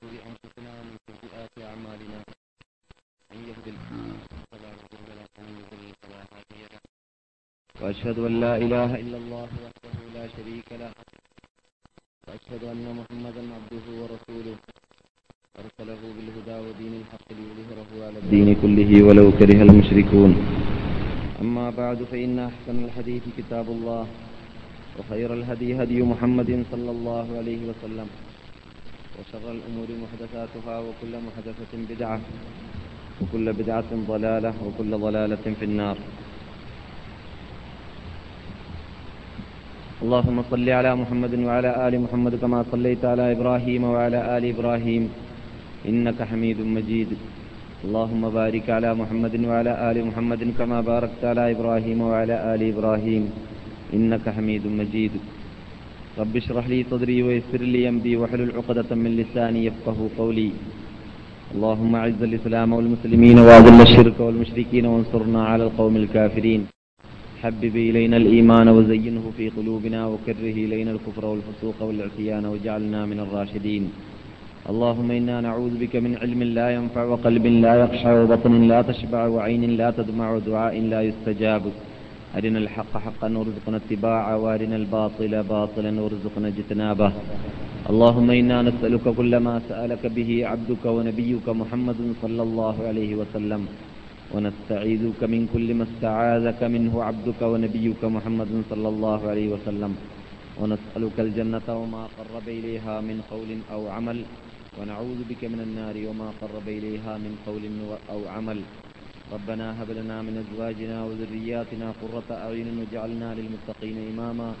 سيئات أعمالنا. الله وأشهد أن لا إله إلا الله وحده لا شريك له. وأشهد أن محمدا عبده ورسوله. أرسله بالهدى ودين الحق ليظهره على الدين كله ولو كره المشركون. أما بعد فإن أحسن الحديث كتاب الله وخير الهدي هدي محمد صلى الله عليه وسلم. وشر الأمور محدثاتها وكل محدثة بدعة وكل بدعة ضلالة وكل ضلالة في النار. اللهم صل على محمد وعلى آل محمد كما صليت على إبراهيم وعلى آل إبراهيم إنك حميد مجيد. اللهم بارك على محمد وعلى آل محمد كما باركت على إبراهيم وعلى آل إبراهيم إنك حميد مجيد. رب اشرح لي صدري ويسر لي أمري واحلل عقدة من لساني يفقه قولي. اللهم أعز الإسلام والمسلمين وأذل الشرك والمشركين وانصرنا على القوم الكافرين. حبب إلينا الإيمان وزينه في قلوبنا وكره إلينا الكفر والفسوق والعصيان واجعلنا من الراشدين. اللهم إنا نعوذ بك من علم لا ينفع وقلب لا يخشع وبطن لا تشبع وعين لا تدمع ودعاء لا يستجاب. أرنا الحق حقا وارزقنا اتباعه وأرنا الباطل باطلا وارزقنا اجتنابه. اللهم إنا نسألك كل ما سألك به عبدك ونبيك محمد صلى الله عليه وسلم. ونستعيذك من كل ما استعاذك منه عبدك ونبيك محمد صلى الله عليه وسلم. ونسألك الجنة وما قرب إليها من قول أو عمل. ونعوذ بك من النار وما قرب إليها من قول أو عمل. ربنا هب لنا من أزواجنا وذرياتنا قرة أعين واجعلنا للمتقين إماما.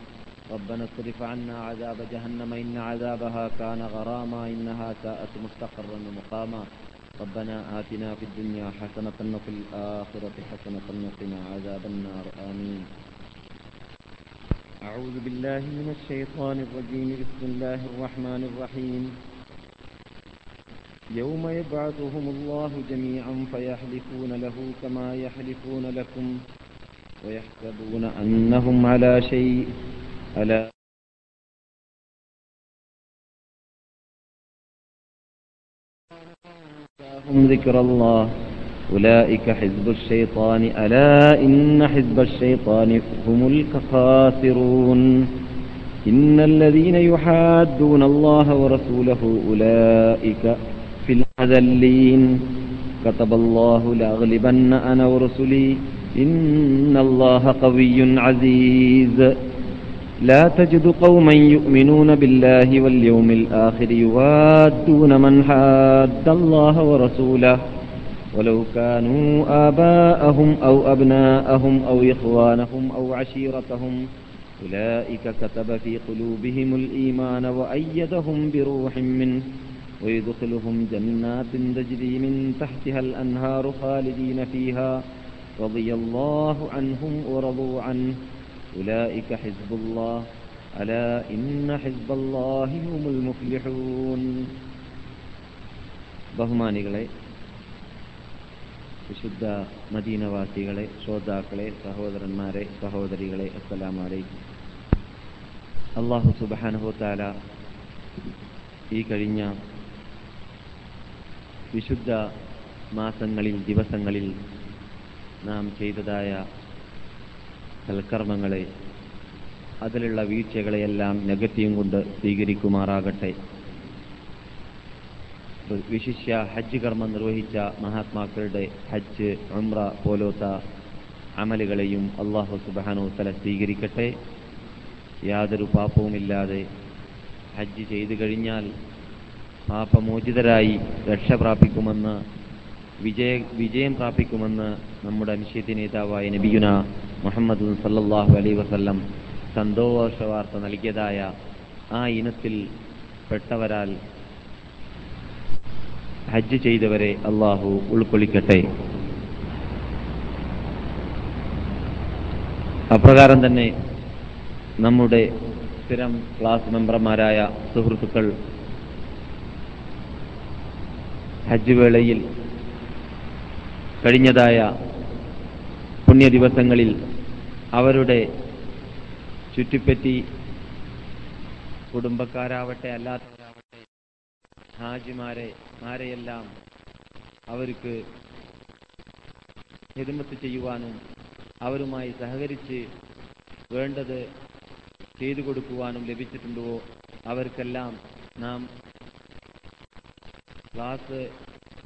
ربنا اصرف عنا عذاب جهنم إن عذابها كان غراما إنها ساءت مستقرا ومقاما. ربنا آتنا في الدنيا حسنة وفي الآخرة حسنة وقنا عذاب النار. آمين. أعوذ بالله من الشيطان الرجيم. بسم الله الرحمن الرحيم. يوم يبعثهم الله جميعا فيحلفون له كما يحلفون لكم ويحسبون أنهم على شيء ألا هم ذكر الله. أولئك حزب الشيطان. ألا إن حزب الشيطان هم الخاسرون إن الذين يحادون الله ورسوله أولئك الأذلين كتب الله لأغلبن أنا ورسلي. إن الله قوي عزيز. لا تجد قوما يؤمنون بالله واليوم الآخر يوادون من حاد الله ورسوله. ولو كانوا آباءهم أو أبناءهم أو إخوانهم أو عشيرتهم. أولئك كتب في قلوبهم الإيمان وأيدهم بروح منه. ويدخلهم جنات تجري من تحتها الأنهار خالدين فيها رضي الله عنهم ورضوا عنه أولئك حزب الله ألا إن حزب الله هم المفلحون ബഹുമാനികളെ വിശുദ്ധ മദീനവാസികളെ ശ്രോതാക്കളെ സഹോദരന്മാരെ സഹോദരികളെ അസ്സലാമലൈക്കും അള്ളാഹു സുബാനുഹോത്താല ഈ കഴിഞ്ഞ വിശുദ്ധ മാസങ്ങളിൽ ദിവസങ്ങളിൽ നാം ചെയ്തതായ സൽക്കർമ്മങ്ങളെ അതിലുള്ള വീഴ്ചകളെയെല്ലാം നെഗറ്റീവും കൊണ്ട് സ്വീകരിക്കുമാറാകട്ടെ. വിശിഷ്യ ഹജ്ജ് കർമ്മം നിർവഹിച്ച മഹാത്മാക്കളുടെ ഹജ്ജ് ഉംറ പോലോത്ത അമലുകളെയും അള്ളാഹു സുബാനോ തല സ്വീകരിക്കട്ടെ. യാതൊരു പാപവുമില്ലാതെ ഹജ്ജ് ചെയ്തു കഴിഞ്ഞാൽ പാപമോചിതരായി രക്ഷ പ്രാപിക്കുമെന്ന് വിജയ വിജയം പ്രാപിക്കുമെന്ന് നമ്മുടെ നിശ്ചിത നേതാവായ നബിയുന മുഹമ്മദ് സല്ലാഹു അലൈ വസല്ലം സന്തോഷ വാർത്ത നൽകിയതായ ആ ഇനത്തിൽ പെട്ടവരാൽ ഹജ്ജ് ചെയ്തവരെ അള്ളാഹു ഉൾക്കൊള്ളിക്കട്ടെ. അപ്രകാരം തന്നെ നമ്മുടെ സ്ഥിരം ക്ലാസ് മെമ്പർമാരായ സുഹൃത്തുക്കൾ ഹജ്ജ് വേളയിൽ കഴിഞ്ഞതായ പുണ്യ ദിവസങ്ങളിൽ അവരുടെ ചുറ്റിപ്പറ്റി കുടുംബക്കാരാവട്ടെ അല്ലാത്തവരാവട്ടെ ഹാജിമാരെ മാരെയെല്ലാം അവർക്ക് ഹിദമത്ത് ചെയ്യുവാനും അവരുമായി സഹകരിച്ച് വേണ്ടത് ചെയ്തു കൊടുക്കുവാനും ലഭിച്ചിട്ടുണ്ടോ? അവർക്കെല്ലാം നാം ക്ലാസ്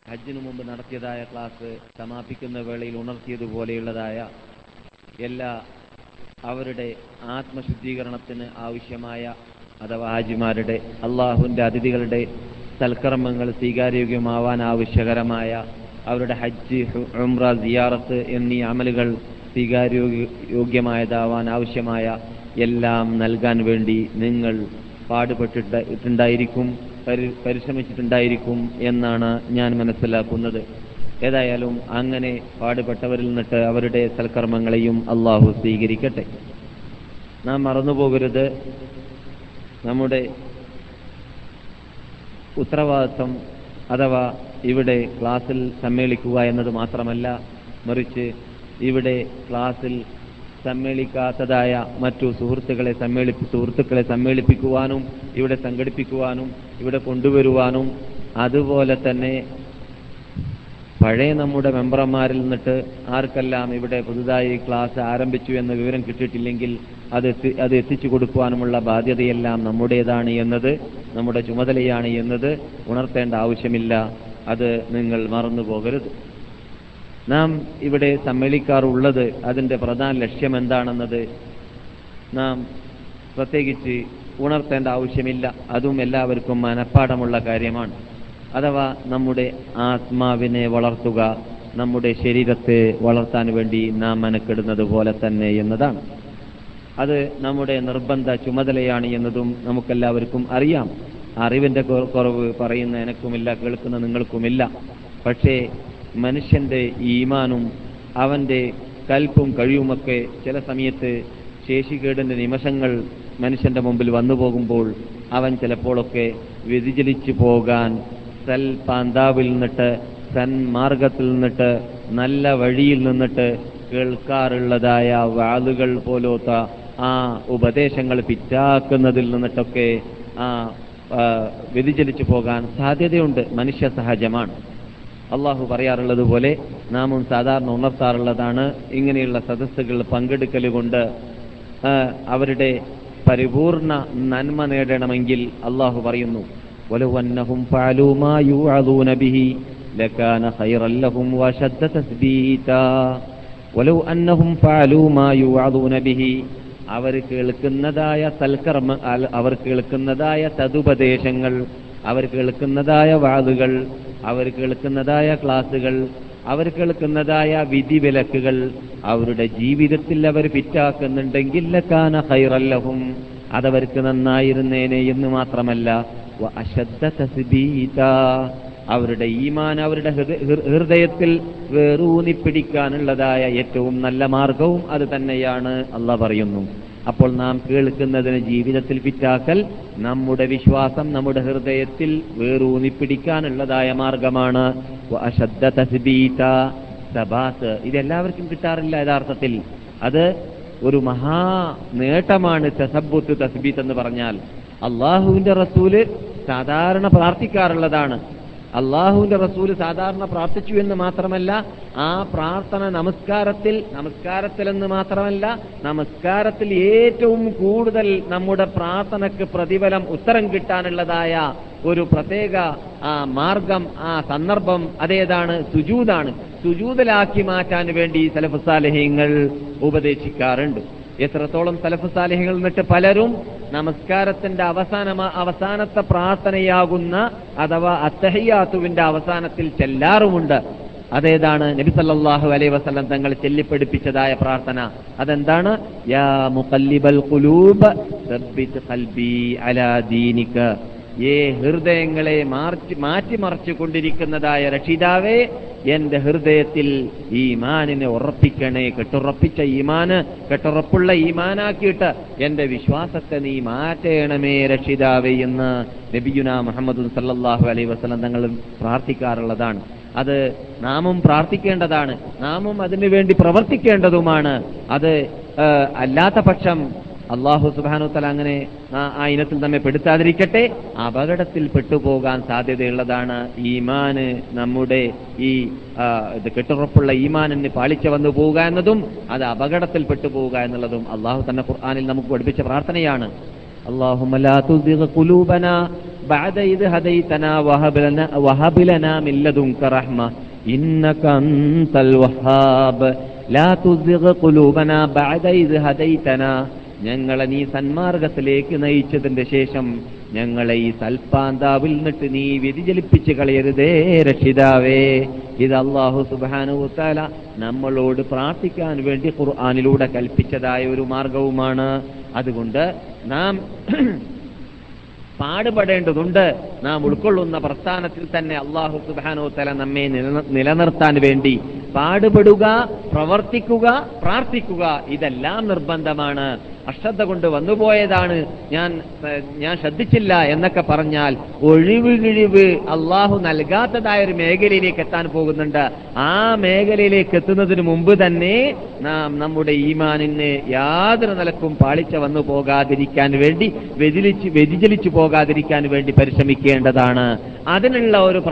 ഹജ്ജിനു മുമ്പ് നടത്തിയതായ ക്ലാസ് സമാപിക്കുന്ന വേളയിൽ ഉണർത്തിയതുപോലെയുള്ളതായ എല്ലാ അവരുടെ ആത്മശുദ്ധീകരണത്തിന് ആവശ്യമായ അഥവാ ഹാജിമാരുടെ അള്ളാഹുവിന്റെ അതിഥികളുടെ സൽക്കർമ്മങ്ങൾ സ്വീകാര്യോഗ്യമാവാൻ ആവശ്യകരമായ അവരുടെ ഹജ്ജ് ഉംറ സിയാറത്ത് എന്നീ അമലുകൾ സ്വീകാര്യോഗ്യ യോഗ്യമായതാവാൻ ആവശ്യമായ എല്ലാം നൽകാൻ വേണ്ടി നിങ്ങൾ പാടുപെട്ടിട്ടുണ്ടായിരിക്കും പരിശ്രമിച്ചിട്ടുണ്ടായിരിക്കും എന്നാണ് ഞാൻ മനസ്സിലാക്കുന്നത്. ഏതായാലും അങ്ങനെ പാടുപെട്ടവരിൽ നിന്നിട്ട് അവരുടെ സൽക്കർമ്മങ്ങളെയും അള്ളാഹു സ്വീകരിക്കട്ടെ. നാം മറന്നുപോകരുത്. നമ്മുടെ ഉത്തരവാദിത്വം അഥവാ ഇവിടെ ക്ലാസ്സിൽ സമ്മേളിക്കുക എന്നത് മാത്രമല്ല മറിച്ച് ഇവിടെ ക്ലാസ്സിൽ സമ്മേളിക്കാത്തതായ മറ്റു സുഹൃത്തുക്കളെ സമ്മേളിപ്പി സുഹൃത്തുക്കളെ സമ്മേളിപ്പിക്കുവാനും ഇവിടെ സംഘടിപ്പിക്കുവാനും ഇവിടെ കൊണ്ടുവരുവാനും അതുപോലെ തന്നെ പഴയ നമ്മുടെ മെമ്പർമാരിൽ നിന്നിട്ട് ആർക്കെല്ലാം ഇവിടെ പുതുതായി ക്ലാസ് ആരംഭിച്ചു എന്ന വിവരം കിട്ടിയിട്ടില്ലെങ്കിൽ അത് അത് എത്തിച്ചു കൊടുക്കുവാനുമുള്ള ബാധ്യതയെല്ലാം നമ്മുടേതാണ് എന്നത് നമ്മുടെ ചുമതലയാണ് എന്നത് ഉണർത്തേണ്ട ആവശ്യമില്ല. അത് നിങ്ങൾ മറന്നു പോകരുത് നാം ഇവിടെ സമ്മേളിക്കാറുള്ളത് അതിന്റെ പ്രധാന ലക്ഷ്യം എന്താണെന്നത് നാം പ്രത്യേകിച്ച് ഉണർത്തേണ്ട ആവശ്യമില്ല. അതും എല്ലാവർക്കും മനഃപ്പാടമുള്ള കാര്യമാണ്. അഥവാ നമ്മുടെ ആത്മാവിനെ വളർത്തുക നമ്മുടെ ശരീരത്തെ വളർത്താൻ വേണ്ടി നാം മെനക്കെടുന്നത് പോലെ തന്നെ എന്നതാണ്. അത് നമ്മുടെ നിർബന്ധ ചുമതലയാണ് എന്നതും നമുക്കെല്ലാവർക്കും അറിയാം. അറിവിന്റെ കുറ- കുറവ് പറയുന്ന എനക്കുമില്ല കേൾക്കുന്ന നിങ്ങൾക്കുമില്ല. പക്ഷേ മനുഷ്യന്റെ ഈമാനും അവന്റെ കൽപ്പും കഴിവുമൊക്കെ ചില സമയത്ത് ശേഷികേടിന്റെ നിമിഷങ്ങൾ മനുഷ്യന്റെ മുമ്പിൽ വന്നു പോകുമ്പോൾ അവൻ ചിലപ്പോഴൊക്കെ വ്യതിചലിച്ചു പോകാൻ സൽ പാന്താവിൽ നിന്നിട്ട് സന്മാർഗത്തിൽ നിന്നിട്ട് നല്ല വഴിയിൽ നിന്നിട്ട് കേൾക്കാറുള്ളതായ വാളുകൾ പോലോത്ത ആ ഉപദേശങ്ങൾ പിറ്റാക്കുന്നതിൽ നിന്നിട്ടൊക്കെ ആ, വ്യതിചലിച്ചു പോകാൻ സാധ്യതയുണ്ട്. മനുഷ്യ സഹജമാണ്. അള്ളാഹു പറയാറുള്ളത് പോലെ നാമും സാധാരണ ഉണർത്താറുള്ളതാണ്. ഇങ്ങനെയുള്ള സദസ്സുകൾ പങ്കെടുക്കൽ കൊണ്ട് അവരുടെ പരിപൂർണ നന്മ നേടണമെങ്കിൽ അള്ളാഹു പറയുന്നു അവർ കേൾക്കുന്നതായ തൽക്കർമ്മ അവർ കേൾക്കുന്നതായ തതുപദേശങ്ങൾ അവർ കേൾക്കുന്നതായ വാതുകൾ അവർ കേൾക്കുന്നതായ ക്ലാസുകൾ അവർ കേൾക്കുന്നതായ വിധിവിലക്കുകൾ അവരുടെ ജീവിതത്തിൽ അവർ ഫിറ്റാക്കുന്നുണ്ടെങ്കിൽ ലക്കാന ഹൈറല്ലഹും അതവർക്ക് നന്നായിരുന്നേനെ എന്ന് മാത്രമല്ല വ അശദ്ദ തസ്ബീതാ. അവരുടെ ഈമാൻ അവരുടെ ഹൃദയത്തിൽ വേറൂന്നിപ്പിടിക്കാനുള്ളതായ ഏറ്റവും നല്ല മാർഗവും അത് തന്നെയാണ് അല്ല പറയുന്നു അപ്പോൾ നാം കേൾക്കുന്നതിന് ജീവിതത്തിൽ പിറ്റാക്കൽ നമ്മുടെ വിശ്വാസം നമ്മുടെ ഹൃദയത്തിൽ വേറൂന്നിപ്പിടിക്കാനുള്ളതായ മാർഗമാണ്. വ അശദ്ദ തസ്ബീത. ഇതെല്ലാവർക്കും കിട്ടാറില്ല യഥാർത്ഥത്തിൽ. അത് ഒരു മഹാ നേട്ടമാണ് തസബുത്ത് തസ്ബീത്ത് എന്ന് പറഞ്ഞാൽ. അള്ളാഹുവിന്റെ റസൂൽ സാധാരണ പ്രാർത്ഥിക്കാറുള്ളതാണ്. അള്ളാഹുവിന്റെ റസൂൽ സാധാരണ പ്രാർത്ഥിച്ചു എന്ന് മാത്രമല്ല ആ പ്രാർത്ഥന നമസ്കാരത്തിൽ എന്ന് മാത്രമല്ല നമസ്കാരത്തിൽ ഏറ്റവും കൂടുതൽ നമ്മുടെ പ്രാർത്ഥനക്ക് പ്രതിഫലം ഉത്തരം കിട്ടാനുള്ളതായ ഒരു പ്രത്യേക ആ മാർഗം ആ സന്ദർഭം അതേതാണ്? സുജൂതാണ്. സുജൂതലാക്കി മാറ്റാൻ വേണ്ടി സലഫ് സാലഹ്യങ്ങൾ ഉപദേശിക്കാറുണ്ട്. എത്രത്തോളം സലഫ് സാലിഹികൾ എന്നിട്ട് പലരും നമസ്കാരത്തിന്റെ അവസാന അവസാനത്തെ പ്രാർത്ഥനയാകുന്ന അഥവാ അത്തഹയ്യാത്തുവിന്റെ അവസാനത്തിൽ ചെല്ലാറുമുണ്ട്. അതേതാണ് നബി സല്ലാഹു അലൈ വസ്ലം തങ്ങൾ ചെല്ലിപ്പിടിപ്പിച്ചതായ പ്രാർത്ഥന. അതെന്താണ്? യാ മുഖല്ലിബൽ കുലൂബ് അലാ ദീനിക. ഏ ഹൃദയങ്ങളെ മാറ്റി മാറ്റിമറിച്ചു കൊണ്ടിരിക്കുന്നതായ രക്ഷിതാവേ എന്റെ ഹൃദയത്തിൽ ഈമാനിനെ ഉറപ്പിക്കണേ. കെട്ടുറപ്പിച്ച ഈമാന് കെട്ടുറപ്പുള്ള ഈമാനാക്കിയിട്ട് എന്റെ വിശ്വാസത്തെ നീ മാറ്റേണമേ രക്ഷിതാവേ എന്ന് നബിയുന മുഹമ്മദ് സല്ലാഹു അലൈ വസ്ലം തങ്ങളും പ്രാർത്ഥിക്കാറുള്ളതാണ്. അത് നാമും പ്രാർത്ഥിക്കേണ്ടതാണ്. നാമും അതിനുവേണ്ടി പ്രവർത്തിക്കേണ്ടതുമാണ്. അത് അല്ലാത്ത പക്ഷം അള്ളാഹു സുബാനു തല അങ്ങനെ ആ- ആ ഇനത്തിൽ നമ്മെ പെടുത്താതിരിക്കട്ടെ അപകടത്തിൽ പെട്ടുപോകാൻ സാധ്യതയുള്ളതാണ് ഈമാന് നമ്മുടെ ഈ ആ, ഇത് കെട്ടുറപ്പുള്ള ഈമാനിന് പാളിച്ച വന്നു പോവുക എന്നതും അത് അപകടത്തിൽ പെട്ടുപോവുക എന്നുള്ളതും അള്ളാഹു തന്നെ ഖുർആനിൽ നമുക്ക് പഠിപ്പിച്ച പ്രാർത്ഥനയാണ് اللهم لا تزغ قلوبنا بعد إذ هديتنا وهب لنا, وهب لنا من لدنك رحمة إنك أنت الوهاب لا تزغ قلوبنا بعد إذ هديتنا ഞങ്ങളെ നീ സന്മാർഗത്തിലേക്ക് നയിച്ചതിന്റെ ശേഷം ഞങ്ങളെ ഈ സൽപ്പാന്താവിൽ നിന്നിട്ട് നീ വ്യതിചലിപ്പിച്ച് കളയരുതേ രക്ഷിതാവേ. ഇത് അള്ളാഹു സുബാനുത്താല നമ്മളോട് പ്രാർത്ഥിക്കാൻ വേണ്ടി ഖുർആാനിലൂടെ കൽപ്പിച്ചതായ ഒരു മാർഗവുമാണ്. അതുകൊണ്ട് നാം പാടുപെടേണ്ടതുണ്ട്. നാം ഉൾക്കൊള്ളുന്ന പ്രസ്ഥാനത്തിൽ തന്നെ അള്ളാഹു സുബാനോ തല നമ്മെ നിലനിർത്താൻ വേണ്ടി പാടുപെടുക പ്രവർത്തിക്കുക പ്രാർത്ഥിക്കുക ഇതെല്ലാം നിർബന്ധമാണ്. അശ്രദ്ധ കൊണ്ട് വന്നുപോയതാണ്. ഞാൻ ഞാൻ ശ്രദ്ധിച്ചില്ല എന്നൊക്കെ പറഞ്ഞാൽ ഒഴിവ് കിഴിവ് അള്ളാഹു നൽകാത്തതായ ഒരു മേഖലയിലേക്ക് എത്താൻ പോകുന്നുണ്ട്. ആ മേഖലയിലേക്ക് എത്തുന്നതിന് മുമ്പ് തന്നെ നാം നമ്മുടെ ഈമാനിന് യാതൊരു നിലക്കും പാളിച്ച വന്നു പോകാതിരിക്കാൻ വേണ്ടി വ്യതിലിച്ച് വ്യതിചലിച്ചു പോകാതിരിക്കാൻ വേണ്ടി പരിശ്രമിക്കേണ്ടതാണ്. അതിനുള്ള ഒരു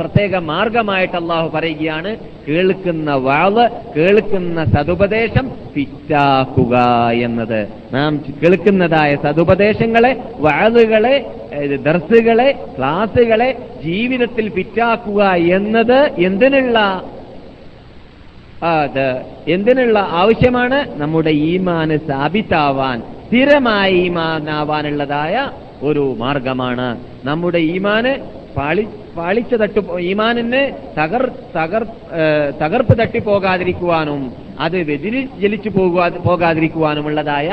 പ്രത്യേക മാർഗമായിട്ട് അള്ളാഹു പറയുകയാണ് കേൾക്കുന്ന വാൾ കേൾക്കുന്ന സതുപദേശം പിറ്റാക്കുക എന്നത്. നാം കേൾക്കുന്നതായ സതുപദേശങ്ങളെ വാളുകളെ ദർസുകളെ ക്ലാസുകളെ ജീവിതത്തിൽ പിറ്റാക്കുക എന്നത് എന്തിനുള്ള അത് എന്തിനുള്ള ആവശ്യമാണ്? നമ്മുടെ ഈമാന് സ്ഥാപിതാവാൻ സ്ഥിരമായ ഈമാനാവാനുള്ളതായ ഒരു മാർഗമാണ്. നമ്മുടെ ഈമാന് പാളി പാളിച്ച തട്ടു ഈമാനിന് തകർ തകർ തകർപ്പ് തട്ടിപ്പോകാതിരിക്കുവാനും അത് വ്യതിരിച്ചു പോകുവാ പോകാതിരിക്കുവാനുമുള്ളതായ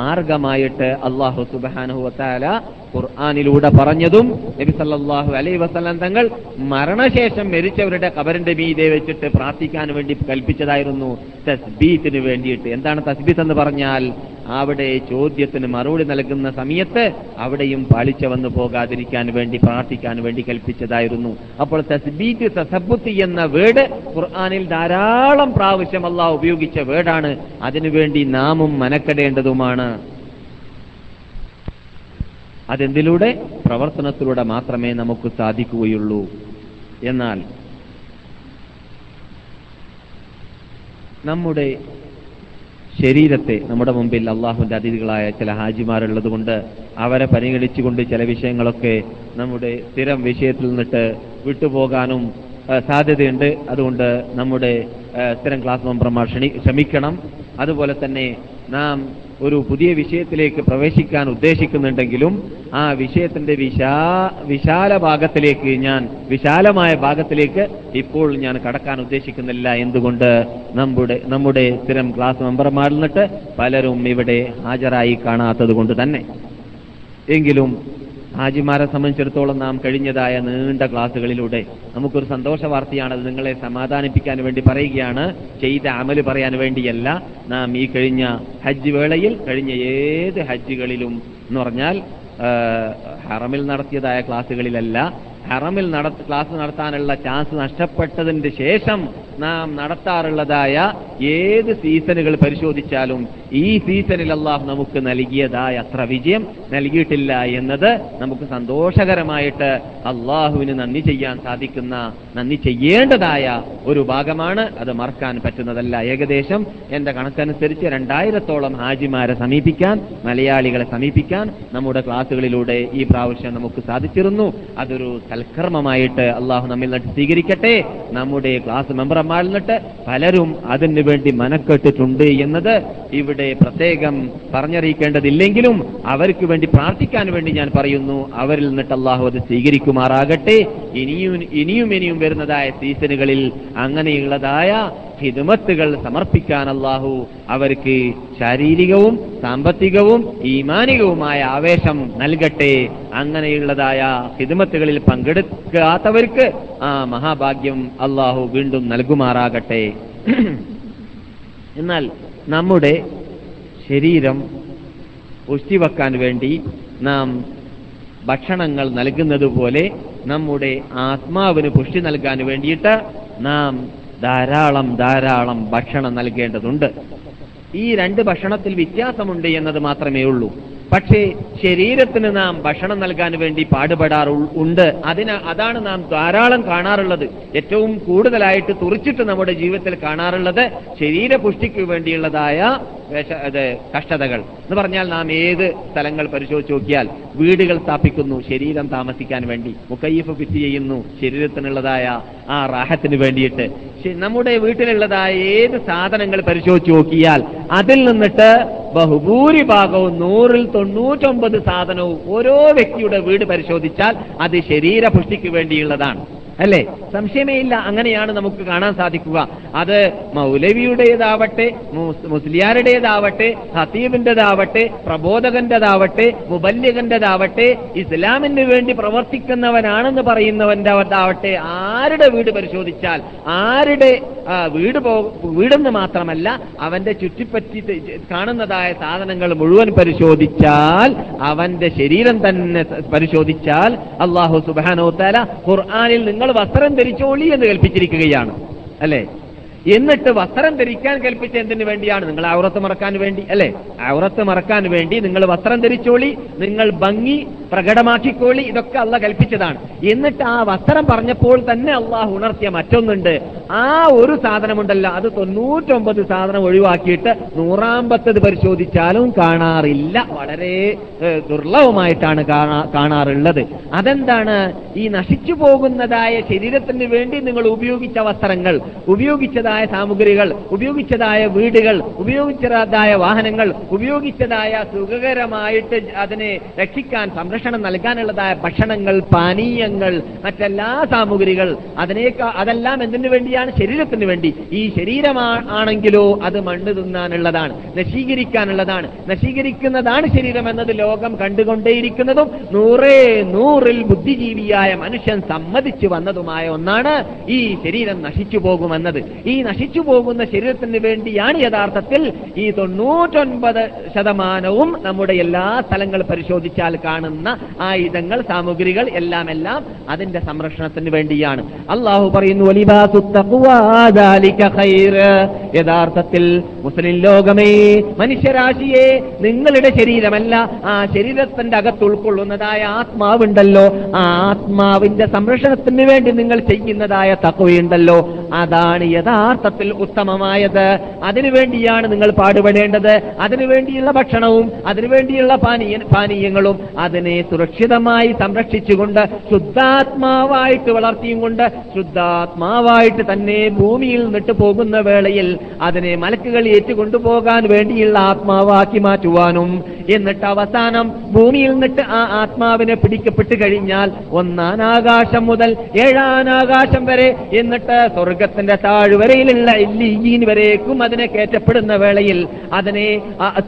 മാർഗമായിട്ട് അള്ളാഹു സുബാനഹു വത്താല ഖുർആാനിലൂടെ പറഞ്ഞതും നബി സല്ലാഹു അലൈ വസല്ലം തങ്ങൾ മരണശേഷം മരിച്ചവരുടെ കബറിന്റെ മീതെ വെച്ചിട്ട് പ്രാർത്ഥിക്കാൻ വേണ്ടി കൽപ്പിച്ചതായിരുന്നു തസ്ബീത്തിന് വേണ്ടിയിട്ട്. എന്താണ് തസ്ബീത്ത് എന്ന് പറഞ്ഞാൽ അവിടെ ചോദ്യത്തിന് മറുപടി നൽകുന്ന സമയത്ത് അവിടെയും പാളിച്ച വന്നു പോകാതിരിക്കാൻ വേണ്ടി പ്രാർത്ഥിക്കാൻ വേണ്ടി കൽപ്പിച്ചതായിരുന്നു. അപ്പോൾ തസ്ബീത്ത് തസബുത്തി എന്ന വേർഡ് ഖുർആാനിൽ ധാരാളം പ്രാവശ്യം അള്ളാഹ് ഉപയോഗിച്ച വേർഡാണ്. അതിനുവേണ്ടി നാമും മനക്കെടേണ്ടതുമാണ്. അതെന്തിലൂടെ? പ്രവർത്തനത്തിലൂടെ മാത്രമേ നമുക്ക് സാധിക്കുകയുള്ളൂ. എന്നാൽ നമ്മുടെ ശരീരത്തെ നമ്മുടെ മുമ്പിൽ അള്ളാഹുവിന്റെ അതിഥികളായ ചില ഹാജിമാരുള്ളത് കൊണ്ട് അവരെ പരിഗണിച്ചുകൊണ്ട് ചില വിഷയങ്ങളൊക്കെ നമ്മുടെ സ്ഥിരം വിഷയത്തിൽ നിന്നിട്ട് വിട്ടുപോകാനും സാധ്യതയുണ്ട്. അതുകൊണ്ട് നമ്മുടെ സ്ഥിരം ക്ലാസ് മെമ്പർമാർ ക്ഷണി ശ്രമിക്കണം അതുപോലെ തന്നെ നാം ഒരു പുതിയ വിഷയത്തിലേക്ക് പ്രവേശിക്കാൻ ഉദ്ദേശിക്കുന്നുണ്ടെങ്കിലും ആ വിഷയത്തിന്റെ വിശാ വിശാല ഭാഗത്തിലേക്ക് ഞാൻ വിശാലമായ ഭാഗത്തിലേക്ക് ഇപ്പോൾ ഞാൻ കടക്കാൻ ഉദ്ദേശിക്കുന്നില്ല എന്തുകൊണ്ട് നമ്മുടെ നമ്മുടെ സ്ഥിരം ക്ലാസ് മെമ്പർമാരിൽ നിന്നിട്ട് പലരും ഇവിടെ ഹാജരായി കാണാത്തത് കൊണ്ട് തന്നെ. എങ്കിലും ഹാജിമാരെ സംബന്ധിച്ചിടത്തോളം നാം കഴിഞ്ഞതായ നീണ്ട ക്ലാസ്സുകളിലൂടെ നമുക്കൊരു സന്തോഷ വാർത്തയാണത് നിങ്ങളെ സമാധാനിപ്പിക്കാൻ വേണ്ടി പറയുകയാണ്. ചെയ്ത അമൽ പറയാൻ വേണ്ടിയല്ല. നാം ഈ കഴിഞ്ഞ ഹജ്ജ് വേളയിൽ കഴിഞ്ഞ ഏത് ഹജ്ജുകളിലും എന്ന് പറഞ്ഞാൽ ഹറമിൽ നടത്തിയതായ ക്ലാസ്സുകളിലല്ല. ഹറമിൽ നട ക്ലാസ് നടത്താനുള്ള ചാൻസ് നഷ്ടപ്പെട്ടതിന്റെ ശേഷം നാം നടത്താറുള്ളതായ ഏത് സീസണുകൾ പരിശോധിച്ചാലും ഈ സീസണിൽ അള്ളാഹു നമുക്ക് നൽകിയതായ അത്ര വിജയം നൽകിയിട്ടില്ല എന്നത് നമുക്ക് സന്തോഷകരമായിട്ട് അള്ളാഹുവിന് നന്ദി ചെയ്യാൻ സാധിക്കുന്ന നന്ദി ചെയ്യേണ്ടതായ ഒരു ഭാഗമാണ് അത് മറക്കാൻ പറ്റുന്നതല്ല. ഏകദേശം എന്റെ കണക്കനുസരിച്ച് രണ്ടായിരത്തോളം ഹാജിമാരെ സമീപിക്കാൻ മലയാളികളെ സമീപിക്കാൻ നമ്മുടെ ക്ലാസ്സുകളിലൂടെ ഈ പ്രാവശ്യം നമുക്ക് സാധിച്ചിരുന്നു. അതൊരു സൽക്കർമ്മമായിട്ട് അള്ളാഹു നമ്മിൽ നിന്നിട്ട് സ്വീകരിക്കട്ടെ. നമ്മുടെ ക്ലാസ് മെമ്പർമാരിൽ നിന്നിട്ട് പലരും അതിനു വേണ്ടി മനക്കെട്ടിട്ടുണ്ട് എന്നത് ഇവിടെ പ്രത്യേകം പറഞ്ഞറിയിക്കേണ്ടതില്ലെങ്കിലും അവർക്ക് വേണ്ടി പ്രാർത്ഥിക്കാൻ വേണ്ടി ഞാൻ പറയുന്നു അവരിൽ നിന്നിട്ട് അള്ളാഹു അത് സ്വീകരിക്കുമാറാകട്ടെ. ഇനിയും ഇനിയും ഇനിയും വരുന്നതായ സീസണുകളിൽ അങ്ങനെയുള്ളതായ ഹിദുമത്തുകൾ സമർപ്പിക്കാൻ അള്ളാഹു അവർക്ക് ശാരീരികവും സാമ്പത്തികവും ഈമാനികവുമായ ആവേശം നൽകട്ടെ. അങ്ങനെയുള്ളതായ ഹിദുമത്തുകളിൽ പങ്കെടുക്കാത്തവർക്ക് ആ മഹാഭാഗ്യം അള്ളാഹു വീണ്ടും നൽകുമാറാകട്ടെ. എന്നാൽ നമ്മുടെ ശരീരം പുഷ്ടിവെക്കാൻ വേണ്ടി നാം ഭക്ഷണങ്ങൾ നൽകുന്നത് പോലെ നമ്മുടെ ആത്മാവിന് പുഷ്ടി നൽകാൻ വേണ്ടിയിട്ട് നാം ധാരാളം ധാരാളം ഭക്ഷണം നൽകേണ്ടതുണ്ട്. ഈ രണ്ട് ഭക്ഷണത്തിൽ വ്യത്യാസമുണ്ട് എന്നത് മാത്രമേ ഉള്ളൂ. പക്ഷേ ശരീരത്തിന് നാം ഭക്ഷണം നൽകാൻ വേണ്ടി പാടുപെടാറു ഉണ്ട്. അതിന് അതാണ് നാം ധാരാളം കാണാറുള്ളത്. ഏറ്റവും കൂടുതലായിട്ട് തുറിച്ചിട്ട് നമ്മുടെ ജീവിതത്തിൽ കാണാറുള്ളത് ശരീരപുഷ്ടിക്ക് വേണ്ടിയുള്ളതായ കഷ്ടതകൾ. എന്ന് പറഞ്ഞാൽ നാം ഏത് സ്ഥലങ്ങൾ പരിശോധിച്ച് നോക്കിയാൽ വീടുകൾ സ്ഥാപിക്കുന്നു ശരീരം താമസിക്കാൻ വേണ്ടി. മുക്കയ്യഫ് ഫിറ്റ് ചെയ്യുന്നു ശരീരത്തിനുള്ളതായ ആ റാഹത്തിന് വേണ്ടിയിട്ട്. നമ്മുടെ വീട്ടിലുള്ളതായ ഏത് സാധനങ്ങൾ പരിശോധിച്ച് നോക്കിയാൽ അതിൽ നിന്നിട്ട് ബഹുഭൂരിഭാഗവും നൂറിൽ തൊണ്ണൂറ്റൊമ്പത് സാധനവും ഓരോ വ്യക്തിയുടെ വീട് പരിശോധിച്ചാൽ അത് ശരീരപുഷ്ടിക്ക് വേണ്ടിയുള്ളതാണ്. അല്ലേ? സംശയമേ ഇല്ല അങ്ങനെയാണ് നമുക്ക് കാണാൻ സാധിക്കുക. അത് മൗലവിയുടേതാവട്ടെ മുസ്- മുസ്ലിയാരുടേതാവട്ടെ ഹത്തീബിന്റേതാവട്ടെ പ്രബോധകന്റേതാവട്ടെ മുബല്യകന്റേതാവട്ടെ ഇസ്ലാമിന് വേണ്ടി പ്രവർത്തിക്കുന്നവനാണെന്ന് പറയുന്നവന്റെ ആവട്ടെ ആരുടെ വീട് പരിശോധിച്ചാൽ ആരുടെ വീട് വീടെന്ന് മാത്രമല്ല അവന്റെ ചുറ്റിപ്പറ്റി കാണുന്നതായ സാധനങ്ങൾ മുഴുവൻ പരിശോധിച്ചാൽ അവന്റെ ശരീരം തന്നെ പരിശോധിച്ചാൽ അള്ളാഹു സുബാനോ തല ഖുർആാനിൽ നിങ്ങൾ വസ്ത്രം ധരിച്ചോളി എന്ന് കൽപ്പിച്ചിരിക്കുകയാണ്. അല്ലേ? എന്നിട്ട് വസ്ത്രം ധരിക്കാൻ കൽപ്പിച്ച എന്തിനു വേണ്ടിയാണ്? നിങ്ങൾ ഔറത്ത് മറക്കാൻ വേണ്ടി അല്ലെ? ഔറത്ത് മറക്കാൻ വേണ്ടി നിങ്ങൾ വസ്ത്രം ധരിച്ചോളി നിങ്ങൾ ഭംഗി പ്രകടമാക്കിക്കോളി ഇതൊക്കെ അല്ല കൽപ്പിച്ചതാണ്. എന്നിട്ട് ആ വസ്ത്രം പറഞ്ഞപ്പോൾ തന്നെ അള്ളാഹ് ഉണർത്തിയ മറ്റൊന്നുണ്ട്. ആ ഒരു സാധനമുണ്ടല്ലോ അത് തൊണ്ണൂറ്റൊമ്പത് സാധനം ഒഴിവാക്കിയിട്ട് നൂറാമ്പത്തത് പരിശോധിച്ചാലും കാണാറില്ല. വളരെ ദുർലഭമായിട്ടാണ് കാണാറുള്ളത്. അതെന്താണ്? ഈ നശിച്ചു പോകുന്നതായ ശരീരത്തിന് വേണ്ടി നിങ്ങൾ ഉപയോഗിച്ച വസ്ത്രങ്ങൾ ഉപയോഗിച്ചതായ സാമഗ്രികൾ ഉപയോഗിച്ചതായ വീടുകൾ ഉപയോഗിച്ചതായ വാഹനങ്ങൾ ഉപയോഗിച്ചതായ സുഖകരമായിട്ട് അതിനെ രക്ഷിക്കാൻ സംരക്ഷണം നൽകാനുള്ളതായ ഭക്ഷണങ്ങൾ പാനീയങ്ങൾ മറ്റെല്ലാ സാമഗ്രികൾ അതിനേക്കാ അതെല്ലാം എന്തിനു വേണ്ടിയാണ്? ശരീരത്തിന് വേണ്ടി. ഈ ശരീരമാണെങ്കിലോ അത് മണ്ണ് തിന്നാനുള്ളതാണ് നശീകരിക്കാനുള്ളതാണ്. നശീകരിക്കുന്നതാണ് ശരീരം എന്നത് ലോകം കണ്ടുകൊണ്ടേയിരിക്കുന്നതും. നൂറേ നൂറിൽ ബുദ്ധിജീവിയായ മനുഷ്യൻ സമ്മതിച്ചു വന്നതുമായ ഒന്നാണ് ഈ ശരീരം നശിച്ചു പോകുമെന്നത്. ഈ നശിച്ചു പോകുന്ന ശരീരത്തിന് വേണ്ടിയാണ് യഥാർത്ഥത്തിൽ ഈ തൊണ്ണൂറ്റൊൻപത് ശതമാനവും നമ്മുടെ എല്ലാ സ്ഥലങ്ങൾ പരിശോധിച്ചാൽ കാണുന്ന ആയുധങ്ങൾ സാമഗ്രികൾ എല്ലാം എല്ലാം അതിന്റെ സംരക്ഷണത്തിന് വേണ്ടിയാണ്. അള്ളാഹു പറയുന്നു. യഥാർത്ഥത്തിൽ മുസ്ലിം ലോകമേ മനുഷ്യരാശിയെ നിങ്ങളുടെ ശരീരമല്ല ആ ശരീരത്തിന്റെ അകത്ത് ഉൾക്കൊള്ളുന്നതായ ആത്മാവുണ്ടല്ലോ. ആ ആത്മാവിന്റെ സംരക്ഷണത്തിന് വേണ്ടി നിങ്ങൾ ചെയ്യുന്നതായ തക്കവയുണ്ടല്ലോ അതാണ് യഥാർത്ഥത്തിൽ ഉത്തമമായത്. അതിനുവേണ്ടിയാണ് നിങ്ങൾ പാടുപെടേണ്ടത്. അതിനുവേണ്ടിയുള്ള ഭക്ഷണവും അതിനുവേണ്ടിയുള്ള പാനീയ പാനീയങ്ങളും അതിനെ സുരക്ഷിതമായി സംരക്ഷിച്ചുകൊണ്ട് ശുദ്ധാത്മാവായിട്ട് വളർത്തിയും കൊണ്ട് ശുദ്ധാത്മാവായിട്ട് തന്നെ ഭൂമിയിൽ നിന്നിട്ട് പോകുന്ന വേളയിൽ അതിനെ മലക്കുകൾ ഏറ്റുകൊണ്ടുപോകാൻ വേണ്ടിയുള്ള ആത്മാവാക്കി മാറ്റുവാനും എന്നിട്ട് അവസാനം ഭൂമിയിൽ നിന്നിട്ട് ആ ആത്മാവിനെ പിടിക്കപ്പെട്ട് കഴിഞ്ഞാൽ ഒന്നാനാകാശം മുതൽ ഏഴാനാകാശം വരെ എന്നിട്ട് സ്വർഗത്തിന്റെ താഴ്വരയിലുള്ള ഇല്ലീൻ വരേക്കും അതിനെ കയറ്റപ്പെടുന്ന വേളയിൽ അതിനെ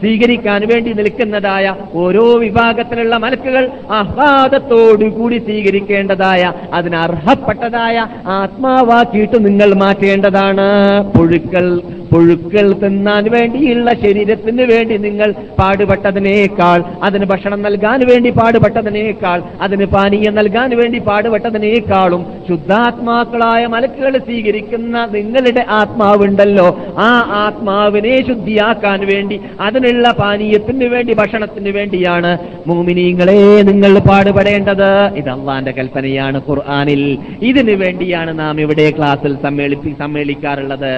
സ്വീകരിക്കാൻ വേണ്ടി നിൽക്കുന്നതായ ഓരോ വിഭാഗത്തിലുള്ള മലക്കുകൾ ആഹ്ലാദത്തോടുകൂടി സ്വീകരിക്കേണ്ടതായ അതിന് അർഹപ്പെട്ടതായ ആത്മാവാക്കിയിട്ട് നിങ്ങൾ മാറ്റേണ്ടതാണ്. പുഴുക്കൾ പുഴുക്കൾ തിന്നാൻ വേണ്ടിയുള്ള ശരീരത്തിന് വേണ്ടി നിങ്ങൾ പാടുപെട്ടതിനേക്കാൾ അതിന് ഭക്ഷണം നൽകാൻ വേണ്ടി പാടുപെട്ടതിനേക്കാൾ അതിന് പാനീയം നൽകാൻ വേണ്ടി പാടുപെട്ടതിനേക്കാളും ശുദ്ധാത്മാക്കളായ മലക്കുകൾ സ്വീകരിക്കുന്ന നിങ്ങളുടെ ആത്മാവുണ്ടല്ലോ. ആ ആത്മാവിനെ ശുദ്ധിയാക്കാൻ വേണ്ടി അതിനുള്ള പാനീയത്തിന് വേണ്ടി ഭക്ഷണത്തിന് വേണ്ടിയാണ് മൂമിനീങ്ങളെ നിങ്ങൾ പാടുപെടേണ്ടത്. ഇത് അള്ളാന്റെ കൽപ്പനയാണ് ഖുർആാനിൽ. ഇതിനു വേണ്ടിയാണ് നാം ഇവിടെ ക്ലാസ്സിൽ സമ്മേളിപ്പി സമ്മേളിക്കാറുള്ളത്.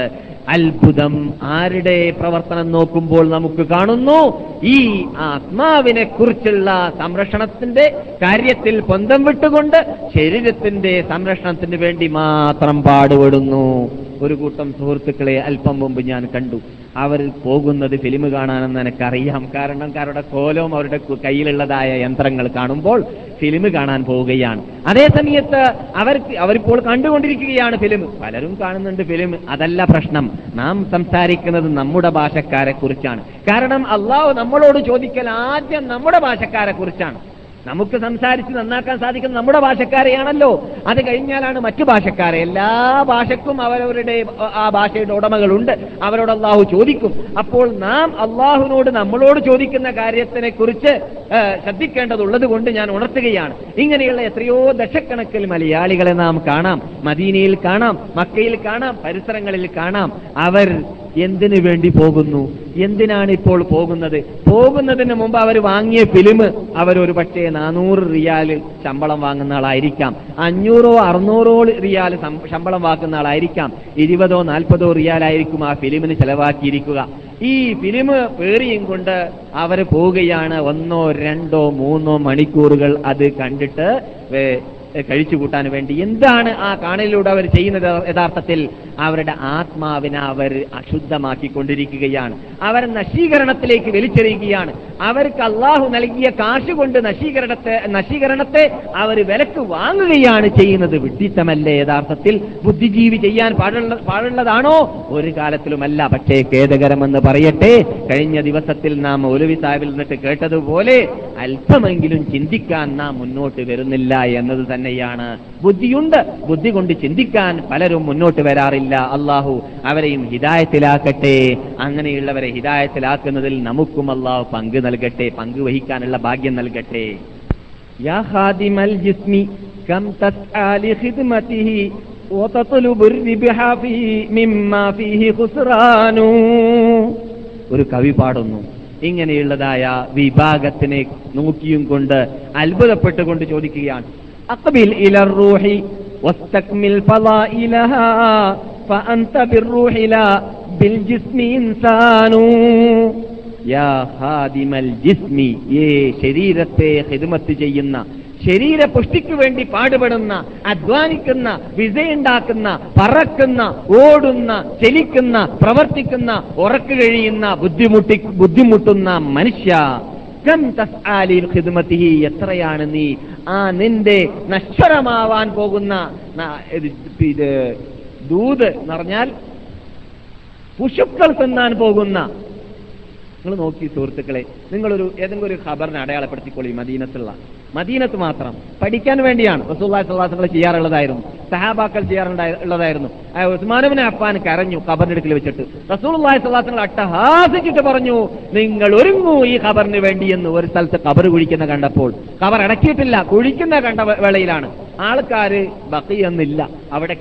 അത്ഭുതം. ആരുടെ പ്രവർത്തനം നോക്കുമ്പോൾ നമുക്ക് കാണുന്നു? ഈ ആത്മാവിനെ കുറിച്ചുള്ള സംരക്ഷണത്തിന്റെ കാര്യത്തിൽ പൊന്തം വിട്ടുകൊണ്ട് ശരീരത്തിന്റെ സംരക്ഷണത്തിന് വേണ്ടി മാത്രം പാടുപെടുന്നു. ഒരു കൂട്ടം സുഹൃത്തുക്കളെ അല്പം മുമ്പ് ഞാൻ കണ്ടു. അവർ പോകുന്നത് ഫിലിം കാണാനെന്ന് എനിക്കറിയാം. കാരണം അവരുടെ കോലവും അവരുടെ കയ്യിലുള്ളതായ യന്ത്രങ്ങൾ കാണുമ്പോൾ ഫിലിം കാണാൻ പോവുകയാണ്. അതേ സമയത്ത് അവർക്ക് അവരിപ്പോൾ കണ്ടുകൊണ്ടിരിക്കുകയാണ് ഫിലിം പലരും കാണുന്നുണ്ട് ഫിലിം അതല്ല പ്രശ്നം. നാം സംസാരിക്കുന്നത് നമ്മുടെ ഭാഷക്കാരെ കുറിച്ചാണ്. കാരണം അള്ളാഹു നമ്മളോട് ചോദിക്കൽ ആദ്യം നമ്മുടെ ഭാഷക്കാരെ കുറിച്ചാണ്. നമുക്ക് സംസാരിച്ച് നന്നാക്കാൻ സാധിക്കുന്ന നമ്മുടെ ഭാഷക്കാരെയാണല്ലോ. അത് കഴിഞ്ഞാലാണ് മറ്റു ഭാഷക്കാരെ. എല്ലാ ഭാഷക്കും അവരവരുടെ ആ ഭാഷയുടെ ഉടമകളുണ്ട്. അവരോട് അള്ളാഹു ചോദിക്കും. അപ്പോൾ നാം അള്ളാഹുവിനോട് നമ്മളോട് ചോദിക്കുന്ന കാര്യത്തിനെ കുറിച്ച് ശ്രദ്ധിക്കേണ്ടതുള്ളത് കൊണ്ട് ഞാൻ ഉണർത്തുകയാണ്. ഇങ്ങനെയുള്ള എത്രയോ ദശക്കണക്കിൽ മലയാളികളെ നാം കാണാം. മദീനയിൽ കാണാം മക്കയിൽ കാണാം പരിസരങ്ങളിൽ കാണാം. അവർ എന്തിനു വേണ്ടി പോകുന്നു? എന്തിനാണ് ഇപ്പോൾ പോകുന്നത്? പോകുന്നതിന് മുമ്പ് അവർ വാങ്ങിയ ഫിലിം അവരൊരു പക്ഷേ നാനൂറ് റിയാൽ ശമ്പളം വാങ്ങുന്ന ആളായിരിക്കാം. അഞ്ഞൂറോ അറുന്നൂറോ റിയാൽ ശമ്പളം വാങ്ങുന്ന ആളായിരിക്കാം. ഇരുപതോ നാൽപ്പതോ റിയാലായിരിക്കും ആ ഫിലിമിന് ചെലവാക്കിയിരിക്കുക. ഈ ഫിലിം പേറിയും കൊണ്ട് അവർ പോവുകയാണ്. ഒന്നോ രണ്ടോ മൂന്നോ മണിക്കൂറുകൾ അത് കണ്ടിട്ട് കഴിച്ചു കൂട്ടാൻ വേണ്ടി എന്താണ് ആ കാണലിലൂടെ അവർ ചെയ്യുന്നത് യഥാർത്ഥത്തിൽ? അവരുടെ ആത്മാവിനെ അവർ അശുദ്ധമാക്കിക്കൊണ്ടിരിക്കുകയാണ്. അവർ നശീകരണത്തിലേക്ക് വലിച്ചെറിയുകയാണ്. അവർക്ക് അള്ളാഹു നൽകിയ കാശ് കൊണ്ട് നശീകരണത്തെ നശീകരണത്തെ അവർ വിലക്ക് വാങ്ങുകയാണ് ചെയ്യുന്നത്. വിഡ്ഢിത്തമല്ലേ യഥാർത്ഥത്തിൽ? ബുദ്ധിജീവി ചെയ്യാൻ പാടുള്ള പാടുള്ളതാണോ? ഒരു കാലത്തിലുമല്ല. പക്ഷേ ഖേദകരമെന്ന് പറയട്ടെ. കഴിഞ്ഞ ദിവസത്തിൽ നാം ഒലുവി സാഹിബിൽ നിന്നിട്ട് കേട്ടതുപോലെ അല്പമെങ്കിലും ചിന്തിക്കാൻ നാം മുന്നോട്ട് വരുന്നില്ല എന്നത് തന്നെയാണ് ബുദ്ധിയുണ്ട് ബുദ്ധി കൊണ്ട് ചിന്തിക്കാൻ പലരും മുന്നോട്ട് വരാറില്ല അള്ളാഹു അവരെയും ഹിദായത്തിലാക്കട്ടെ അങ്ങനെയുള്ളവരെ ഹിദായത്തിലാക്കുന്നതിൽ നമുക്കും അള്ളാഹു പങ്ക് നൽകട്ടെ പങ്ക് വഹിക്കാനുള്ള ഭാഗ്യം നൽകട്ടെ യാ ഖാദിമൽ ജിസ്മി കം തസ്ആ ലിഖിദ്മതിഹി وتطلب الربح فيه مما فيه خسران ഒരു കവി പാടുന്നു ഇങ്ങനെയുള്ളതായ വിഭാഗത്തിനെ നോക്കിയും കൊണ്ട് അത്ഭുതപ്പെട്ടുകൊണ്ട് ചോദിക്കുകയാണ് അഖബിൽ إلى വസ്തക്മിൽ ഫളായിലഹാ ഫഅൻത ബിർറൂഹി ലാ ബിൽ ജിസ്മി ഇൻസാനു യാ ഖാദിമൽ ജിസ്മി ഏ ശരീരത്തെ ഹിദ്മത്ത് ചെയ്യുന്ന ശരീര പുഷ്ടിക്ക് വേണ്ടി പാടുപെടുന്ന അധ്വാനിക്കുന്ന വിസയുണ്ടാക്കുന്ന പറക്കുന്ന ഓടുന്ന ചലിക്കുന്ന പ്രവർത്തിക്കുന്ന ഉറക്കു കഴിയുന്ന ബുദ്ധിമുട്ടി ബുദ്ധിമുട്ടുന്ന മനുഷ്യ എത്രയാണ് നീ? ആ നിന്റെ നശ്വരമാവാൻ പോകുന്ന ഇത് ദൂത് പറഞ്ഞാൽ പുഷുക്കൾ തിന്നാൻ പോകുന്ന. നിങ്ങൾ നോക്കി സുഹൃത്തുക്കളെ നിങ്ങളൊരു ഏതെങ്കിലും ഒരു ഖബറിനെ അടയാളപ്പെടുത്തിക്കൊള്ളി മദീനത്തുള്ള. മദീനത്ത് മാത്രം. പഠിക്കാൻ വേണ്ടിയാണ് റസൂല്ലാഹി സ്വല്ലാസുകൾ ചെയ്യാറുള്ളതായിരുന്നു. സഹാബാക്കൾ ചെയ്യാറുള്ളതായിരുന്നു ഉസ്മാനുബിന് അഫാൻ കരഞ്ഞു ഖബറിനടുക്കിൽ വെച്ചിട്ട്. റസൂലുള്ളാഹി സ്വലാസങ്ങൾ അട്ടഹാസിച്ചിട്ട് പറഞ്ഞു നിങ്ങൾ ഒരുങ്ങൂ ഈ ഖബറിന് വേണ്ടി എന്ന് ഒരു സ്ഥലത്ത് ഖബർ കുഴിക്കുന്ന കണ്ടപ്പോൾ. ഖബർ അടക്കിയിട്ടില്ല കുഴിക്കുന്ന കണ്ട വേളയിലാണ്. ആൾക്കാര് ബക്കിയൊന്നില്ല അവിടെ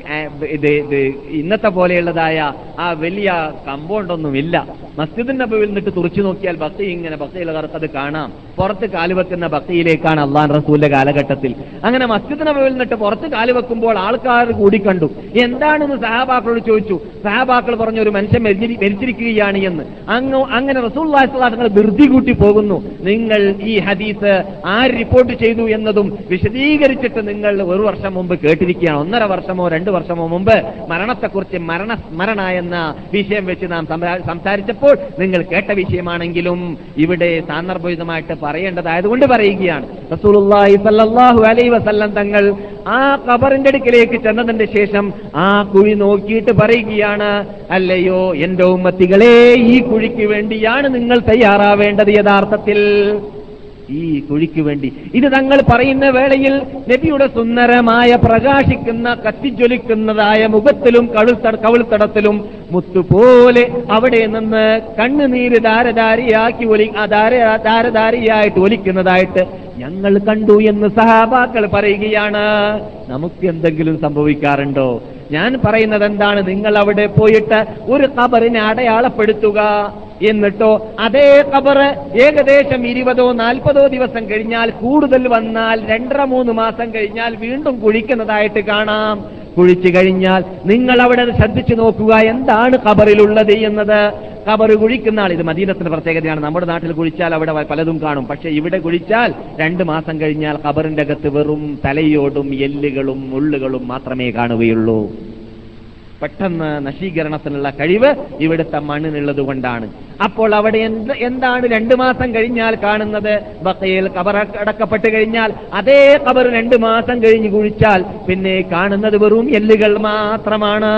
ഇത് ഇത് ഇന്നത്തെ പോലെയുള്ളതായ ആ വലിയ കമ്പൗണ്ട് ഒന്നും ഇല്ല മസ്ജിദ് നബിയിൽ നിന്നിട്ട് തുറച്ചു നോക്കിയാൽ ബക്കി ഇങ്ങനെ ബക്കയിലുള്ളവർക്ക് അത് കാണാം. പുറത്ത് കാലുവെക്കുന്ന ബക്കയിലേക്കാണ് അള്ളാൻ റസൂലിന്റെ കാലഘട്ടത്തിൽ. അങ്ങനെ മസ്ജിദിന്റെ നബിയിൽ നിന്നിട്ട് പുറത്ത് കാലുവെക്കുമ്പോൾ ആൾക്കാർ കൂടി കണ്ടു. എന്താണെന്ന് സഹാബാക്കളോട് ചോദിച്ചു. സഹാബാക്കൾ പറഞ്ഞു ഒരു മനുഷ്യൻ മരിച്ചിരി- മരിച്ചിരിക്കുകയാണ് എന്ന്. അങ്ങ് അങ്ങനെ റസൂൽ നിങ്ങൾ ധൃതി കൂട്ടി പോകുന്നു. നിങ്ങൾ ഈ ഹദീസ് ആര് റിപ്പോർട്ട് ചെയ്തു എന്നതും വിശദീകരിച്ചിട്ട് നിങ്ങൾ ഒരു വർഷം മുമ്പ് കേട്ടിരിക്കുകയാണ്. ഒന്നര വർഷമോ രണ്ട് വർഷമോ മുമ്പ് മരണത്തെക്കുറിച്ച് മരണസ്മരണ എന്ന വിഷയം വെച്ച് നാം സംസാരിച്ചപ്പോൾ നിങ്ങൾ കേട്ട വിഷയമാണെങ്കിലും ഇവിടെ സാന്ദർഭികമായിട്ട് പറയേണ്ടതായതുകൊണ്ട് പറയുകയാണ്. റസൂലുള്ളാഹി അലൈഹി വസല്ലം തങ്ങൾ ആ കബറിന്റെ അടുക്കിലേക്ക് ചെന്നതിന്റെ ശേഷം ആ കുഴി നോക്കിയിട്ട് പറയുകയാണ് അല്ലയോ എന്റെ ഉമ്മത്തികളെ ഈ കുഴിക്ക് വേണ്ടിയാണ് നിങ്ങൾ തയ്യാറാവേണ്ടത് യഥാർത്ഥത്തിൽ. ഈ കുഴിക്ക് വേണ്ടി. ഇത് തങ്ങൾ പറയുന്ന വേളയിൽ നബിയുടെ സുന്ദരമായ പ്രകാശിക്കുന്ന കത്തിജ്വലിക്കുന്നതായ മുഖത്തിലും കഴുത്ത കവിൾത്തടത്തിലും മുത്തുപോലെ അവിടെ നിന്ന് കണ്ണുനീര് ധാരധാരിയാക്കി ഒലി ധാരധാരിയായിട്ട് ഒലിക്കുന്നതായിട്ട് ഞങ്ങൾ കണ്ടു എന്ന് സഹാബാക്കൾ പറയുകയാണ്. നമുക്ക് എന്തെങ്കിലും സംഭവിക്കാറുണ്ടോ? ഞാൻ പറയുന്നത് എന്താണ്? നിങ്ങൾ അവിടെ പോയിട്ട് ഒരു കബറിനെ അടയാളപ്പെടുത്തുക. എന്നിട്ടോ അതേ കബർ ഏകദേശം ഇരുപതോ നാൽപ്പതോ ദിവസം കഴിഞ്ഞാൽ കൂടുതൽ വന്നാൽ രണ്ടര മൂന്ന് മാസം കഴിഞ്ഞാൽ വീണ്ടും കുഴിക്കുന്നതായിട്ട് കാണാം. കുഴിച്ചു കഴിഞ്ഞാൽ നിങ്ങൾ അവിടെ ശ്രദ്ധിച്ചു നോക്കുക എന്താണ് കബറിലുള്ളത് എന്നത്. കബർ കുഴിക്കുന്ന ആൾ ഇത് മദീനത്തിന്റെ പ്രത്യേകതയാണ്. നമ്മുടെ നാട്ടിൽ കുഴിച്ചാൽ അവിടെ പലതും കാണും. പക്ഷെ ഇവിടെ കുഴിച്ചാൽ രണ്ട് മാസം കഴിഞ്ഞാൽ കബറിന്റെ അകത്ത് വെറും തലയോടും എല്ലുകളും മുള്ളുകളും മാത്രമേ കാണുകയുള്ളൂ. പെട്ടെന്ന് നശീകരണത്തിനുള്ള കഴിവ് ഇവിടുത്തെ മണ്ണിനുള്ളത് കൊണ്ടാണ്. അപ്പോൾ അവിടെ എന്ത് എന്താണ് രണ്ടു മാസം കഴിഞ്ഞാൽ കാണുന്നത്? ബക്കയിൽ കബർ അടക്കപ്പെട്ട് കഴിഞ്ഞാൽ അതേ കബർ രണ്ടു മാസം കഴിഞ്ഞ് കുഴിച്ചാൽ പിന്നെ കാണുന്നത് വെറും എല്ലുകൾ മാത്രമാണ്.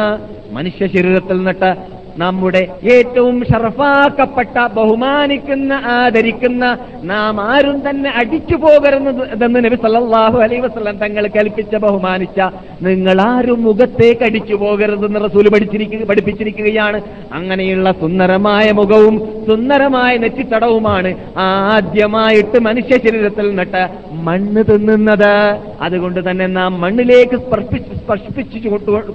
മനുഷ്യ ശരീരത്തിൽ നിന്നിട്ട് നമ്മുടെ ഏറ്റവും ഷർഫാക്കപ്പെട്ട ബഹുമാനിക്കുന്ന ആദരിക്കുന്ന നാം ആരും തന്നെ അടിച്ചു പോകരുതെന്ന് നബി സല്ലാഹു അലൈ വസ്ലം തങ്ങൾ കൽപ്പിച്ച ബഹുമാനിച്ച നിങ്ങൾ ആരും മുഖത്തേക്ക് അടിച്ചു പോകരുതെന്ന് റസൂൽ പഠിച്ചിരിക്കുക പഠിപ്പിച്ചിരിക്കുകയാണ്. അങ്ങനെയുള്ള സുന്ദരമായ മുഖവും സുന്ദരമായ നെറ്റിത്തടവുമാണ് ആദ്യമായിട്ട് മനുഷ്യ ശരീരത്തിൽ നിന്നിട്ട് മണ്ണ് തിന്നുന്നത്. അതുകൊണ്ട് തന്നെ നാം മണ്ണിലേക്ക് സ്പർശിപ്പിച്ചു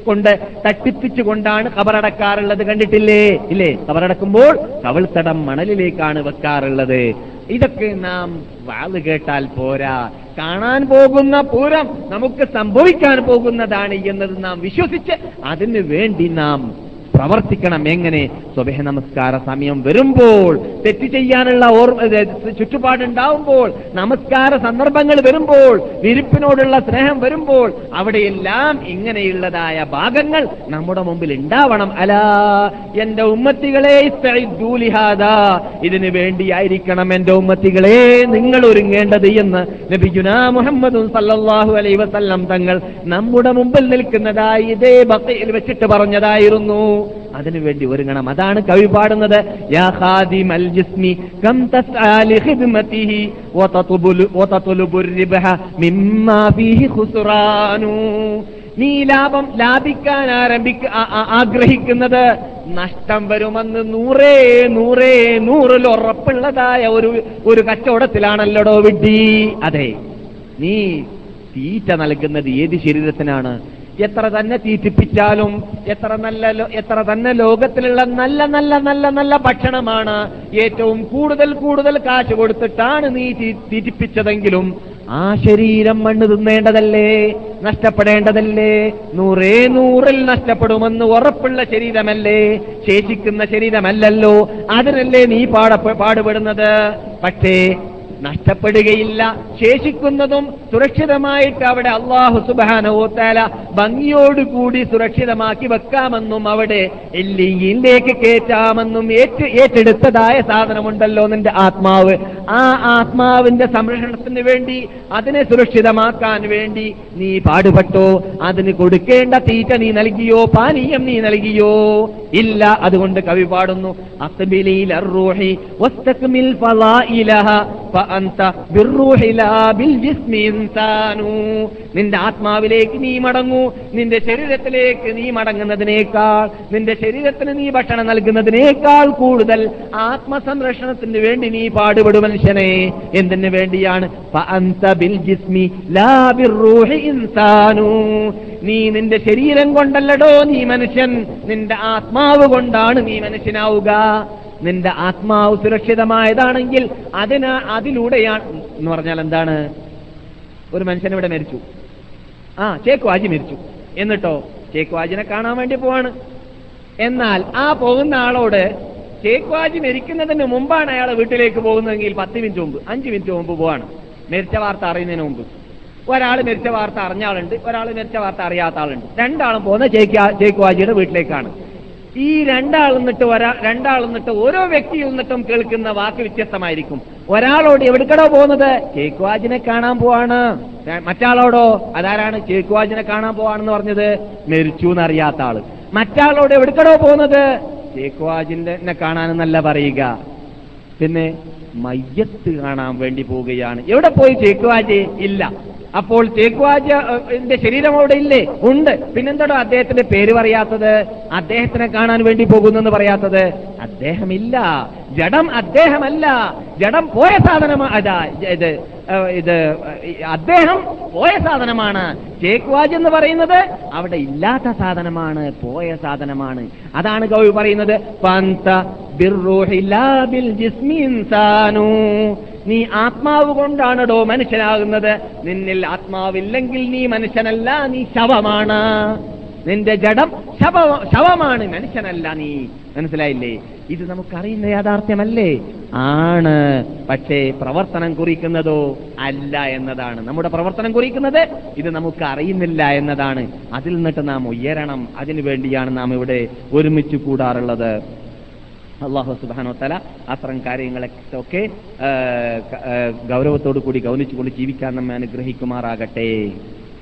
കൊണ്ട് തട്ടിപ്പിച്ചുകൊണ്ടാണ് കബറടക്കാറുള്ളത് കണ്ടിട്ടില്ല? കേട്ടിട്ടില്ലേ? ഇല്ലേ? കബറടക്കുമ്പോൾ കവിൾത്തടം മണലിലേക്കാണ് വെക്കാറുള്ളത്. ഇതൊക്കെ നാം വാത് കേട്ടാൽ പോരാ. കാണാൻ പോകുന്ന പൂരം നമുക്ക് സംഭവിക്കാൻ പോകുന്നതാണ് എന്നത് നാം വിശ്വസിച്ച് അതിനു വേണ്ടി നാം പ്രവർത്തിക്കണം. എങ്ങനെ? സ്വഭ നമസ്കാര സമയം വരുമ്പോൾ തെറ്റ് ചെയ്യാനുള്ള ഓർമ്മ ചുറ്റുപാടുണ്ടാവുമ്പോൾ നമസ്കാര സന്ദർഭങ്ങൾ വരുമ്പോൾ വിരിപ്പിനോടുള്ള സ്നേഹം വരുമ്പോൾ അവിടെയെല്ലാം ഇങ്ങനെയുള്ളതായ ഭാഗങ്ങൾ നമ്മുടെ മുമ്പിൽ ഉണ്ടാവണം. അലാ എന്റെ ഉമ്മത്തികളെ. ഇതിനു വേണ്ടിയായിരിക്കണം എന്റെ ഉമ്മത്തികളെ നിങ്ങൾ ഒരുങ്ങേണ്ടത് എന്ന് ലഭിക്കുന്ന മുഹമ്മദും സല്ലാഹു അലൈ വസല്ലം തങ്ങൾ നമ്മുടെ മുമ്പിൽ നിൽക്കുന്നതായി ഇതേ ഭക്തിയിൽ വെച്ചിട്ട് പറഞ്ഞതായിരുന്നു. അതിനുവേണ്ടി ഒരുങ്ങണം. അതാണ് കവി പാടുന്നത്. നീ ലാഭം ലാഭിക്കാൻ ആരംഭിക്ക ആഗ്രഹിക്കുന്നത് നഷ്ടം വരുമെന്ന് നൂറേ നൂറേ നൂറിൽ ഉറപ്പുള്ളതായ ഒരു ഒരു കച്ചവടത്തിലാണല്ലോടോ വിഡ്ഡി? അതെ. നീ തീറ്റ നൽകുന്നത് ഏത് ശരീരത്തിനാണ്? എത്ര തന്നെ തീറ്റിപ്പിച്ചാലും എത്ര നല്ല എത്ര തന്നെ ലോകത്തിലുള്ള നല്ല നല്ല നല്ല നല്ല ഭക്ഷണമാണ് ഏറ്റവും കൂടുതൽ കൂടുതൽ കാശ് കൊടുത്തിട്ടാണ് നീ തീറ്റിപ്പിച്ചതെങ്കിലും ആ ശരീരം മണ്ണ് തിന്നേണ്ടതല്ലേ? നഷ്ടപ്പെടേണ്ടതല്ലേ? നൂറേ നൂറിൽ നഷ്ടപ്പെടുമെന്ന് ഉറപ്പുള്ള ശരീരമല്ലേ? ശേഷിക്കുന്ന ശരീരമല്ലല്ലോ. അതിനല്ലേ നീ പാട പാടുപെടുന്നത്? പക്ഷേ നഷ്ടപ്പെടുകയില്ല. ശേഷിക്കുന്നതും സുരക്ഷിതമായിട്ട് അവിടെ അള്ളാഹു സുബാനോത്താല ഭംഗിയോടുകൂടി സുരക്ഷിതമാക്കി വെക്കാമെന്നും അവിടെ എല്ലിയിലേക്ക് കയറ്റാമെന്നും ഏറ്റ ഏറ്റെടുത്തതായ സാധനമുണ്ടല്ലോ നിന്റെ ആത്മാവ്. ആ ആത്മാവിന്റെ സംരക്ഷണത്തിന് വേണ്ടി അതിനെ സുരക്ഷിതമാക്കാൻ വേണ്ടി നീ പാടുപെട്ടോ. അതിന് കൊടുക്കേണ്ട തീറ്റ നീ നൽകിയോ പാനീയം നീ നൽകിയോ? ഇല്ല അതുകൊണ്ട് കവി പാടുന്നു. അസ്ബിലിൽ ഇൻസാനു. നിന്റെ ആത്മാവിലേക്ക് നീ മടങ്ങൂ. നിന്റെ ശരീരത്തിലേക്ക് നീ മടങ്ങുന്നതിനേക്കാൾ നിന്റെ ശരീരത്തിന് നീ ഭക്ഷണം നൽകുന്നതിനേക്കാൾ കൂടുതൽ ആത്മസംരക്ഷണത്തിന് വേണ്ടി നീ പാടുപെടും മനുഷ്യനെ. എന്തിനു വേണ്ടിയാണ്? നീ നിന്റെ ശരീരം കൊണ്ടല്ലടോ നീ മനുഷ്യൻ. നിന്റെ ആത്മാവ് കൊണ്ടാണ് നീ മനുഷ്യനാവുക. നിന്റെ ആത്മാവ് സുരക്ഷിതമായതാണെങ്കിൽ അതിന് അതിലൂടെയാണ് എന്ന് പറഞ്ഞാൽ എന്താണ്? ഒരു മനുഷ്യൻ ഇവിടെ മരിച്ചു. ആ ചേക്ക് വാജി മരിച്ചു. എന്നിട്ടോ? ചേക്ക് വാജിനെ കാണാൻ വേണ്ടി പോവാണ്. എന്നാൽ ആ പോകുന്ന ആളോട് ചേക്ക് വാജി മരിക്കുന്നതിന് മുമ്പാണ് അയാൾ വീട്ടിലേക്ക് പോകുന്നതെങ്കിൽ പത്ത് മിനിറ്റ് മുമ്പ് അഞ്ച് മിനിറ്റ് മുമ്പ് പോവാണ്. മരിച്ച വാർത്ത അറിയുന്നതിന് മുമ്പ്. ഒരാൾ മരിച്ച വാർത്ത അറിഞ്ഞ ആളുണ്ട് ഒരാൾ മരിച്ച വാർത്ത അറിയാത്ത ആളുണ്ട്. രണ്ടാളും പോകുന്ന ചേക്ക് ചേക്കുവാജിയുടെ വീട്ടിലേക്കാണ്. ഈ രണ്ടാൾ നിന്നിട്ട് ഒരാ രണ്ടാൾ നിന്നിട്ട് ഓരോ വ്യക്തിയിൽ നിന്നിട്ടും കേൾക്കുന്ന വാക്ക് വ്യത്യസ്തമായിരിക്കും. ഒരാളോട് എവിടേക്കടോ പോകുന്നത്? ചേക്കുവാജിനെ കാണാൻ പോവാണ്. മറ്റാളോടോ? അതാരാണ് ചേക്കുവാജിനെ കാണാൻ പോവാണെന്ന് പറഞ്ഞത്? മരിച്ചു എന്നറിയാത്ത ആൾ. മറ്റാളോട് എവിടേക്കടോ പോകുന്നത്? ചേക്കുവാജിന്റെ എന്നെ കാണാനെന്നല്ല പറയുക. പിന്നെ മയ്യത്ത് കാണാൻ വേണ്ടി പോവുകയാണ്. എവിടെ പോയി ചേക്കുവാജി? ഇല്ല. അപ്പോൾ ചേക്കുവാജിന്റെ ശരീരം അവിടെ ഇല്ലേ? ഉണ്ട്. പിന്നെന്താണോ അദ്ദേഹത്തിന്റെ പേര് പറയാത്തത്? അദ്ദേഹത്തിനെ കാണാൻ വേണ്ടി പോകുന്നെന്ന് പറയാത്തത്? അദ്ദേഹമില്ല. ജഡം അദ്ദേഹമല്ല. ജഡം പോയ സാധനമാണ് ഇത്. ഇത് അദ്ദേഹം പോയ സാധനമാണ്. ചേക്വാജ് എന്ന് പറയുന്നത് അവിടെ ഇല്ലാത്ത സാധനമാണ് പോയ സാധനമാണ്. അതാണ് കവി പറയുന്നത് പന്ത നീ ആത്മാവ് കൊണ്ടാണടോ മനുഷ്യനാകുന്നത്. നിന്നിൽ ആത്മാവില്ലെങ്കിൽ നീ മനുഷ്യനല്ല നീ ശവമാണ്. നിന്റെ ജഡം ശവ ശവമാണ്. മനുഷ്യനല്ല നീ. മനസ്സിലായില്ലേ? ഇത് നമുക്കറിയുന്ന യാഥാർത്ഥ്യമല്ലേ? ആണ്. പക്ഷേ പ്രവർത്തനം കുറിക്കുന്നതോ അല്ല എന്നതാണ്. നമ്മുടെ പ്രവർത്തനം കുറിക്കുന്നത് ഇത് നമുക്ക് അറിയുന്നില്ല എന്നതാണ്. അതിൽ നിന്നിട്ട് നാം ഉയരണം. അതിനു വേണ്ടിയാണ് നാം ഇവിടെ ഒരുമിച്ച് കൂടാറുള്ളത്. അള്ളാഹു സുബാനോ തല അത്തരം കാര്യങ്ങളൊക്കെ ഗൗരവത്തോടു കൂടി ഗൗനിച്ചുകൊണ്ട് ജീവിക്കാൻ നമ്മെ അനുഗ്രഹിക്കുമാറാകട്ടെ.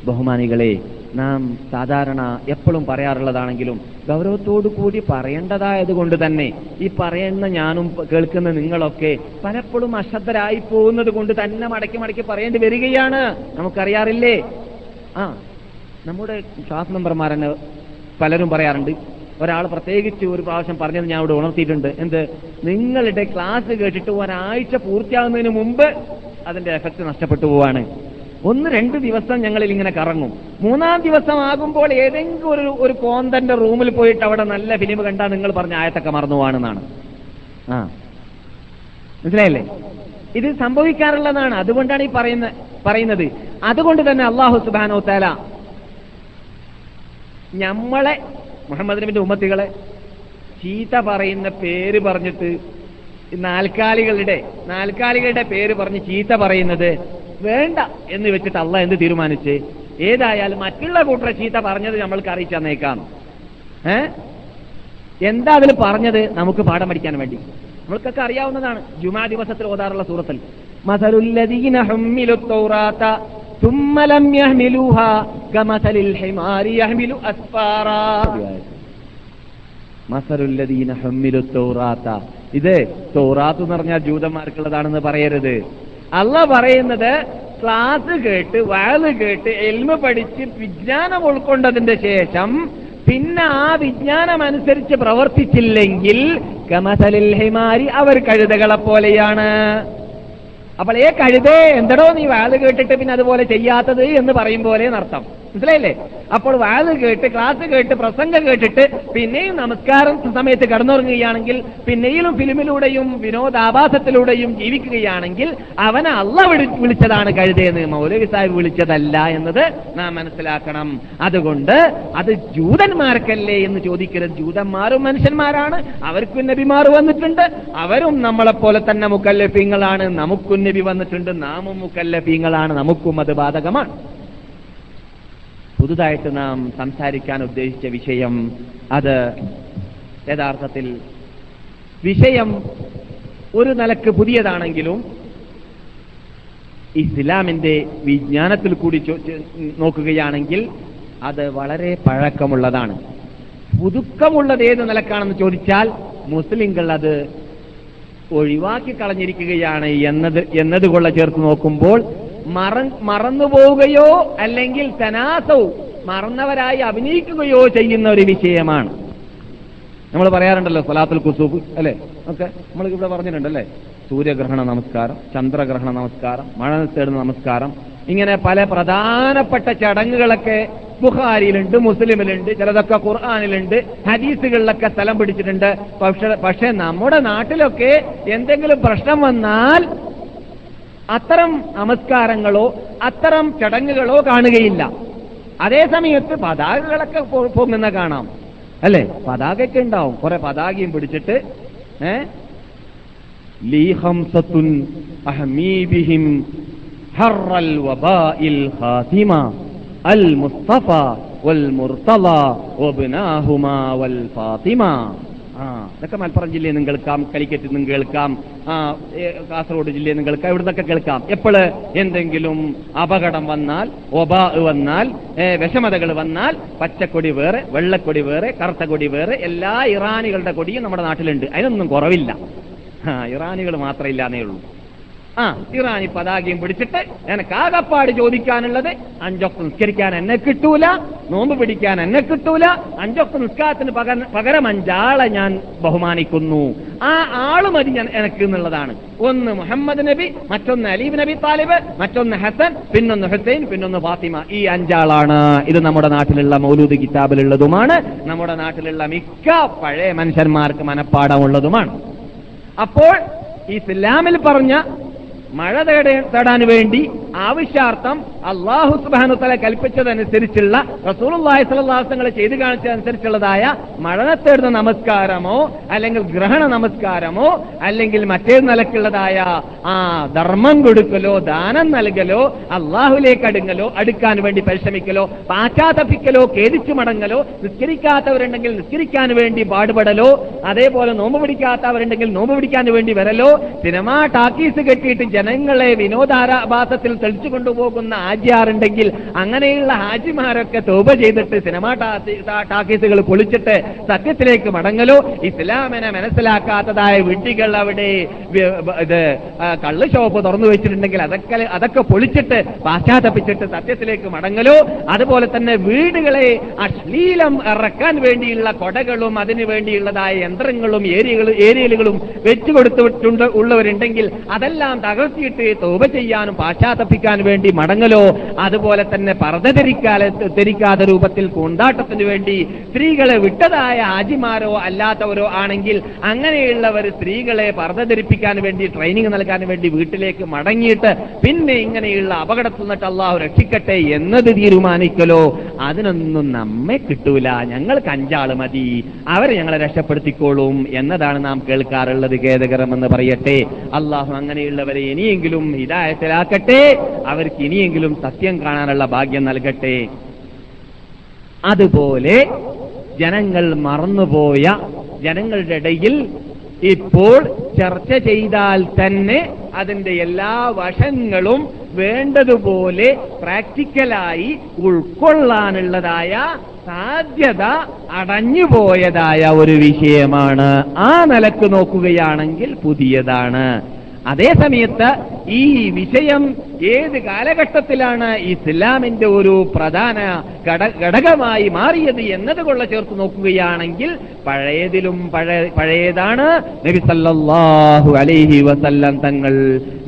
ബഹുമാനികളെ നാം സാധാരണ എപ്പോഴും പറയാറുള്ളതാണെങ്കിലും ഗൗരവത്തോടു കൂടി പറയേണ്ടതായത് കൊണ്ട് തന്നെ ഈ പറയുന്ന ഞാനും കേൾക്കുന്ന നിങ്ങളൊക്കെ പലപ്പോഴും അശ്രദ്ധരായി പോകുന്നത് കൊണ്ട് തന്നെ മടക്കി മടക്കി പറയേണ്ടി വരികയാണ്. നമുക്കറിയാറില്ലേ? ആ നമ്മുടെ ക്ലാസ് മെമ്പർമാരെന്നെ പലരും പറയാറുണ്ട്. ഒരാൾ പ്രത്യേകിച്ച് ഒരു പ്രാവശ്യം പറഞ്ഞത് ഞാൻ ഇവിടെ ഉണർത്തിയിട്ടുണ്ട്. എന്ത്? നിങ്ങളുടെ ക്ലാസ് കേട്ടിട്ട് ഒരാഴ്ച പൂർത്തിയാകുന്നതിന് മുമ്പ് അതിന്റെ എഫക്ട് നഷ്ടപ്പെട്ടു പോവാണ്. ഒന്ന് രണ്ട് ദിവസം ഞങ്ങളിൽ ഇങ്ങനെ കറങ്ങും. മൂന്നാം ദിവസം ആകുമ്പോൾ ഏതെങ്കിലും ഒരു ഒരു കോന്തന്റെ റൂമിൽ പോയിട്ട് അവിടെ നല്ല ഫിലിം കണ്ടാൽ നിങ്ങൾ പറഞ്ഞ ആയത്തൊക്കെ മറന്നുപോവാണെന്നാണ് ആ. മനസ്സിലായില്ലേ? ഇത് സംഭവിക്കാറുള്ളതാണ്. അതുകൊണ്ടാണ് ഈ പറയുന്ന പറയുന്നത്. അതുകൊണ്ട് തന്നെ അള്ളാഹു സുബാനോ താല ഞമ്മളെ മുഹമ്മദ് നബിന്റെ ഉമ്മത്തികളെ ചീത്ത പറയുന്ന പേര് പറഞ്ഞിട്ട് നാൽക്കാലികളുടെ നാൽക്കാലികളുടെ പേര് പറഞ്ഞ് ചീത്ത പറയുന്നത് വേണ്ട എന്ന് വെച്ചിട്ട് അള്ള എന്ത് തീരുമാനിച്ച്? ഏതായാലും മറ്റുള്ള കൂട്ടരെ ചീത്ത പറഞ്ഞത് നമ്മൾക്ക് അറിയിച്ചു ഏ? എന്താ അതിൽ പറഞ്ഞത് നമുക്ക് പാഠം പഠിക്കാൻ വേണ്ടി? നമ്മൾക്കൊക്കെ അറിയാവുന്നതാണ്. ജുമാ ദിവസത്തിൽ ഓതാറുള്ള സൂറത്തിൽ. ഇത് തോറാത്ത് എന്ന് പറഞ്ഞാൽ ജൂതന്മാർക്കുള്ളതാണെന്ന് പറയരുത്. അല്ല പറയുന്നത് ക്ലാസ് കേട്ട് വയൽ കേട്ട് എൽമ പഠിച്ച് വിജ്ഞാനം ഉൾക്കൊണ്ടതിന്റെ ശേഷം പിന്നെ ആ വിജ്ഞാനം അനുസരിച്ച് പ്രവർത്തിച്ചില്ലെങ്കിൽ കമസലിൽ ഹിമാരി അവർ കഴുതകളെ പോലെയാണ്. അപ്പോൾ ഏ കഴുതേ എന്തടോ നീ വാത് കേട്ടിട്ട് പിന്നെ അതുപോലെ ചെയ്യാത്തത് എന്ന് പറയും പോലെ എന്നർത്ഥം? മനസ്സിലായില്ലേ? അപ്പോൾ വാത് കേട്ട് ക്ലാസ് കേട്ട് പ്രസംഗം കേട്ടിട്ട് പിന്നെയും നമസ്കാരം സമയത്ത് കടന്നുറങ്ങുകയാണെങ്കിൽ പിന്നെയും ഫിലിമിലൂടെയും വിനോദാഭാസത്തിലൂടെയും ജീവിക്കുകയാണെങ്കിൽ അവനെ അല്ല വിളി വിളിച്ചതാണ് കഴുതയെന്ന് മൗലവി സാഹിബ് വിളിച്ചതല്ല എന്നത് നാം മനസ്സിലാക്കണം. അതുകൊണ്ട് അത് ജൂതന്മാർക്കല്ലേ എന്ന് ചോദിക്കരുത്. ജൂതന്മാരും മനുഷ്യന്മാരാണ്. അവർക്കും നബിമാർ വന്നിട്ടുണ്ട്. അവരും നമ്മളെ പോലെ തന്നെ മുക്കല്ലഫീങ്ങളാണ് നമുക്കും നബി വന്നിട്ടുണ്ട്. നാമും മുക്കല്ലഫീങ്ങളാണ് നമുക്കും അത് ബാധകമാണ്. പുതുതായിട്ട് നാം സംസാരിക്കാൻ ഉദ്ദേശിച്ച വിഷയം അത് യഥാർത്ഥത്തിൽ വിഷയം ഒരു നിലയ്ക്ക് പുതിയതാണെങ്കിലും ഇസ്ലാമിന്റെ വിജ്ഞാനത്തിൽ കൂടി നോക്കുകയാണെങ്കിൽ അത് വളരെ പഴക്കമുള്ളതാണ്. പുതുക്കമുള്ളത് ഏത് നിലക്കാണെന്ന് ചോദിച്ചാൽ മുസ്ലിങ്ങൾ അത് ഒഴിവാക്കി കളഞ്ഞിരിക്കുകയാണ് എന്നത് എന്നതുകൊള്ള ചേർത്ത് നോക്കുമ്പോൾ മറ മറന്നുപോവുകയോ അല്ലെങ്കിൽ തനാസവും മറന്നവരായി അഭിനയിക്കുകയോ ചെയ്യുന്ന ഒരു വിഷയമാണ്. നമ്മൾ പറയാറുണ്ടല്ലോ സലാത്തുൽ കുസൂഫ് അല്ലെ? ഒക്കെ നമ്മൾ ഇവിടെ പറഞ്ഞിട്ടുണ്ടല്ലേ? സൂര്യഗ്രഹണ നമസ്കാരം ചന്ദ്രഗ്രഹണ നമസ്കാരം മഴ തേടുന്ന നമസ്കാരം. ഇങ്ങനെ പല പ്രധാനപ്പെട്ട ചടങ്ങുകളൊക്കെ ബുഹാരിയിലുണ്ട് മുസ്ലിമിലുണ്ട് ചിലതൊക്കെ ഖുർആാനിലുണ്ട് ഹദീസുകളിലൊക്കെ സ്ഥലം പിടിച്ചിട്ടുണ്ട്. പക്ഷെ പക്ഷെ നമ്മുടെ നാട്ടിലൊക്കെ എന്തെങ്കിലും പ്രശ്നം വന്നാൽ അത്തരം നമസ്കാരങ്ങളോ അത്തരം ചടങ്ങുകളോ കാണുകയില്ല. അതേസമയത്ത് പതാകകളൊക്കെ പൊങ്ങുന്ന കാണാം. അല്ലെ? പതാകയൊക്കെ ഉണ്ടാവും. കുറെ പതാകയും പിടിച്ചിട്ട് ഏ? വബാഇൽ അൽ മുസ്തഫ വൽ വബ്നാഹുമാ വൽ ഫാത്തിമ. ആ ഇതൊക്കെ മലപ്പുറം ജില്ലയിൽ നിന്നും കേൾക്കാം കലിക്കറ്റിൽ നിന്നും കേൾക്കാം കാസർഗോഡ് ജില്ലയിൽ നിന്നും കേൾക്കാം ഇവിടുന്നൊക്കെ കേൾക്കാം. എപ്പോൾ? എന്തെങ്കിലും അപകടം വന്നാൽ ഒബ വന്നാൽ വിഷമതകൾ വന്നാൽ പച്ചക്കൊടി വേറെ വെള്ളക്കൊടി വേറെ കറുത്ത കൊടി വേറെ എല്ലാ ഇറാനികളുടെ കൊടിയും നമ്മുടെ നാട്ടിലുണ്ട്. അതിനൊന്നും കുറവില്ല. ഇറാനികൾ മാത്രമില്ലാന്നേ ഉള്ളൂ. ആ ഇറാനി പതാകയും പിടിച്ചിട്ട് എനിക്ക് ആകപ്പാട് ചോദിക്കാനുള്ളത് അഞ്ചൊക്കെ നിസ്കരിക്കാൻ എന്നെ കിട്ടൂല നോമ്പ് പിടിക്കാൻ എന്നെ കിട്ടൂല അഞ്ചൊക്കെ നിസ്കാരത്തിന് പകരം പകരം അഞ്ചാളെ ഞാൻ ബഹുമാനിക്കുന്നു. ആ ആൾ മതി ഞാൻ എനിക്ക് എന്നുള്ളതാണ്. ഒന്ന് മുഹമ്മദ് നബി മറ്റൊന്ന് അലീബ് നബി താലിബ് മറ്റൊന്ന് ഹസൻ പിന്നൊന്ന് ഹുസൈൻ പിന്നൊന്ന് ഫാത്തിമ. ഈ അഞ്ചാളാണ്. ഇത് നമ്മുടെ നാട്ടിലുള്ള മൗലൂദ് കിതാബിലുള്ളതുമാണ്. നമ്മുടെ നാട്ടിലുള്ള മിക്ക പഴയ മനുഷ്യന്മാർക്ക് മനപ്പാടമുള്ളതുമാണ്. അപ്പോൾ ഈ ഇസ്ലാമിൽ പറഞ്ഞ മഴ തേട തേടാൻ വേണ്ടി ആവശ്യാർത്ഥം അള്ളാഹു സുബാനുത്തല കൽപ്പിച്ചതനുസരിച്ചുള്ള റസൂലുള്ളാഹി വസല്ലം ചെയ്തു കാണിച്ചതനുസരിച്ചുള്ളതായ മഴനത്തേടുന്ന തേടുന്ന നമസ്കാരമോ അല്ലെങ്കിൽ ഗ്രഹണ നമസ്കാരമോ അല്ലെങ്കിൽ മറ്റേ നിലക്കുള്ളതായ ആ ധർമ്മം കൊടുക്കലോ ദാനം നൽകലോ അള്ളാഹുലേക്ക് അടുങ്ങലോ അടുക്കാൻ വേണ്ടി പരിശ്രമിക്കലോ പാശ്ചാത്തപ്പിക്കലോ ഖേദിച്ചു മടങ്ങലോ നിസ്കരിക്കാത്തവരുണ്ടെങ്കിൽ നിസ്കരിക്കാൻ വേണ്ടി പാടുപെടലോ അതേപോലെ നോമ്പ് പിടിക്കാത്തവരുണ്ടെങ്കിൽ നോമ്പ് പിടിക്കാൻ വേണ്ടി വരലോ സിനിമാ ടാക്കീസ് കെട്ടിയിട്ട് ജനങ്ങളെ വിനോദാരാഭാസത്തിൽ തെളിച്ചു കൊണ്ടുപോകുന്ന ഹാജിയാറുണ്ടെങ്കിൽ അങ്ങനെയുള്ള ഹാജിമാരൊക്കെ തോപ ചെയ്തിട്ട് സിനിമാ ടാക്കീസുകൾ പൊളിച്ചിട്ട് സത്യത്തിലേക്ക് മടങ്ങലോ? ഇസ്ലാമിനെ മനസ്സിലാക്കാത്തതായ വീട്ടികൾ അവിടെ ഇത് കള്ള് ഷോപ്പ് തുറന്നു വെച്ചിട്ടുണ്ടെങ്കിൽ അതൊക്കെ അതൊക്കെ പൊളിച്ചിട്ട് പാശ്ചാത്തപ്പിച്ചിട്ട് സത്യത്തിലേക്ക് മടങ്ങലോ? അതുപോലെ തന്നെ വീടുകളെ അശ്ലീലം ഇറക്കാൻ വേണ്ടിയുള്ള കൊടകളും അതിനു വേണ്ടിയുള്ളതായ യന്ത്രങ്ങളും ഏരിയകളും ഏരിയലുകളും വെച്ചു കൊടുത്തിട്ടുണ്ട് ഉള്ളവരുണ്ടെങ്കിൽ അതെല്ലാം തകർത്തിയിട്ട് തോപ ചെയ്യാനും പാശ്ചാത്തപ്പിക്കാനും ധരിപ്പിക്കാൻ വേണ്ടി മടങ്ങലോ അതുപോലെ തന്നെ പർദ്ദ ധരിക്കാതെ ധരിക്കാത്ത രൂപത്തിൽ കൊണ്ടാട്ടത്തിന് വേണ്ടി സ്ത്രീകളെ വിട്ടതായ ആജിമാരോ അല്ലാത്തവരോ ആണെങ്കിൽ അങ്ങനെയുള്ളവർ സ്ത്രീകളെ പർദ്ദ ധരിപ്പിക്കാൻ വേണ്ടി ട്രെയിനിങ് നൽകാൻ വേണ്ടി വീട്ടിലേക്ക് മടങ്ങിയിട്ട് പിന്നെ ഇങ്ങനെയുള്ള അപകടത്തിൽ നിന്നിട്ട് അള്ളാഹു രക്ഷിക്കട്ടെ എന്നത് തീരുമാനിക്കലോ അതിനൊന്നും നമ്മെ കിട്ടൂല. ഞങ്ങൾക്ക് അഞ്ചാൾ മതി. അവരെ ഞങ്ങളെ രക്ഷപ്പെടുത്തിക്കോളും എന്നതാണ് നാം കേൾക്കാറുള്ളത് ഖേദകരമെന്ന് പറയട്ടെ. അള്ളാഹു അങ്ങനെയുള്ളവരെ ഇനിയെങ്കിലും ഹിദായത്തിലാക്കട്ടെ. അവർക്ക് ഇനിയെങ്കിലും സത്യം കാണാനുള്ള ഭാഗ്യം നൽകട്ടെ. അതുപോലെ ജനങ്ങൾ മറന്നുപോയ ജനങ്ങളുടെ ഇടയിൽ ഇപ്പോൾ ചർച്ച ചെയ്താൽ തന്നെ അതിന്റെ എല്ലാ വശങ്ങളും വേണ്ടതുപോലെ പ്രാക്ടിക്കലായി ഉൾക്കൊള്ളാനുള്ളതായ സാധ്യത അടഞ്ഞുപോയതായ ഒരു വിഷയമാണ്. ആ നിലയ്ക്ക് നോക്കുകയാണെങ്കിൽ പുതിയതാണ്. അതേ സമയത്ത് ഈ വിഷയം ഏത് കാലഘട്ടത്തിലാണ് ഇസ്ലാമിന്റെ ഒരു പ്രധാന ഘടകമായി മാറിയത് എന്നതുകൊള്ള ചേർത്ത് നോക്കുകയാണെങ്കിൽ പഴയതിലും പഴയ പഴയതാണ്. നബി സല്ലല്ലാഹു അലൈഹി വസല്ലം തങ്ങൾ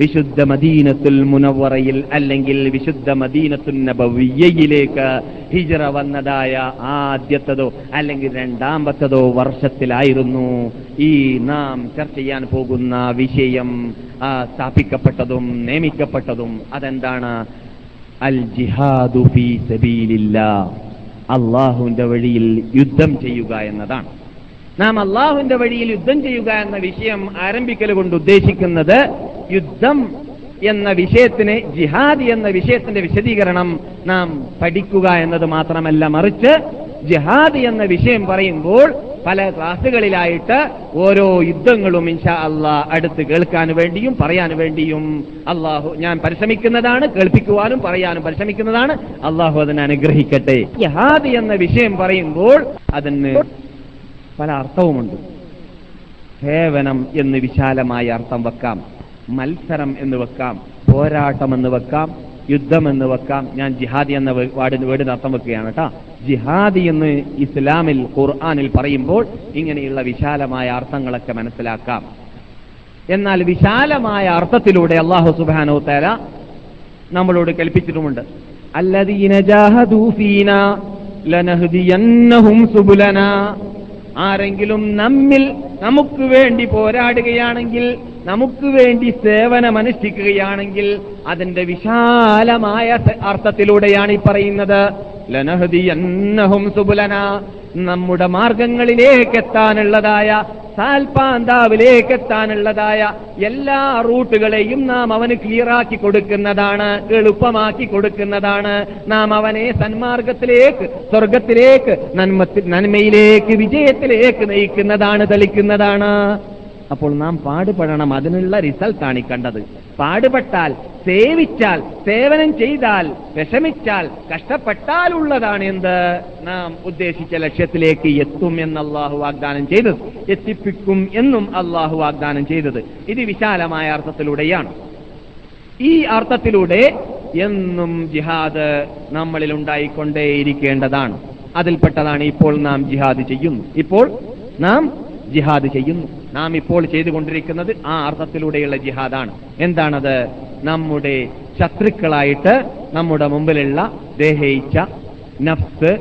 വിശുദ്ധ മദീനത്തുൽ മുനവറയിൽ അല്ലെങ്കിൽ വിശുദ്ധ മദീനത്തുൽ നബവിയയിലേക്ക് ഹിജറ വന്നതായ ആദ്യത്തതോ അല്ലെങ്കിൽ രണ്ടാമത്തതോ വർഷത്തിലായിരുന്നു. ഈ നാം ചർച്ച ചെയ്യാൻ പോകുന്ന വിഷയം സ്ഥാപിക്കപ്പെട്ടതും നിയമിക്കപ്പെട്ടതും അതെന്താണ്? അൽ ജിഹാദു അള്ളാഹുവിന്റെ വഴിയിൽ യുദ്ധം ചെയ്യുക എന്നതാണ്. നാം അള്ളാഹുവിന്റെ വഴിയിൽ യുദ്ധം ചെയ്യുക എന്ന വിഷയം ആരംഭിക്കൽ കൊണ്ട് ഉദ്ദേശിക്കുന്നത് യുദ്ധം എന്ന വിഷയത്തിന് ജിഹാദ് എന്ന വിഷയത്തിന്റെ വിശദീകരണം നാം പഠിക്കുക എന്നത് മാത്രമല്ല മറിച്ച് ജിഹാദ് എന്ന വിഷയം പറയുമ്പോൾ പല ക്ലാസുകളിലായിട്ട് ഓരോ യുദ്ധങ്ങളും ഇൻഷാ അള്ളാ അടുത്ത് കേൾക്കാൻ വേണ്ടിയും പറയാൻ വേണ്ടിയും അള്ളാഹു ഞാൻ പരിശ്രമിക്കുന്നതാണ് കേൾപ്പിക്കുവാനും പറയാനും പരിശ്രമിക്കുന്നതാണ്. അള്ളാഹു അതിനെ അനുഗ്രഹിക്കട്ടെ. ജിഹാദ് എന്ന വിഷയം പറയുമ്പോൾ അതിന് പല അർത്ഥവുമുണ്ട്. സേവനം എന്ന് വിശാലമായ അർത്ഥം വെക്കാം. മത്സരം എന്ന് വെക്കാം. പോരാട്ടം എന്ന് വെക്കാം. യുദ്ധം എന്ന് വെക്കാം. ഞാൻ ജിഹാദി എന്ന വാടിന് വേർഡിന് അർത്ഥം വെക്കുകയാണ് കേട്ടാ. ജിഹാദി എന്ന് ഇസ്ലാമിൽ ഖുർആാനിൽ പറയുമ്പോൾ ഇങ്ങനെയുള്ള വിശാലമായ അർത്ഥങ്ങളൊക്കെ മനസ്സിലാക്കാം. എന്നാൽ വിശാലമായ അർത്ഥത്തിലൂടെ അള്ളാഹു സുബാനോ തേര നമ്മളോട് കൽപ്പിച്ചിട്ടുമുണ്ട്. ആരെങ്കിലും നമ്മിൽ നമുക്ക് വേണ്ടി പോരാടുകയാണെങ്കിൽ നമുക്ക് വേണ്ടി സേവനമനുഷ്ഠിക്കുകയാണെങ്കിൽ അതിന്റെ വിശാലമായ അർത്ഥത്തിലൂടെയാണ് ഈ പറയുന്നത്. ലനഹദിയന്നഹും സുബുലന. നമ്മുടെ മാർഗങ്ങളിലേക്ക് എത്താനുള്ളതായ സാൽപാന്താവിലേക്ക് എത്താനുള്ളതായ എല്ലാ റൂട്ടുകളെയും നാം അവന് ക്ലിയറാക്കി കൊടുക്കുന്നതാണ് എളുപ്പമാക്കി കൊടുക്കുന്നതാണ്. നാം അവനെ സന്മാർഗത്തിലേക്ക് സ്വർഗത്തിലേക്ക് നന്മ നന്മയിലേക്ക് വിജയത്തിലേക്ക് നയിക്കുന്നതാണ് തെളിക്കുന്നതാണ്. അപ്പോൾ നാം പാടുപെടണം. അതിനുള്ള റിസൾട്ടാണ് ഈ കണ്ടത്. പാടുപെട്ടാൽ സേവിച്ചാൽ സേവനം ചെയ്താൽ വിഷമിച്ചാൽ കഷ്ടപ്പെട്ടാൽ ഉള്ളതാണ് എന്ത്? നാം ഉദ്ദേശിച്ച ലക്ഷ്യത്തിലേക്ക് എത്തും എന്ന് അള്ളാഹു വാഗ്ദാനം ചെയ്തത്. എത്തിപ്പിക്കും എന്നും അള്ളാഹു വാഗ്ദാനം ചെയ്തത്. ഇത് വിശാലമായ അർത്ഥത്തിലൂടെയാണ്. ഈ അർത്ഥത്തിലൂടെ എന്നും ജിഹാദ് നമ്മളിൽ ഉണ്ടായിക്കൊണ്ടേയിരിക്കേണ്ടതാണ്. അതിൽപ്പെട്ടതാണ് ഇപ്പോൾ നാം ജിഹാദ് ചെയ്യുന്നു ഇപ്പോൾ നാം ജിഹാദ് ചെയ്യുന്നു. നാം ഇപ്പോൾ ചെയ്തുകൊണ്ടിരിക്കുന്നത് ആ അർത്ഥത്തിലൂടെയുള്ള ജിഹാദാണ്. എന്താണത്? നമ്മുടെ ശത്രുക്കളായിട്ട് നമ്മുടെ മുമ്പിലുള്ള ദേഹയിച്ച നഫ്സ്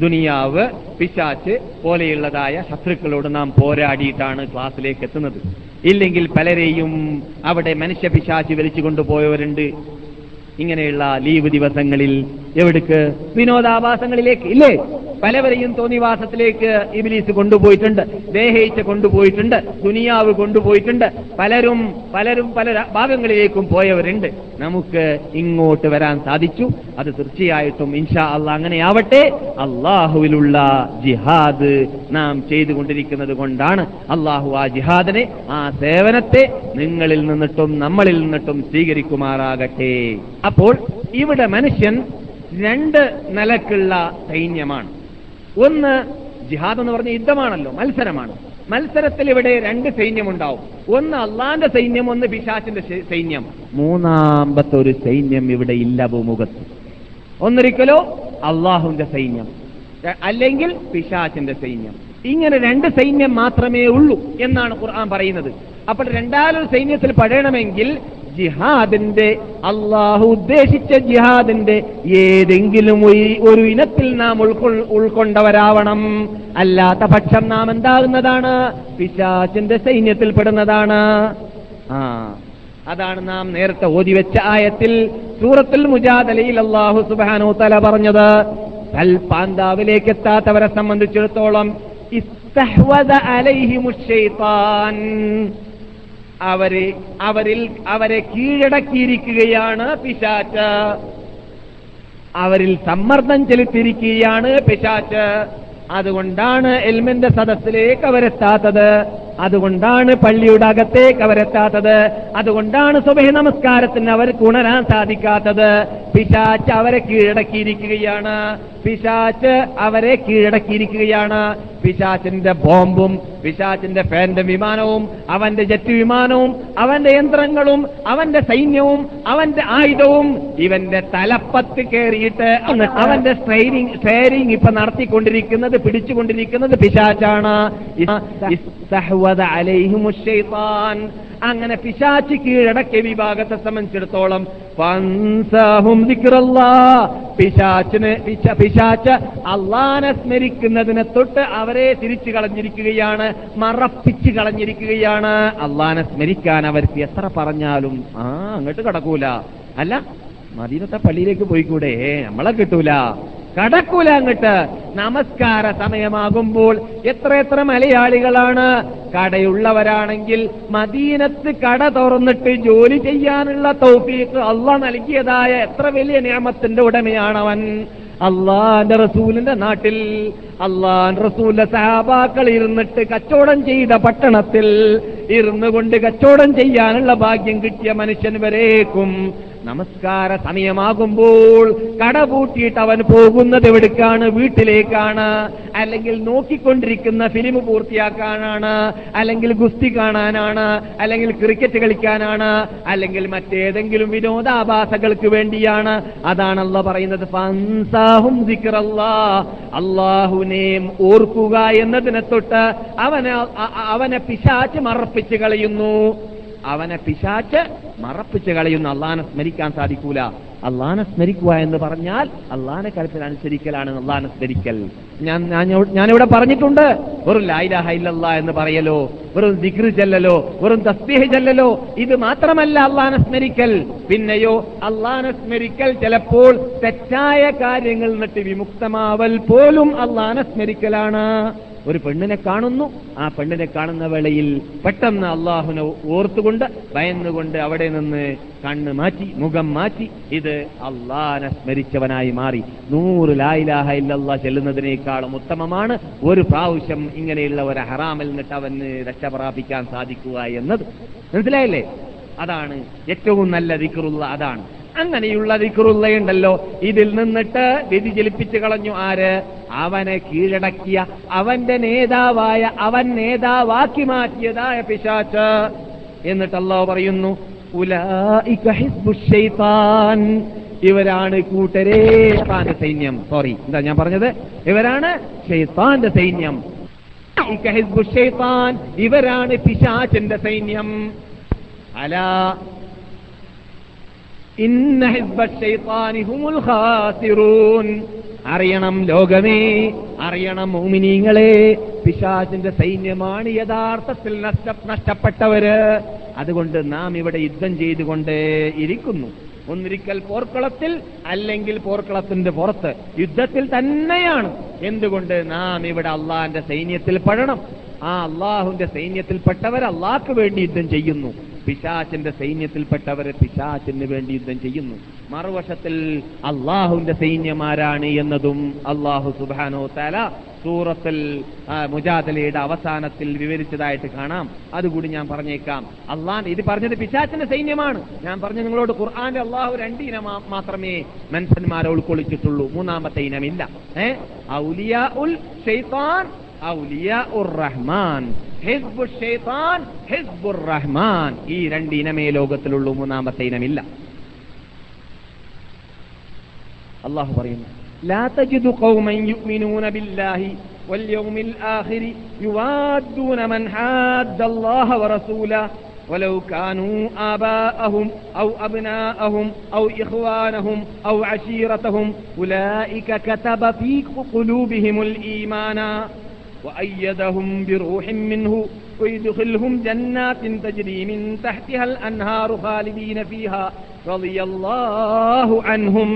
ദുനിയാവ് പിശാച്ച് പോലെയുള്ളതായ ശത്രുക്കളോട് നാം പോരാടിയിട്ടാണ് ക്ലാസ്സിലേക്ക് എത്തുന്നത്. ഇല്ലെങ്കിൽ പലരെയും അവിടെ മനുഷ്യ പിശാച്ച് വലിച്ചു കൊണ്ടുപോയവരുണ്ട് ഇങ്ങനെയുള്ള ലീവ് ദിവസങ്ങളിൽ എവിടേക്ക്? വിനോദാഭാസങ്ങളിലേക്ക് ഇല്ലേ? പലവരെയും തോന്നിവാസത്തിലേക്ക് ഇബിലീസ് കൊണ്ടുപോയിട്ടുണ്ട് ദേഹയിച്ച കൊണ്ടുപോയിട്ടുണ്ട് ദുനിയാവ് കൊണ്ടുപോയിട്ടുണ്ട്. പലരും പലരും പല ഭാഗങ്ങളിലേക്കും പോയവരുണ്ട്. നമുക്ക് ഇങ്ങോട്ട് വരാൻ സാധിച്ചു. അത് തീർച്ചയായിട്ടും ഇൻഷാ അല്ല അങ്ങനെയാവട്ടെ. അള്ളാഹുവിലുള്ള ജിഹാദ് നാം ചെയ്തുകൊണ്ടിരിക്കുന്നത് കൊണ്ടാണ് അള്ളാഹു ആ ജിഹാദിനെ ആ സേവനത്തെ നിങ്ങളിൽ നിന്നിട്ടും നമ്മളിൽ നിന്നിട്ടും സ്വീകരിക്കുമാറാകട്ടെ. അപ്പോൾ ഇവിടെ മനുഷ്യൻ രണ്ട് നിലക്കുള്ള സൈന്യമാണ്. ഒന്ന് ജിഹാദ് എന്ന് പറഞ്ഞ യുദ്ധമാണല്ലോ മത്സരമാണ്. മത്സരത്തിൽ ഇവിടെ രണ്ട് സൈന്യമുണ്ടാവും. ഒന്ന് അള്ളാന്റെ സൈന്യം ഒന്ന് പിശാച്ചിന്റെ സൈന്യം. മൂന്നാമത്തെ ഒരു സൈന്യം ഇവിടെ ഇല്ല ഭൂമുഖത്ത്. ഒന്നൊരിക്കലോ അള്ളാഹുവിന്റെ സൈന്യം അല്ലെങ്കിൽ പിശാച്ചിന്റെ സൈന്യം. ഇങ്ങനെ രണ്ട് സൈന്യം മാത്രമേ ഉള്ളൂ എന്നാണ് ഖുർആൻ പറയുന്നത്. അപ്പോൾ രണ്ടാലൊരു സൈന്യത്തിൽ പഴയണമെങ്കിൽ ജിഹാദിന്റെ അള്ളാഹു ഉദ്ദേശിച്ച ജിഹാദിന്റെ ഏതെങ്കിലും ഒരു- ഇനത്തിൽ നാം ഉൾക്കൊണ്ടവരാവണം. അല്ലാത്ത പക്ഷം നാം എന്താകുന്നതാണ്? പിശാചിന്റെ സൈന്യത്തിൽ പെടുന്നതാണ്. ആ അതാണ് നാം നേരത്തെ ഓതിവെച്ച ആയത്തിൽ സൂറത്തുൽ മുജാദലയിൽ അള്ളാഹു സുബാനു തല പറഞ്ഞത്. കൽപാന്താവിലേക്ക് എത്താത്തവരെ സംബന്ധിച്ചിടത്തോളം അവരെ അവരിൽ അവരെ കീഴടക്കിയിരിക്കുകയാണ് പിശാച്ച്. അവരിൽ സമ്മർദ്ദം ചെലുത്തിയിരിക്കുകയാണ് പിശാച്ച്. അതുകൊണ്ടാണ് എൽമിന്റെ സദസ്സിലേക്ക് അവരെത്താത്തത്. അതുകൊണ്ടാണ് പള്ളിയുടെ അകത്തേക്ക് അവരെത്താത്തത് അതുകൊണ്ടാണ് സുബഹി നമസ്കാരത്തിന് അവർക്ക് ഉണരാൻ സാധിക്കാത്തത്. പിശാച്ച് അവരെ കീഴടക്കിയിരിക്കുകയാണ്. പിശാച്ച് അവരെ കീഴടക്കിയിരിക്കുകയാണ്. പിശാച്ചിന്റെ ബോംബും പിശാച്ചിന്റെ ഫാന്റെ വിമാനവും അവന്റെ ജെറ്റ് വിമാനവും അവന്റെ യന്ത്രങ്ങളും അവന്റെ സൈന്യവും അവന്റെ ആയുധവും ഇവന്റെ തലപ്പത്ത് കയറിയിട്ട് അവന്റെ സ്ട്രെയിനിങ് ഷെയറിങ് ഇപ്പൊ നടത്തിക്കൊണ്ടിരിക്കുന്നത് പിടിച്ചുകൊണ്ടിരിക്കുന്നത് പിശാച്ചാണ്. അങ്ങനെ പിശാച്ച് കീഴടക്കിയ വിഭാഗത്തെ സംബന്ധിച്ചിടത്തോളം. പിശാച്ചിന് പിശ- പിശാച്ച് അള്ളാനെ സ്മരിക്കുന്നതിനെ തൊട്ട് അവരെ തിരിച്ചു കളഞ്ഞിരിക്കുകയാണ് മറപ്പിച്ച് കളഞ്ഞിരിക്കുകയാണ്. അള്ളാനെ സ്മരിക്കാൻ അവർക്ക് എത്ര പറഞ്ഞാലും ആ അങ്ങോട്ട് കടക്കൂല. അല്ല മദീനത്തെ പള്ളിയിലേക്ക് പോയിക്കൂടെ? നമ്മളെ കിട്ടൂല. കടക്കൂല അങ്ങട്ട് നമസ്കാര സമയമാകുമ്പോൾ എത്ര എത്ര മലയാളികളാണ്. കടയുള്ളവരാണെങ്കിൽ മദീനത്ത് കട തുറന്നിട്ട് ജോലി ചെയ്യാനുള്ള തൗഫീഖ് അള്ള നൽകിയതായ എത്ര വലിയ നിയമത്തിന്റെ ഉടമയാണവൻ. അള്ളാന്റെ റസൂലിന്റെ നാട്ടിൽ അള്ളാൻ റസൂലിന്റെ സഹാബാക്കൾ ഇരുന്നിട്ട് കച്ചവടം ചെയ്ത പട്ടണത്തിൽ ഇരുന്നുകൊണ്ട് കച്ചവടം ചെയ്യാനുള്ള ഭാഗ്യം കിട്ടിയ മനുഷ്യൻ വരേക്കും. നമസ്കാര സമയമാകുമ്പോൾ കട പൂട്ടിയിട്ട് അവൻ പോകുന്നത് എവിടേക്കാണ്? വീട്ടിലേക്കാണ്. അല്ലെങ്കിൽ നോക്കിക്കൊണ്ടിരിക്കുന്ന ഫിലിം പൂർത്തിയാക്കാനാണ്. അല്ലെങ്കിൽ ഗുസ്തി കാണാനാണ്. അല്ലെങ്കിൽ ക്രിക്കറ്റ് കളിക്കാനാണ്. അല്ലെങ്കിൽ മറ്റേതെങ്കിലും വിനോദാഭാസകൾക്ക് വേണ്ടിയാണ്. അതാണല്ലോ പറയുന്നത്. അള്ളാഹുവിനെ ഓർക്കുക എന്നതിനെ തൊട്ട് അവനെ അവനെ പിശാച്ച് മറപ്പിച്ച് കളയുന്നു. അവനെ പിശാച്ച് മറപ്പിച്ച് കളയുന്ന അള്ളാനെ സ്മരിക്കാൻ സാധിക്കൂല. അള്ളാനെ സ്മരിക്കുക എന്ന് പറഞ്ഞാൽ അള്ളാനെ കൽപ്പന അനുസരിക്കലാണ് അള്ളാനെ സ്മരിക്കൽ. ഞാൻ ഞാനിവിടെ പറഞ്ഞിട്ടുണ്ട് വെറും ഇല്ലല്ലാ എന്ന് പറയലോ വെറും ദിഗ്റ് ചെല്ലലോ വെറും തസ്ബീഹ് ചെല്ലലോ ഇത് മാത്രമല്ല അള്ളാനെ സ്മരിക്കൽ. പിന്നെയോ അള്ളാനെ സ്മരിക്കൽ ചിലപ്പോൾ തെറ്റായ കാര്യങ്ങൾ നിന്നിട്ട് വിമുക്തമാവൽ പോലും അള്ളാനെ സ്മരിക്കലാണ്. ഒരു പെണ്ണിനെ കാണുന്നു. ആ പെണ്ണിനെ കാണുന്ന വേളയിൽ പെട്ടെന്ന് അള്ളാഹുനെ ഓർത്തുകൊണ്ട് ഭയന്നുകൊണ്ട് അവിടെ നിന്ന് കണ്ണ് മാറ്റി മുഖം മാറ്റി ഇത് അള്ളാഹനെ സ്മരിച്ചവനായി മാറി. നൂറ് ലായിലാഹ ഇല്ലല്ലാ ചെല്ലുന്നതിനേക്കാളും ഉത്തമമാണ് ഒരു പ്രാവശ്യം ഇങ്ങനെയുള്ള ഒരു ഹറാമിൽ നിന്നിട്ട് അവന് രക്ഷ പ്രാപിക്കാൻ സാധിക്കുക എന്നത്. മനസ്സിലായില്ലേ? അതാണ് ഏറ്റവും നല്ല ദിക്കറുള്ള അതാണ്. അങ്ങനെയുള്ള ദിക്റുള്ളയുണ്ടല്ലോ. ഇതിൽ നിന്നിട്ട് വ്യതിചലിപ്പിച്ചു കളഞ്ഞു ആര്? അവനെ കീഴടക്കിയ അവന്റെ നേതാവായ അവൻ നേതാവാക്കി മാറ്റിയതായ പിശാച്ച്. എന്നിട്ട് അള്ളാഹു പറയുന്നു. ഇവരാണ് കൂട്ടരേ ഷെയ്ത്താന്റെ സൈന്യം. സോറി എന്താ ഞാൻ പറഞ്ഞത്? ഇവരാണ് ഷെയ്ത്താന്റെ സൈന്യം. ഇവരാണ് പിശാചന്റെ സൈന്യം. അലാ ഇന്ന അറിയണം ലോകമേ അറിയണം മോമിനീങ്ങളെ പിശാചിന്റെ സൈന്യമാണ് യഥാർത്ഥത്തിൽ നഷ്ട നഷ്ടപ്പെട്ടവര്. അതുകൊണ്ട് നാം ഇവിടെ യുദ്ധം ചെയ്തുകൊണ്ട് ഇരിക്കുന്നു. ഒന്നിരിക്കൽ പോർക്കളത്തിൽ അല്ലെങ്കിൽ പോർക്കളത്തിന്റെ പുറത്ത്. യുദ്ധത്തിൽ തന്നെയാണ്. എന്തുകൊണ്ട് നാം ഇവിടെ അള്ളാഹിന്റെ സൈന്യത്തിൽ പെടണം? ആ അള്ളാഹുന്റെ സൈന്യത്തിൽപ്പെട്ടവർ അള്ളാഹ്ക്ക് വേണ്ടി യുദ്ധം ചെയ്യുന്നു. പിശാചിന്റെ സൈന്യത്തിൽപ്പെട്ടവരെ പിശാചിന് വേണ്ടി യുദ്ധം ചെയ്യുന്നു. മറുവശത്തിൽ അള്ളാഹുവിന്റെ സൈന്യമാരാണ് എന്നതും അള്ളാഹു സുബാനോ തല സൂറത്തിൽ മുജാദലയുടെ അവസാനത്തിൽ വിവരിച്ചതായിട്ട് കാണാം. അതുകൂടി ഞാൻ പറഞ്ഞേക്കാം. അള്ളാൻ ഇത് പറഞ്ഞത് പിശാചിന്റെ സൈന്യമാണ്. ഞാൻ പറഞ്ഞു നിങ്ങളോട് ഖുർആാന്റെ അള്ളാഹു രണ്ടിനം മാത്രമേ മനുഷ്യന്മാരെ ഉൾക്കൊള്ളിച്ചിട്ടുള്ളൂ. മൂന്നാമത്തെ ഇനമില്ല. ഏ? ഔലിയ ഉൽ ഷെയ്ത്താൻ ഔലിയ ഉർ റഹ്മാൻ ഹിസ്ബു ഷെയ്ത്താൻ ഹിസ്ബുർ റഹ്മാൻ ഈ രണ്ട് ഇനമേ ലോകത്തിലുള്ളൂ മൂന്നാമത്തെ ഇനമില്ല അള്ളാഹു പറയുന്നു لا تجد قوما يؤمنون بالله واليوم الآخر يوادون من حاد الله ورسوله ولو كانوا آباءهم أو أبناءهم أو إخوانهم أو عشيرتهم أولئك كتب في قلوبهم الإيمان وأيدهم بروح منه ويدخلهم جنات تجري من تحتها الأنهار خالدين فيها رضي الله عنهم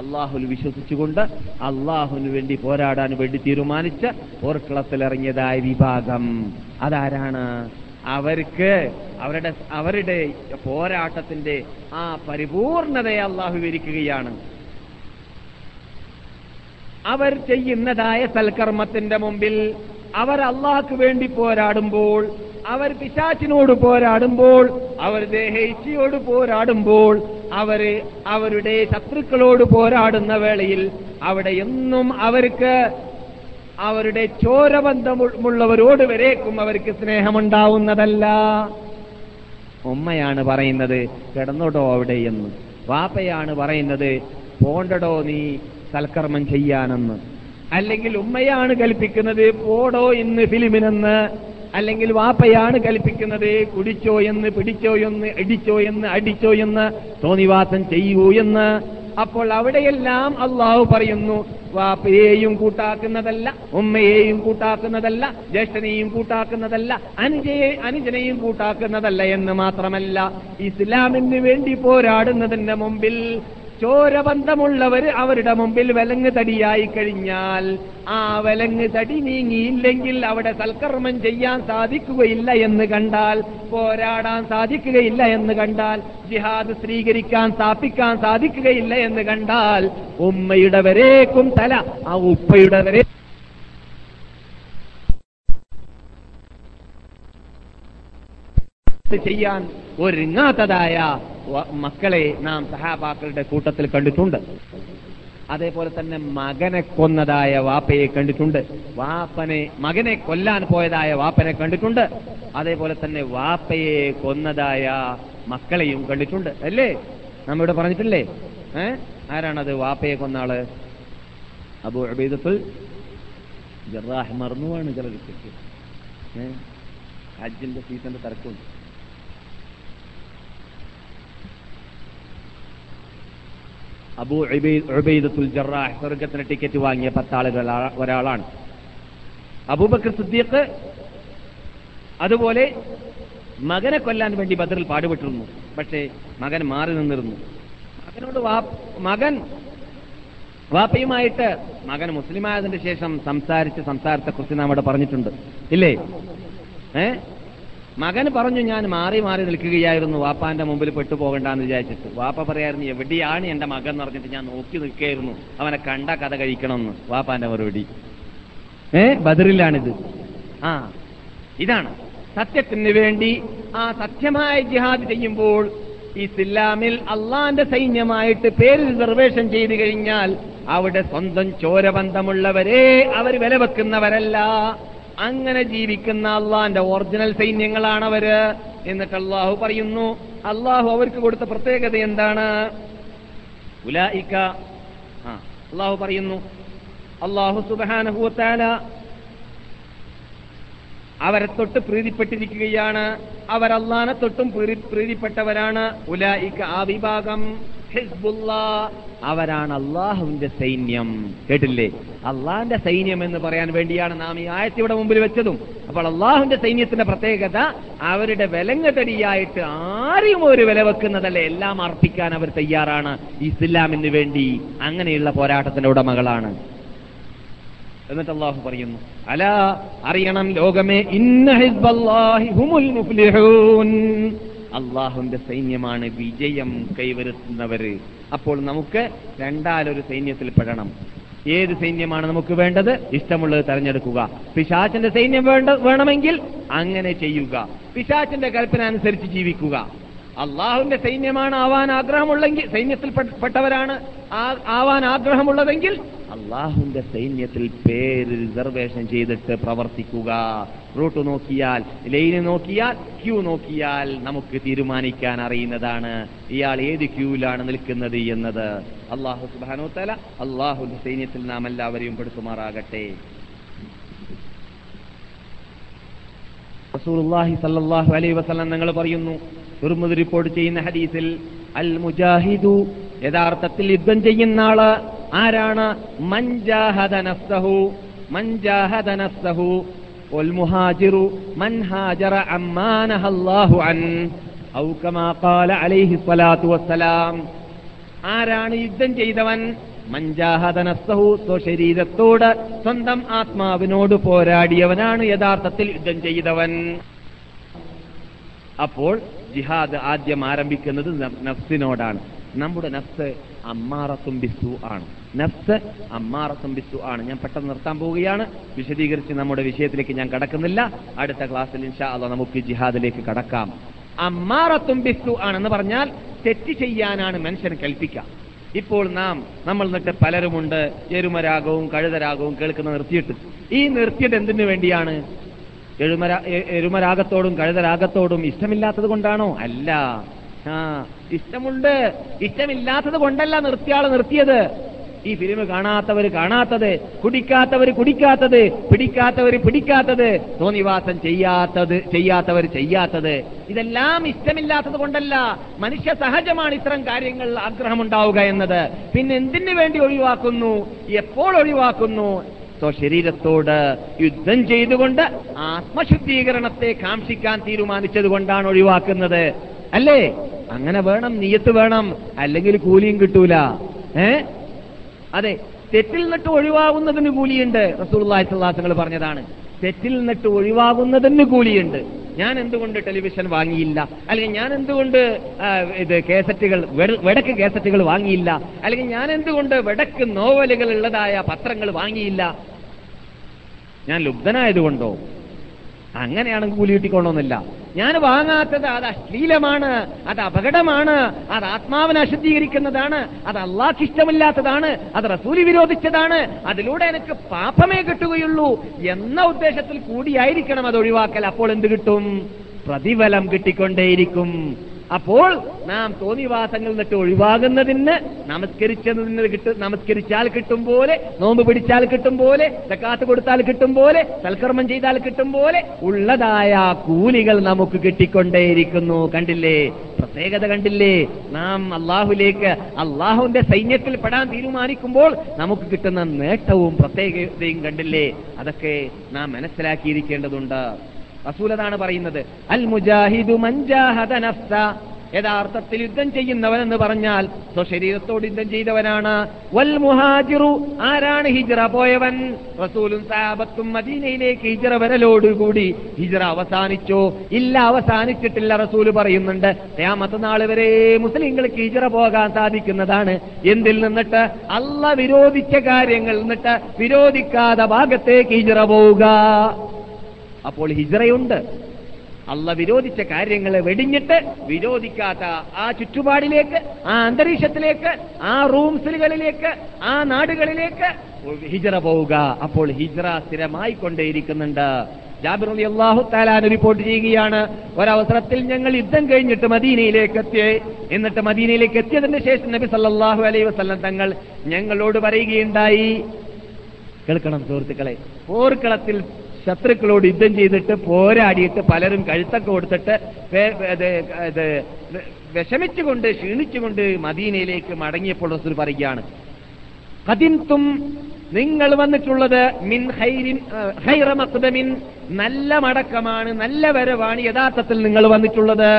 അള്ളാഹുൽ വിശ്വസിച്ചുകൊണ്ട് അള്ളാഹുവിന് വേണ്ടി പോരാടാൻ വേണ്ടി തീരുമാനിച്ച് പോർക്കളത്തിലിറങ്ങിയതായ വിഭാഗം അതാരാണ് അവർക്ക് അവരുടെ അവരുടെ പോരാട്ടത്തിന്റെ ആ പരിപൂർണതയെ അള്ളാഹു വിവരിക്കുകയാണ് അവർ ചെയ്യുന്നതായ സൽക്കർമ്മത്തിന്റെ മുമ്പിൽ അവർ അള്ളാഹ്ക്ക് വേണ്ടി പോരാടുമ്പോൾ അവർ പിശാച്ചിനോട് പോരാടുമ്പോൾ അവർ ദേഹേച്ഛയോട് പോരാടുമ്പോൾ അവർ അവരുടെ ശത്രുക്കളോട് പോരാടുന്ന വേളയിൽ അവിടെ എന്നും അവർക്ക് അവരുടെ ചോരബന്ധമുള്ളവരോട് വരേക്കും അവർക്ക് സ്നേഹമുണ്ടാവുന്നതല്ല. ഉമ്മയാണ് പറയുന്നത് കിടന്നോടോ അവിടെ എന്ന്. വാപ്പയാണ് പറയുന്നത് പോണ്ടടോ നീ സൽക്കർമ്മം ചെയ്യാനെന്ന്. അല്ലെങ്കിൽ ഉമ്മയാണ് കൽപ്പിക്കുന്നത് പോടോ എന്ന് ഫിലിമിനെന്ന്. അല്ലെങ്കിൽ വാപ്പയാണ് കൽപ്പിക്കുന്നത് കുടിച്ചോ എന്ന് പിടിച്ചോ എന്ന് ഇടിച്ചോ എന്ന് അടിച്ചോ എന്ന് തോന്നിവാസം ചെയ്യൂ എന്ന്. അപ്പോൾ അവിടെയെല്ലാം അള്ളാഹു പറയുന്നു വാപ്പയെയും കൂട്ടാക്കുന്നതല്ല ഉമ്മയെയും കൂട്ടാക്കുന്നതല്ല ജ്യേഷ്ഠനെയും കൂട്ടാക്കുന്നതല്ല അനുജയെ അനുജനെയും കൂട്ടാക്കുന്നതല്ല എന്ന് മാത്രമല്ല ഇസ്ലാമിന് വേണ്ടി പോരാടുന്നതിന്റെ മുമ്പിൽ ചോരബന്ധമുള്ളവർ അവരുടെ മുമ്പിൽ വിലങ്ങ് തടിയായി കഴിഞ്ഞാൽ ആ വിലങ്ങ് തടി നീങ്ങിയില്ലെങ്കിൽ അവിടെ സൽക്കർമ്മം ചെയ്യാൻ സാധിക്കുകയില്ല എന്ന് കണ്ടാൽ പോരാടാൻ സാധിക്കുകയില്ല എന്ന് കണ്ടാൽ ജിഹാദ് സ്വീകരിക്കാൻ സ്ഥാപിക്കാൻ സാധിക്കുകയില്ല എന്ന് കണ്ടാൽ ഉമ്മയുടെ വരേക്കും തല ആ ഉപ്പയുടെ വരെ ചെയ്യാൻ ഒരുങ്ങാത്തതായ മക്കളെ നാം സഹാബാക്കളുടെ കൂട്ടത്തിൽ കണ്ടിട്ടുണ്ട്. അതേപോലെ തന്നെ മകനെ കൊന്നതായ വാപ്പയെ കണ്ടിട്ടുണ്ട്. വാപ്പനെ മകനെ കൊല്ലാൻ പോയതായ വാപ്പനെ കണ്ടിട്ടുണ്ട്. അതേപോലെ തന്നെ വാപ്പയെ കൊന്നതായ മക്കളെയും കണ്ടിട്ടുണ്ട്. അല്ലേ? നമ്മിവിടെ പറഞ്ഞിട്ടില്ലേ? ഏ? ആരാണത് വാപ്പയെ കൊന്ന ആൾ? അബു അബീദത്തുൽ ജറാഹ് മറന്നുവാണ് ഏ? ഹജ്ജിന്റെ സീസന്റെ തിരക്കുണ്ട്. അബു ഉബൈദത്തുൽ ജറാഹ് സ്വർഗത്തിന് ടിക്കറ്റ് വാങ്ങിയ പത്താളുകൾ ഒരാളാണ്. അബൂബക്കർ സിദ്ദീഖ് അതുപോലെ മകനെ കൊല്ലാൻ വേണ്ടി ബദറിൽ പാടുപെട്ടിരുന്നു. പക്ഷേ മകൻ മാറി നിന്നിരുന്നു. മകനോട് മകൻ വാപ്പയുമായിട്ട് മകൻ മുസ്ലിമായതിന്റെ ശേഷം സംസാരിച്ച് സംസാരത്തെക്കുറിച്ച് നാം ഇവിടെ പറഞ്ഞിട്ടുണ്ട്. ഇല്ലേ? ഏ? മകൻ പറഞ്ഞു ഞാൻ മാറി മാറി നിൽക്കുകയായിരുന്നു വാപ്പാന്റെ മുമ്പിൽ പെട്ടുപോകണ്ടെന്ന് വിചാരിച്ചിട്ട്. വാപ്പ പറയായിരുന്നു എവിടെയാണ് എന്റെ മകൻ? എന്ന് പറഞ്ഞിട്ട് ഞാൻ നോക്കി നിൽക്കുകയായിരുന്നു. അവനെ കണ്ട കഥ കഴിക്കണമെന്ന് വാപ്പാന്റെ മറുപടി. ഏ ബദറിലാണിത്. ആ ഇതാണ്. സത്യത്തിന് വേണ്ടി ആ സത്യമായ ജിഹാദ് ചെയ്യുമ്പോൾ ഇസ്ലാമിൽ അള്ളാന്റെ സൈന്യമായിട്ട് പേര് റിസർവേഷൻ ചെയ്തു കഴിഞ്ഞാൽ അവിടെ സ്വന്തം ചോരബന്ധമുള്ളവരെ അവർ വില വെക്കുന്നവരല്ല അങ്ങനെ ജീവിക്കുന്ന അള്ളാന്റെ ഒറിജിനൽ സൈന്യങ്ങളാണ് അവർ എന്നിട്ട് അള്ളാഹു പറയുന്നു അള്ളാഹു അവർക്ക് കൊടുത്ത പ്രത്യേകത എന്താണ്? അള്ളാഹു പറയുന്നു അള്ളാഹു സുബാനഹുത്താല അവരെ തൊട്ട് പ്രീതിപ്പെട്ടിരിക്കുകയാണ്. അവരല്ലാനെ തൊട്ടും പ്രീതിപ്പെട്ടവരാണ്. ഉലായിക്ക ആ വിഭാഗം. അവരാണ് അള്ളാഹുവിന്റെ സൈന്യം. കേട്ടില്ലേ? അള്ളാഹിന്റെ സൈന്യം എന്ന് പറയാൻ വേണ്ടിയാണ് നാം ഈ ആയത്ത് ഇവിടെ മുമ്പിൽ വെച്ചതും. അപ്പോൾ അള്ളാഹുവിന്റെ സൈന്യത്തിന്റെ പ്രത്യേകത അവരുടെ വിലങ്ങതടിയായിട്ട് ആരെയും ഒരു വില വെക്കുന്നതല്ല. എല്ലാം അർപ്പിക്കാൻ അവർ തയ്യാറാണ്. ഇസ്ലാമിന് വേണ്ടി അങ്ങനെയുള്ള പോരാട്ടത്തിന്റെ ഉടമകളാണ്. എന്നിട്ട് അള്ളാഹു പറയുന്നു അല അറിയണം ലോകമേ ഇന്ന ഹുമുൽ അള്ളാഹുവിന്റെ സൈന്യമാണ് വിജയം കൈവരുത്തുന്നവര്. അപ്പോൾ നമുക്ക് രണ്ടാലൊരു സൈന്യത്തിൽ പെടണം. ഏത് സൈന്യമാണ് നമുക്ക് വേണ്ടത്? ഇഷ്ടമുള്ളത് തെരഞ്ഞെടുക്കുക. പിശാചിന്റെ സൈന്യം വേണ്ട വേണമെങ്കിൽ അങ്ങനെ ചെയ്യുക. പിശാചിന്റെ കൽപ്പന അനുസരിച്ച് ജീവിക്കുക. അള്ളാഹുവിന്റെ സൈന്യമാണ് ആവാൻ ആഗ്രഹമുള്ളെങ്കിൽ സൈന്യത്തിൽ പെട്ടവരാണ് ആവാൻ ആഗ്രഹമുള്ളതെങ്കിൽ അള്ളാഹുവിന്റെ സൈന്യത്തിൽ പേര് റിസർവേഷൻ ചെയ്തിട്ട് പ്രവർത്തിക്കുക. റൂട്ട് നോക്കിയാൽ ലൈന് നോക്കിയാൽ ക്യൂ നോക്കിയാൽ നമുക്ക് തീരുമാനിക്കാൻ അറിയുന്നതാണ്. ഇയാൾ ഏത് ക്യൂവിലാണ് നിൽക്കുന്നത് എന്നത്. അള്ളാഹു സുബാനോത്തല അള്ളാഹുവിന്റെ സൈന്യത്തിൽ നാം എല്ലാവരെയും പെടുത്തുമാറാകട്ടെ. റസൂലുള്ളാഹി അലൈഹി വസല്ലം നിങ്ങൾ പറയുന്നു റിപ്പോർട്ട് ചെയ്യുന്ന ഹദീസിൽ അൽ മുജാഹിദു യഥാർത്ഥത്തിൽ യുദ്ധം ചെയ്യുന്ന ആള് ആരാണ് മൻജാഹദ നഫ്സഹു മൻജാഹദ നഫ്സഹു والمهاجر من هاجر عما نهى الله عنه أو كما قال عليه الصلاة والسلام ആരാണ് യുദ്ധം ചെയ്തവൻ മഞ്ചാഹദ നഫ്സഹു സ്വശരീരത്തോട് സ്വന്തം ആത്മാവിനോട് പോരാടിയവനാണ് യഥാർത്ഥത്തിൽ യുദ്ധം ചെയ്തവൻ അപ്പോൾ ജിഹാദ് ആദ്യം ആരംഭിക്കുന്നത് ന- നഫ്സിനോടാണ് നമ്മുടെ നഫ്സ് അമ്മാറത്തും ബിസു ആണ്. നഫ്സ് അമ്മാറത്തും ബിസു ആണ്. ഞാൻ പെട്ടെന്ന് നിർത്താൻ പോവുകയാണ്. വിശദീകരിച്ച് നമ്മുടെ വിഷയത്തിലേക്ക് ഞാൻ കടക്കുന്നില്ല. അടുത്ത ക്ലാസ്സിൽ ഇൻഷാ നമുക്ക് ജിഹാദിലേക്ക് കടക്കാം. അമ്മാറത്തും ബിസു ആണെന്ന് പറഞ്ഞാൽ തെറ്റ് ചെയ്യാനാണ് മനുഷ്യൻ കൽപ്പിക്കുക. ഇപ്പോൾ നാം നമ്മൾ എന്നിട്ട് പലരുമുണ്ട് എരുമരാഗവും കഴുതരാഗവും കേൾക്കുന്ന നിർത്തിയിട്ട്. ഈ നിർത്തിയിട്ട് എന്തിനു വേണ്ടിയാണ്? എഴുമരാ എരുമരാഗത്തോടും കഴുതരാഗത്തോടും ഇഷ്ടമില്ലാത്തത് കൊണ്ടാണോ? അല്ല. ഇഷ്ടമുണ്ട്. ഇഷ്ടമില്ലാത്തത് കൊണ്ടല്ല നിർത്തിയാൾ നിർത്തിയത്. ഈ ഫിലിം കാണാത്തവർ കാണാത്തത് കുടിക്കാത്തവർ കുടിക്കാത്തത് പിടിക്കാത്തവർ പിടിക്കാത്തത് തോന്നിവാസം ചെയ്യാത്തത് ചെയ്യാത്തവർ ചെയ്യാത്തത്. ഇതെല്ലാം ഇഷ്ടമില്ലാത്തത് കൊണ്ടല്ല മനുഷ്യ സഹജമാണ് ഇത്തരം കാര്യങ്ങൾ ആഗ്രഹമുണ്ടാവുക എന്നത്. പിന്നെ എന്തിനു വേണ്ടി ഒഴിവാക്കുന്നു? എപ്പോൾ ഒഴിവാക്കുന്നു? സ്വശരീരത്തോട് യുദ്ധം ചെയ്തുകൊണ്ട് ആത്മശുദ്ധീകരണത്തെ കാക്ഷിക്കാൻ തീരുമാനിച്ചത് കൊണ്ടാണ് ഒഴിവാക്കുന്നത്. അല്ലേ? അങ്ങനെ വേണം നീയത്ത് വേണം അല്ലെങ്കിൽ കൂലിയും കിട്ടൂല. ഏ? അതെ തെറ്റിൽ നിന്നിട്ട് ഒഴിവാകുന്നതിന് കൂലിയുണ്ട് റസൂള്ളാഹിത്തങ്ങൾ പറഞ്ഞതാണ്. തെറ്റിൽ നിന്നിട്ട് ഒഴിവാകുന്നതിന് കൂലിയുണ്ട്. ഞാൻ എന്തുകൊണ്ട് ടെലിവിഷൻ വാങ്ങിയില്ല? അല്ലെങ്കിൽ ഞാൻ എന്തുകൊണ്ട് ഇത് കേസറ്റുകൾ വെട- വെടക്ക് കേസറ്റുകൾ വാങ്ങിയില്ല? അല്ലെങ്കിൽ ഞാൻ എന്തുകൊണ്ട് വെടക്ക് നോവലുകൾ ഉള്ളതായ പത്രങ്ങൾ വാങ്ങിയില്ല? ഞാൻ ലുബ്ധനായതുകൊണ്ടോ? അങ്ങനെയാണെങ്കിൽ കൂലി കിട്ടിക്കൊള്ളണമെന്നില്ല ഞാൻ വാങ്ങാത്തത് അത് അശ്ലീലമാണ് അത് അപകടമാണ് അത് ആത്മാവിനെ അശുദ്ധീകരിക്കുന്നതാണ് അത് അള്ളാഹ് ഇഷ്ടമില്ലാത്തതാണ് അത് റസൂലി വിരോധിച്ചതാണ് അതിലൂടെ എനിക്ക് പാപമേ കിട്ടുകയുള്ളൂ എന്ന ഉദ്ദേശത്തിൽ കൂടിയായിരിക്കണം അത് ഒഴിവാക്കൽ. അപ്പോൾ എന്ത് കിട്ടും? പ്രതിഫലം കിട്ടിക്കൊണ്ടേയിരിക്കും. അപ്പോൾ നാം തോന്നിവാസങ്ങളിൽ നിന്നിട്ട് ഒഴിവാകുന്നതിന് നമസ്കരിച്ചതിന് കിട്ടും നമസ്കരിച്ചാൽ കിട്ടും പോലെ നോമ്പ് പിടിച്ചാൽ കിട്ടും പോലെ സക്കാത്ത് കൊടുത്താൽ കിട്ടും പോലെ സൽക്കർമ്മം ചെയ്താൽ കിട്ടും പോലെ ഉള്ളതായ കൂലികൾ നമുക്ക് കിട്ടിക്കൊണ്ടേയിരിക്കുന്നു. കണ്ടില്ലേ? പ്രത്യേകത കണ്ടില്ലേ? നാം അള്ളാഹുലേക്ക് അള്ളാഹുവിന്റെ സൈന്യത്തിൽ പെടാൻ തീരുമാനിക്കുമ്പോൾ നമുക്ക് കിട്ടുന്ന നേട്ടവും പ്രത്യേകതയും കണ്ടില്ലേ? അതൊക്കെ നാം മനസ്സിലാക്കിയിരിക്കേണ്ടതുണ്ട്. റസൂലതാണ് പറയുന്നത്. അൽ മുജാഹിദു മഞ്ചാഹദ നഫ്സ. യഥാർത്ഥത്തിൽ യുദ്ധം ചെയ്യുന്നവൻ എന്ന് പറഞ്ഞാൽ സ്വശരീരത്തോട് യുദ്ധം ചെയ്തവനാണ്. വൽ മുഹാജിറു ആരാണ് ഹിജ്റ പോയവൻ? റസൂലും സാബത്തും മദീനയിലേക്ക് ഹിജ്റ വരലോടുകൂടി ഹിജ്റ അവസാനിച്ചോ. ഇല്ല അവസാനിച്ചിട്ടില്ല റസൂൽ പറയുന്നുണ്ട്. ഖിയാമത്ത് നാൾ വരെ മുസ്ലിങ്ങൾക്ക് ഹിജ്റ പോകാൻ സാധിക്കുന്നതാണ്. എന്തിൽ നിന്നിട്ട്? അല്ല വിരോധിച്ച കാര്യങ്ങൾ നിന്നിട്ട് വിരോധിക്കാതെ ഭാഗത്തേക്ക് ഹിജ്റ പോവുക. അപ്പോൾ ഹിജറയുണ്ട്. അള്ള വിരോധിച്ച കാര്യങ്ങളെ വെടിഞ്ഞിട്ട് വിരോധിക്കാത്ത ആ ചുറ്റുപാടിലേക്ക് ആ അന്തരീക്ഷത്തിലേക്ക് ആ റൂംസുകളിലേക്ക് ആ നാടുകളിലേക്ക് ഹിജറ പോവുക. അപ്പോൾ ഹിജറ സ്ഥിരമായി കൊണ്ടേയിരിക്കുന്നുണ്ട് ജാബിർ റിപ്പോർട്ട് ചെയ്യുകയാണ് ഒരവസരത്തിൽ ഞങ്ങൾ യുദ്ധം കഴിഞ്ഞിട്ട് മദീനയിലേക്ക് എത്തിയേ എന്നിട്ട് മദീനയിലേക്ക് എത്തിയതിന് ശേഷം നബി സല്ലാഹു അലൈഹി വസ്ലം തങ്ങൾ ഞങ്ങളോട് പറയുകയുണ്ടായി. കേൾക്കണം സുഹൃത്തുക്കളെ പോർക്കളത്തിൽ ശത്രുക്കളോട് യുദ്ധം ചെയ്തിട്ട് പോരാടിയിട്ട് പലരും കഴുത്തൊക്കെ കൊടുത്തിട്ട് വിഷമിച്ചുകൊണ്ട് ക്ഷീണിച്ചുകൊണ്ട് മദീനയിലേക്ക് മടങ്ങിയപ്പോൾ റസൂൽ പറയുകയാണ്. കതിൻതും നിങ്ങൾ വന്നിട്ടുള്ളത് മിൻ ഹൈരിൻ ആ, ഹൈറ മഖ്ദമിൻ നല്ല മടക്കമാണ് നല്ല വരവാണ് യഥാർത്ഥത്തിൽ നിങ്ങൾ വന്നിട്ടുള്ളത്.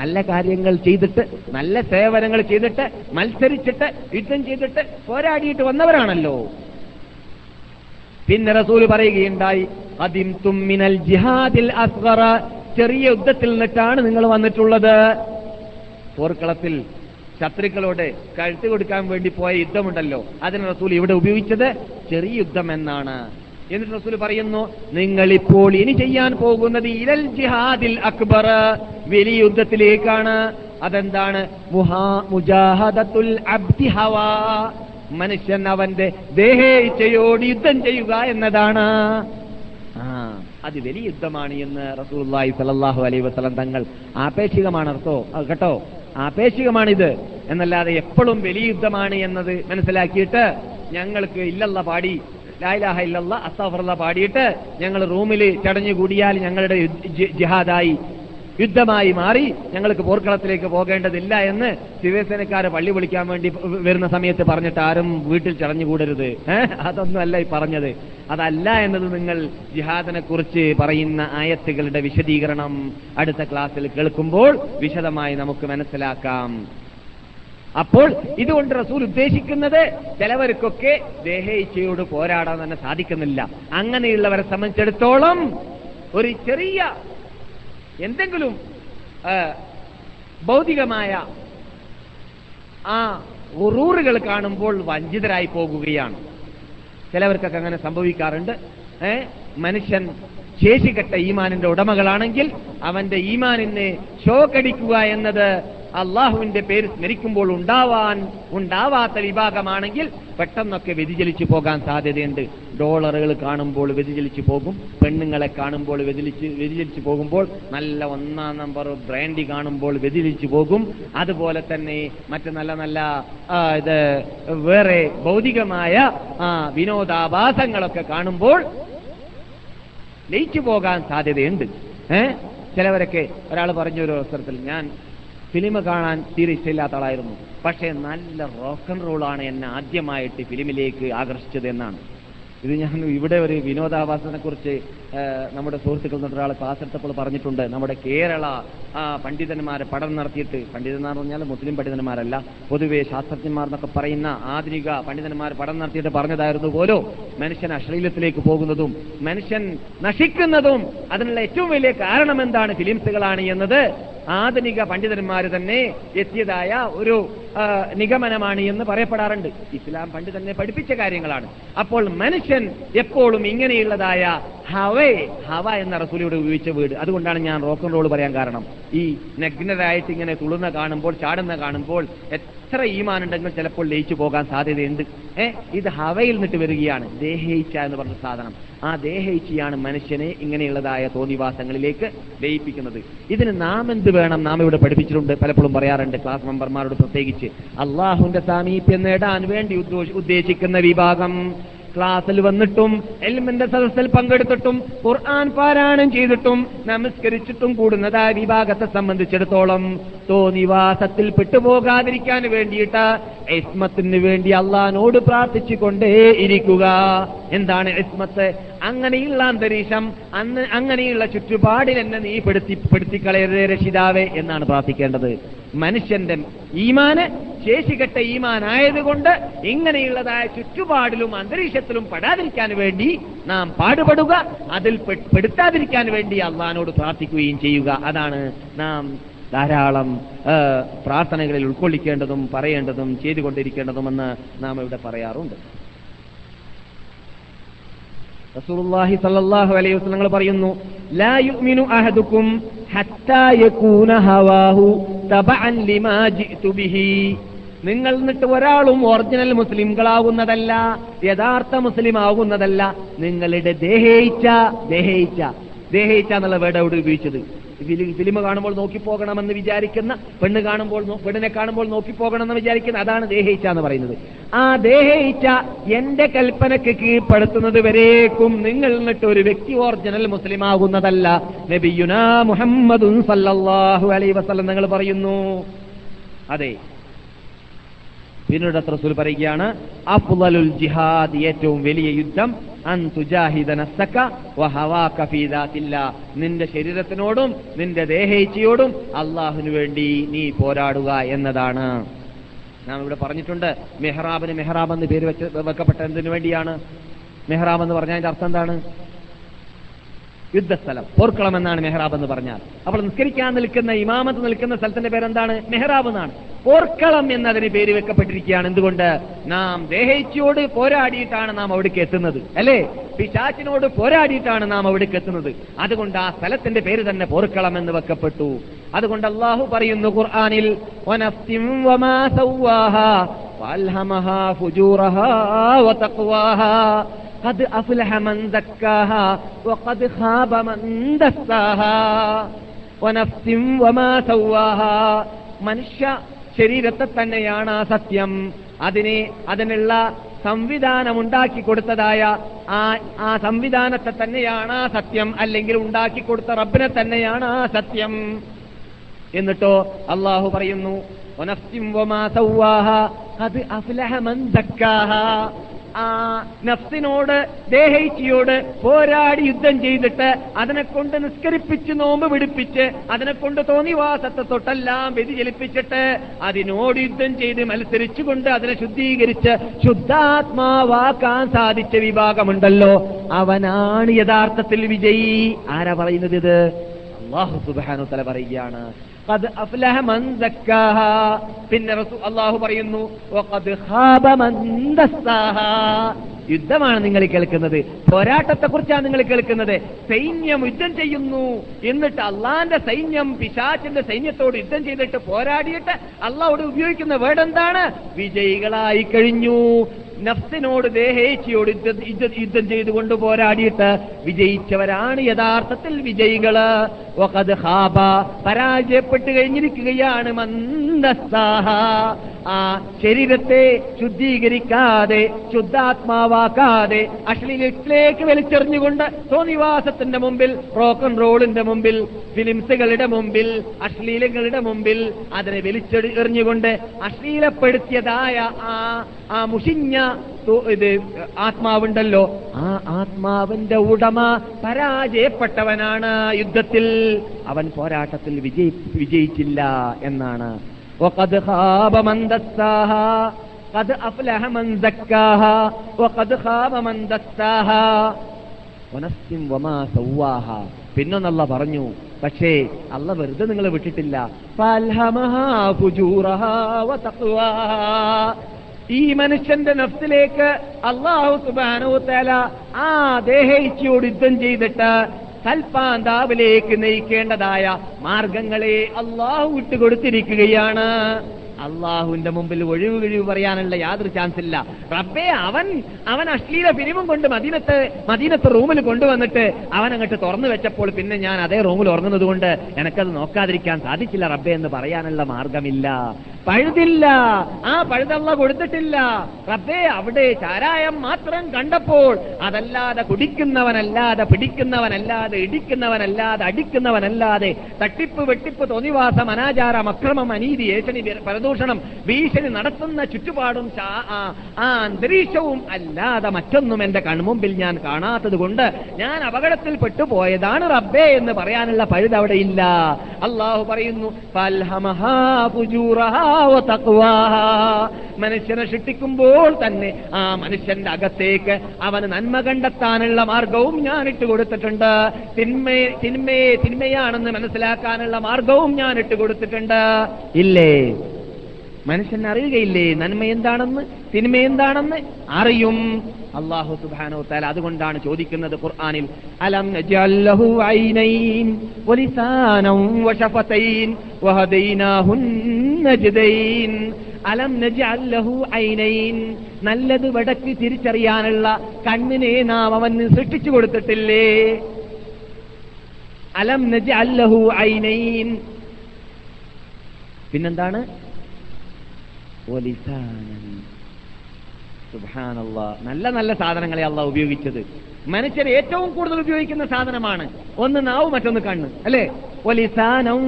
നല്ല കാര്യങ്ങൾ ചെയ്തിട്ട് നല്ല സേവനങ്ങൾ ചെയ്തിട്ട് മത്സരിച്ചിട്ട് യുദ്ധം ചെയ്തിട്ട് പോരാടിയിട്ട് വന്നവരാണല്ലോ. പിന്നെ റസൂൽ പറയുകയുണ്ടായി അതിം തുമ്മിനൽ ജിഹാദിൽ അസ്വറ ചെറിയ യുദ്ധത്തിൽ നിന്നിട്ടാണ് നിങ്ങൾ വന്നിട്ടുള്ളത്. പോർക്കളത്തിൽ ശത്രുക്കളോട് കഴുത്ത് കൊടുക്കാൻ വേണ്ടി പോയ യുദ്ധമുണ്ടല്ലോ അതിന് റസൂൽ ഇവിടെ ഉപയോഗിച്ചത് ചെറിയ യുദ്ധം എന്നാണ്. എന്നിട്ട് റസൂൽ പറയുന്നു നിങ്ങൾ ഇപ്പോൾ ഇനി ചെയ്യാൻ പോകുന്നത് ഇരൽ ജിഹാദിൽ അക്ബർ. വലിയ യുദ്ധത്തിലേക്കാണ്. അതെന്താണ്? മുഹാ മുജാഹദത്തുൽ അബ്ദി ഹവാ. മനുഷ്യൻ അവന്റെ ദേഹേച്ഛയോട് യുദ്ധം ചെയ്യുക എന്നതാണ്. ആ അത് വലിയ യുദ്ധമാണ് എന്ന് റസൂലുള്ളാഹി സ്വല്ലല്ലാഹു അലൈ വസ്ലം തങ്ങൾ ആപേക്ഷികമാണ് അർത്ഥോ? കേട്ടോ? ആപേക്ഷികമാണിത്. എന്നല്ലാതെ എപ്പോഴും വലിയ യുദ്ധമാണ് എന്നത് മനസ്സിലാക്കിയിട്ട് ഞങ്ങൾക്ക് ഇല്ലല്ല പാടി. ലായിലാഹ ഇല്ലല്ല അസ്താഫർല പാടിയിട്ട് ഞങ്ങൾ റൂമിൽ ചടഞ്ഞു കൂടിയാൽ ഞങ്ങളുടെ ജിഹാദായി. യുദ്ധമായി മാറി ഞങ്ങൾക്ക് പോർക്കളത്തിലേക്ക് പോകേണ്ടതില്ല എന്ന് ശിവസേനക്കാരെ പള്ളി വിളിക്കാൻ വേണ്ടി വരുന്ന സമയത്ത് പറഞ്ഞിട്ട് ആരും വീട്ടിൽ ചടഞ്ഞുകൂടരുത്. അതൊന്നുമല്ല ഈ പറഞ്ഞത്. അതല്ല എന്നത് നിങ്ങൾ ജിഹാദിനെ കുറിച്ച് പറയുന്ന ആയത്തുകളുടെ വിശദീകരണം അടുത്ത ക്ലാസ്സിൽ കേൾക്കുമ്പോൾ വിശദമായി നമുക്ക് മനസ്സിലാക്കാം. അപ്പോൾ ഇതുകൊണ്ട് റസൂൽ ഉദ്ദേശിക്കുന്നത് ചിലവർക്കൊക്കെ ദേഹേച്ഛയോട് പോരാടാൻ തന്നെ സാധിക്കുന്നില്ല. അങ്ങനെയുള്ളവരെ സംബന്ധിച്ചിടത്തോളം ഒരു ചെറിയ എന്തെങ്കിലും ഭൗതികമായ ആ ഉറൂറുകൾ കാണുമ്പോൾ വഞ്ചിതരായി പോകുകയാണ്. ചിലവർക്കൊക്കെ അങ്ങനെ സംഭവിക്കാറുണ്ട്. മനുഷ്യൻ ശേഷിക്കട്ട ഈമാനിന്റെ ഉടമകളാണെങ്കിൽ അവന്റെ ഈമാനിന് ഷോക്കടിക്കുക എന്നത് അള്ളാഹുവിന്റെ പേര് സ്മരിക്കുമ്പോൾ ഉണ്ടാവാൻ ഉണ്ടാവാത്ത വിഭാഗമാണെങ്കിൽ പെട്ടെന്നൊക്കെ വ്യതിചലിച്ചു പോകാൻ സാധ്യതയുണ്ട്. ഡോളറുകൾ കാണുമ്പോൾ വ്യതിചലിച്ചു പോകും. പെണ്ണുങ്ങളെ കാണുമ്പോൾ വ്യതിലിച്ച് വ്യതിചലിച്ചു പോകുമ്പോൾ നല്ല ഒന്നാം നമ്പർ ബ്രാൻഡി കാണുമ്പോൾ വ്യതിചലിച്ചു പോകും. അതുപോലെ തന്നെ മറ്റ് നല്ല നല്ല ഇത് വേറെ ഭൗതികമായ വിനോദാഭാസങ്ങളൊക്കെ കാണുമ്പോൾ ലയിച്ചു പോകാൻ സാധ്യതയുണ്ട്. ഏ? ചിലവരൊക്കെ ഒരാൾ പറഞ്ഞൊരു അവസരത്തിൽ ഞാൻ ഫിലിം കാണാൻ തീരെ ഇഷ്ടമില്ലാത്ത ആളായിരുന്നു. പക്ഷേ നല്ല റോക്ക് ആൻഡ് റോളാണ് എന്നെ ആദ്യമായിട്ട് ഫിലിമിലേക്ക് ആകർഷിച്ചത് എന്നാണ്. ഇത് ഞാൻ ഇവിടെ ഒരു വിനോദാഭാസനെ കുറിച്ച് നമ്മുടെ സുഹൃത്തുക്കൾ നിന്നൊരു ഒരാൾ ക്ലാസ് പറഞ്ഞിട്ടുണ്ട്. നമ്മുടെ കേരള പണ്ഡിതന്മാരെ പഠനം നടത്തിയിട്ട്. പണ്ഡിതന്മാർ പറഞ്ഞാൽ മുസ്ലിം പണ്ഡിതന്മാരല്ല പൊതുവെ ശാസ്ത്രജ്ഞന്മാർ എന്നൊക്കെ പറയുന്ന ആധുനിക പണ്ഡിതന്മാർ പഠനം നടത്തിയിട്ട് പറഞ്ഞതായിരുന്നു പോലോ മനുഷ്യൻ അശ്ലീലത്തിലേക്ക് പോകുന്നതും മനുഷ്യൻ നശിക്കുന്നതും അതിനുള്ള ഏറ്റവും വലിയ കാരണം എന്താണ് ഫിലിംസുകളാണ് എന്നത്? ആധുനിക പണ്ഡിതന്മാർ തന്നെ എത്തിയതായ ഒരു നിഗമനമാണ് എന്ന് പറയപ്പെടാറുണ്ട്. ഇസ്ലാം പണ്ട് തന്നെ പഠിപ്പിച്ച കാര്യങ്ങളാണ്. അപ്പോൾ മനുഷ്യൻ എപ്പോഴും ഇങ്ങനെയുള്ളതായ ഹവേ ഹവ എന്ന റസൂലിയുടെ ഉപയോഗിച്ച വീട്. അതുകൊണ്ടാണ് ഞാൻ റോക്ക് ആൻഡ് റോൾ പറയാൻ കാരണം. ഈ നഗ്നരായിട്ട് ഇങ്ങനെ തുളുന്ന കാണുമ്പോൾ ചാടുന്ന കാണുമ്പോൾ എത്ര ഈമാൻ ഉണ്ടെങ്കിൽ ചിലപ്പോൾ ലയിച്ചു പോകാൻ സാധ്യതയുണ്ട്. ഏ ഇത് ഹവയിൽ നിന്നിട്ട് വരികയാണ്. ദേഹയിച്ച എന്ന് പറഞ്ഞ സാധനം. ആ ദേഹയിച്ചയാണ് മനുഷ്യനെ ഇങ്ങനെയുള്ളതായ തോന്നിവാസങ്ങളിലേക്ക് ലയിപ്പിക്കുന്നത്. ഇതിന് നാം എന്ത് വേണം? നാം ഇവിടെ പഠിപ്പിച്ചിട്ടുണ്ട്. പലപ്പോഴും പറയാറുണ്ട് ക്ലാസ് മെമ്പർമാരോട് പ്രത്യേകിച്ച്. അള്ളാഹുന്റെ സാമീപ്യം നേടാൻ വേണ്ടി ഉദ്ദേശിക്കുന്ന വിഭാഗം ക്ലാസ്സിൽ വന്നിട്ടും എൽമിന്റെ സദസ്സിൽ പങ്കെടുത്തിട്ടും ഖുർആൻ പാരായണം ചെയ്തിട്ടും നമസ്കരിച്ചിട്ടും കൂടുന്നത് ആ വിഭാഗത്തെ സംബന്ധിച്ചിടത്തോളം. തോന്നിവാസത്തിൽ പെട്ടുപോകാതിരിക്കാൻ വേണ്ടിയിട്ട് ഇസ്മത്തിന് വേണ്ടി അള്ളഹാനോട് പ്രാർത്ഥിച്ചുകൊണ്ടേ ഇരിക്കുക. എന്താണ് ഇസ്മത്ത്? അങ്ങനെയുള്ള അന്തരീക്ഷം അന്ന് അങ്ങനെയുള്ള ചുറ്റുപാടിൽ എന്നെ നീ പെടുത്തി പെടുത്തിക്കളയരുത് രക്ഷിതാവേ എന്നാണ് പ്രാർത്ഥിക്കേണ്ടത്. മനുഷ്യന്റെ ഈമാന് ശേഷികെട്ട ഈമാനായതുകൊണ്ട് ഇങ്ങനെയുള്ളതായ ചുറ്റുപാടിലും അന്തരീക്ഷത്തിലും പെടാതിരിക്കാൻ വേണ്ടി നാം പാടുപെടുക അതിൽ പെടുത്താതിരിക്കാൻ വേണ്ടി അള്ളഹാനോട് പ്രാർത്ഥിക്കുകയും ചെയ്യുക. അതാണ് നാം ധാരാളം പ്രാർത്ഥനകളിൽ ഉൾക്കൊള്ളിക്കേണ്ടതും പറയേണ്ടതും ചെയ്തുകൊണ്ടിരിക്കേണ്ടതുമെന്ന് നാം ഇവിടെ പറയാറുണ്ട്. റസൂലുള്ളാഹി സ്വല്ലല്ലാഹു അലൈഹി വസല്ലം പറയുന്നു ലാ യുഅ്മിനു അഹദുക്കും ഹത്താ യകൂന ഹവാഹു തബഅൻ ലിമാ ജിഅ്തു ബിഹി. നിങ്ങൾ എന്നിട്ട് ഒരാളും ഒറിജിനൽ മുസ്ലിംകളാകുന്നതല്ല യഥാർത്ഥ മുസ്ലിം ആകുന്നതല്ല നിങ്ങളുടെ ദേഹേച്ച ദേഹേച്ച ദേഹേച്ച എന്നുള്ള വേർഡ് അവിടെ ഉപയോഗിച്ചത്? ഫിലി- കാണുമ്പോൾ നോക്കിപ്പോകണമെന്ന് വിചാരിക്കുന്ന പെണ്ണ് കാണുമ്പോൾ പെണ്ണിനെ കാണുമ്പോൾ നോക്കിപ്പോകണമെന്ന് വിചാരിക്കുന്ന അതാണ് ദേഹയിച്ച എന്ന് പറയുന്നത്. ആ ദേഹയിച്ച എന്റെ കൽപ്പനയ്ക്ക് കീഴ്പ്പെടുത്തുന്നത് വരേക്കും നിങ്ങൾ എന്നിട്ട് ഒരു വ്യക്തി ഒറിജിനൽ മുസ്ലിം ആകുന്നതല്ല. നബിയുന മുഹമ്മദുൻ സല്ലല്ലാഹു അലൈഹി വസല്ലം നിങ്ങൾ പറയുന്നു. അതെ. പിന്നീട് റസൂൽ പറയുകയാണ് അഫ്ലലുൽ ജിഹാദ് ഏറ്റവും വലിയ യുദ്ധം നിന്റെ ശരീരത്തിനോടും നിന്റെ ദേഹേച്ഛയോടും അള്ളാഹുനു വേണ്ടി നീ പോരാടുക എന്നതാണ്. നാം ഇവിടെ പറഞ്ഞിട്ടുണ്ട് മെഹ്റാബിന് മെഹ്റാബ് എന്ന് പേര് വെച്ച് വെക്കപ്പെട്ട എന്തിനു വേണ്ടിയാണ്. മെഹ്റാബ് എന്ന് പറഞ്ഞതിന്റെ അർത്ഥം എന്താണ്? യുദ്ധസ്ഥലം. പോർക്കളം എന്നാണ് മെഹ്റാബ് എന്ന് പറഞ്ഞാൽ. അപ്പോൾ നിസ്കരിക്കാൻ നിൽക്കുന്ന ഇമാമത്ത് നിൽക്കുന്ന സ്ഥലത്തിന്റെ പേരെന്താണ്? മെഹ്റാബ് എന്നാണ്. പോർക്കളം എന്നതിന് പേര് വെക്കപ്പെട്ടിരിക്കുകയാണ്. എന്തുകൊണ്ട്? നാം ദേഹേച്ഛയോട് പോരാടിയിട്ടാണ് നാം അവിടേക്ക് എത്തുന്നത്. അല്ലേ? പിശാച്ചിനോട് പോരാടിയിട്ടാണ് നാം അവിടേക്ക് എത്തുന്നത്. അതുകൊണ്ട് ആ സ്ഥലത്തിന്റെ പേര് തന്നെ പോർക്കളം എന്ന് വെക്കപ്പെട്ടു. അതുകൊണ്ട് അള്ളാഹു പറയുന്നു ഖുർആനിൽ "വനഫ്സിൻ വമാ സവ്വാഹാ വഅൽഹമഹാ ഫുജൂറഹാ വതഖ്വാഹാ قد أفلح من زكاها وقد خاب من دساها ونفس وما سواها മനുഷ്യ ശരീരത്തെ തന്നെയാണ് ആ സത്യം അതിനെ അതിനുള്ള സംവിധാനം ഉണ്ടാക്കി കൊടുത്തതായ ആ ആ സംവിധാനത്തെ തന്നെയാണ് ആ സത്യം അല്ലെങ്കിൽ ഉണ്ടാക്കി കൊടുത്ത റബ്ബിനെ തന്നെയാണ് ആ സത്യം എന്നിട്ടോ അള്ളാഹു പറയുന്നു അത് ആ നഫ്സിനോട് ദേഹൈച്ചിയോട് പോരാടി യുദ്ധം ചെയ്തിട്ട് അതിനെ കൊണ്ട് നിസ്കരിപ്പിച്ച് നോമ്പ് പിടിപ്പിച്ച് അതിനെ കൊണ്ട് തോന്നിവാസത്തെ തൊട്ടെല്ലാം വ്യതിചലിപ്പിച്ചിട്ട് അതിനോട് യുദ്ധം ചെയ്ത് മത്സരിച്ചുകൊണ്ട് അതിനെ ശുദ്ധീകരിച്ച് ശുദ്ധാത്മാവാക്കാൻ സാധിച്ച വിഭാഗമുണ്ടല്ലോ. അവനാണ് യഥാർത്ഥത്തിൽ വിജയി. ആരാ പറയുന്നത് ഇത്? അള്ളാഹു സുബാനു തല പറയുകയാണ്. പിന്നെ അള്ളാഹു പറയുന്നു. യുദ്ധമാണ് നിങ്ങൾ കേൾക്കുന്നത്. പോരാട്ടത്തെ കുറിച്ചാണ് നിങ്ങൾ കേൾക്കുന്നത്. സൈന്യം യുദ്ധം ചെയ്യുന്നു. എന്നിട്ട് അള്ളാന്റെ സൈന്യം പിശാച്ചിന്റെ സൈന്യത്തോട് യുദ്ധം ചെയ്തിട്ട് പോരാടിയിട്ട് അള്ളാഹോട് ഉപയോഗിക്കുന്ന വേർഡ് എന്താണ്? വിജയികളായി കഴിഞ്ഞു. നഫ്സിനോട് ദേഹേച്ഛയോട് യുദ്ധ- ചെയ്തുകൊണ്ട് പോരാടിയിട്ട് വിജയിച്ചവരാണ് യഥാർത്ഥത്തിൽ വിജയികൾ. പരാജയപ്പെട്ട് കഴിഞ്ഞിരിക്കുകയാണ് മന്ദസ്സാഹ ആ ശരീരത്തെ ശുദ്ധീകരിക്കാതെ ശുദ്ധാത്മാവാക്കാതെ അശ്ലീലത്തിലേക്ക് വലിച്ചെറിഞ്ഞുകൊണ്ട് തോന്നിവാസത്തിന്റെ മുമ്പിൽ റോക്ക് ആൻഡ് റോളിന്റെ മുമ്പിൽ ഫിലിംസുകളുടെ മുമ്പിൽ അശ്ലീലങ്ങളുടെ മുമ്പിൽ അതിനെ വലിച്ചെറിഞ്ഞുകൊണ്ട് അശ്ലീലപ്പെടുത്തിയതായ ആ ആ മുഷിഞ്ഞ ഇത് ആത്മാവുണ്ടല്ലോ. ആ ആത്മാവിന്റെ ഉടമ പരാജയപ്പെട്ടവനാണ് യുദ്ധത്തിൽ. അവൻ പോരാട്ടത്തിൽ വിജയി വിജയിച്ചില്ല എന്നാണ് وقد خاب من دساها قد أفلح من زكاها وقد خاب من دساها ونفس وما سواها പിന്നൊന്നല്ല പറഞ്ഞു പക്ഷേ അല്ല വെറുതെ നിങ്ങളെ വിട്ടിട്ടില്ല ഫൽഹമഹാ ഫുജൂറഹാ വതഖ്വാഹാ. ഈ മനുഷ്യന്റെ നഫ്സിലേക്ക് അള്ളാഹു സുബാനോ തല ആ ദേഹേച്ഛയോട് യുദ്ധം ചെയ്തിട്ട് കൽപ്പാന്താവിലേക്ക് നയിക്കേണ്ടതായ മാർഗങ്ങളെ അള്ളാഹു വിട്ടുകൊടുത്തിരിക്കുകയാണ്. അള്ളാഹുവിന്റെ മുമ്പിൽ ഒഴിവ് കിഴിവ് പറയാനുള്ള യാതൊരു ചാൻസ് ഇല്ല. റബ്ബേ അവൻ അവൻ അശ്ലീല ഫിലിമും കൊണ്ട് മദീനത്ത് മദീനത്ത് റൂമിൽ കൊണ്ടുവന്നിട്ട് അവൻ അങ്ങോട്ട് തുറന്നു വെച്ചപ്പോൾ പിന്നെ ഞാൻ അതേ റൂമിൽ ഉറങ്ങുന്നത് കൊണ്ട് എനിക്കത് നോക്കാതിരിക്കാൻ സാധിച്ചില്ല റബ്ബേ എന്ന് പറയാനുള്ള മാർഗമില്ല. പഴുതില്ല. ആ പഴുതല്ല കൊടുത്തിട്ടില്ല. റബ്ബേ അവിടെ ചാരായം മാത്രം കണ്ടപ്പോൾ അതല്ലാതെ കുടിക്കുന്നവനല്ലാതെ പിടിക്കുന്നവനല്ലാതെ ഇടിക്കുന്നവനല്ലാതെ അടിക്കുന്നവനല്ലാതെ തട്ടിപ്പ് വെട്ടിപ്പ് തോന്നിവാസം അനാചാരം അക്രമം അനീതി ഏഷണി പരദൂഷണം ഭീഷണി നടത്തുന്ന ചുറ്റുപാടും ആ- അന്തരീക്ഷവും അല്ലാതെ മറ്റൊന്നും എന്റെ കൺമുമ്പിൽ ഞാൻ കാണാത്തത് കൊണ്ട് ഞാൻ അപകടത്തിൽ പെട്ടുപോയതാണ് റബ്ബേ എന്ന് പറയാനുള്ള പഴുത് അവിടെ ഇല്ല. അള്ളാഹു പറയുന്നു. മനുഷ്യനെ ശിക്ഷിക്കുമ്പോൾ തന്നെ ആ മനുഷ്യന്റെ അകത്തേക്ക് അവന് നന്മ കണ്ടെത്താനുള്ള മാർഗവും ഞാൻ ഇട്ട് കൊടുത്തിട്ടുണ്ട്. തിന്മയെ തിന്മയെ തിന്മയാണെന്ന് മനസ്സിലാക്കാനുള്ള മാർഗവും ഞാൻ ഇട്ട് കൊടുത്തിട്ടുണ്ട്. ഇല്ലേ? മനുഷ്യൻ അറിയുകയില്ലേ? നന്മ എന്താണെന്ന്? തിന്മ എന്താണെന്ന്? അറിയും. അള്ളാഹു സുബ്ഹാനഹു താല അതുകൊണ്ടാണ് ചോദിക്കുന്നത് ഖുർആാനിൽ അലം അലം നല്ലത് വടക്ക് തിരിച്ചറിയാനുള്ള കണ്ണിനെ നാം അവന് സൃഷ്ടിച്ചു കൊടുത്തിട്ടില്ലേ? അലം നജ അല്ലഹു ഐനൈൻ. പിന്നെന്താണ്? നല്ല നല്ല സാധനങ്ങളെ അള്ളാഹ് ഉപയോഗിച്ചത്. മനുഷ്യർ ഏറ്റവും കൂടുതൽ ഉപയോഗിക്കുന്ന സാധനമാണ്. ഒന്ന് നാവ് മറ്റൊന്ന് കണ്ണ്. അല്ലേ? ഒലിസാനം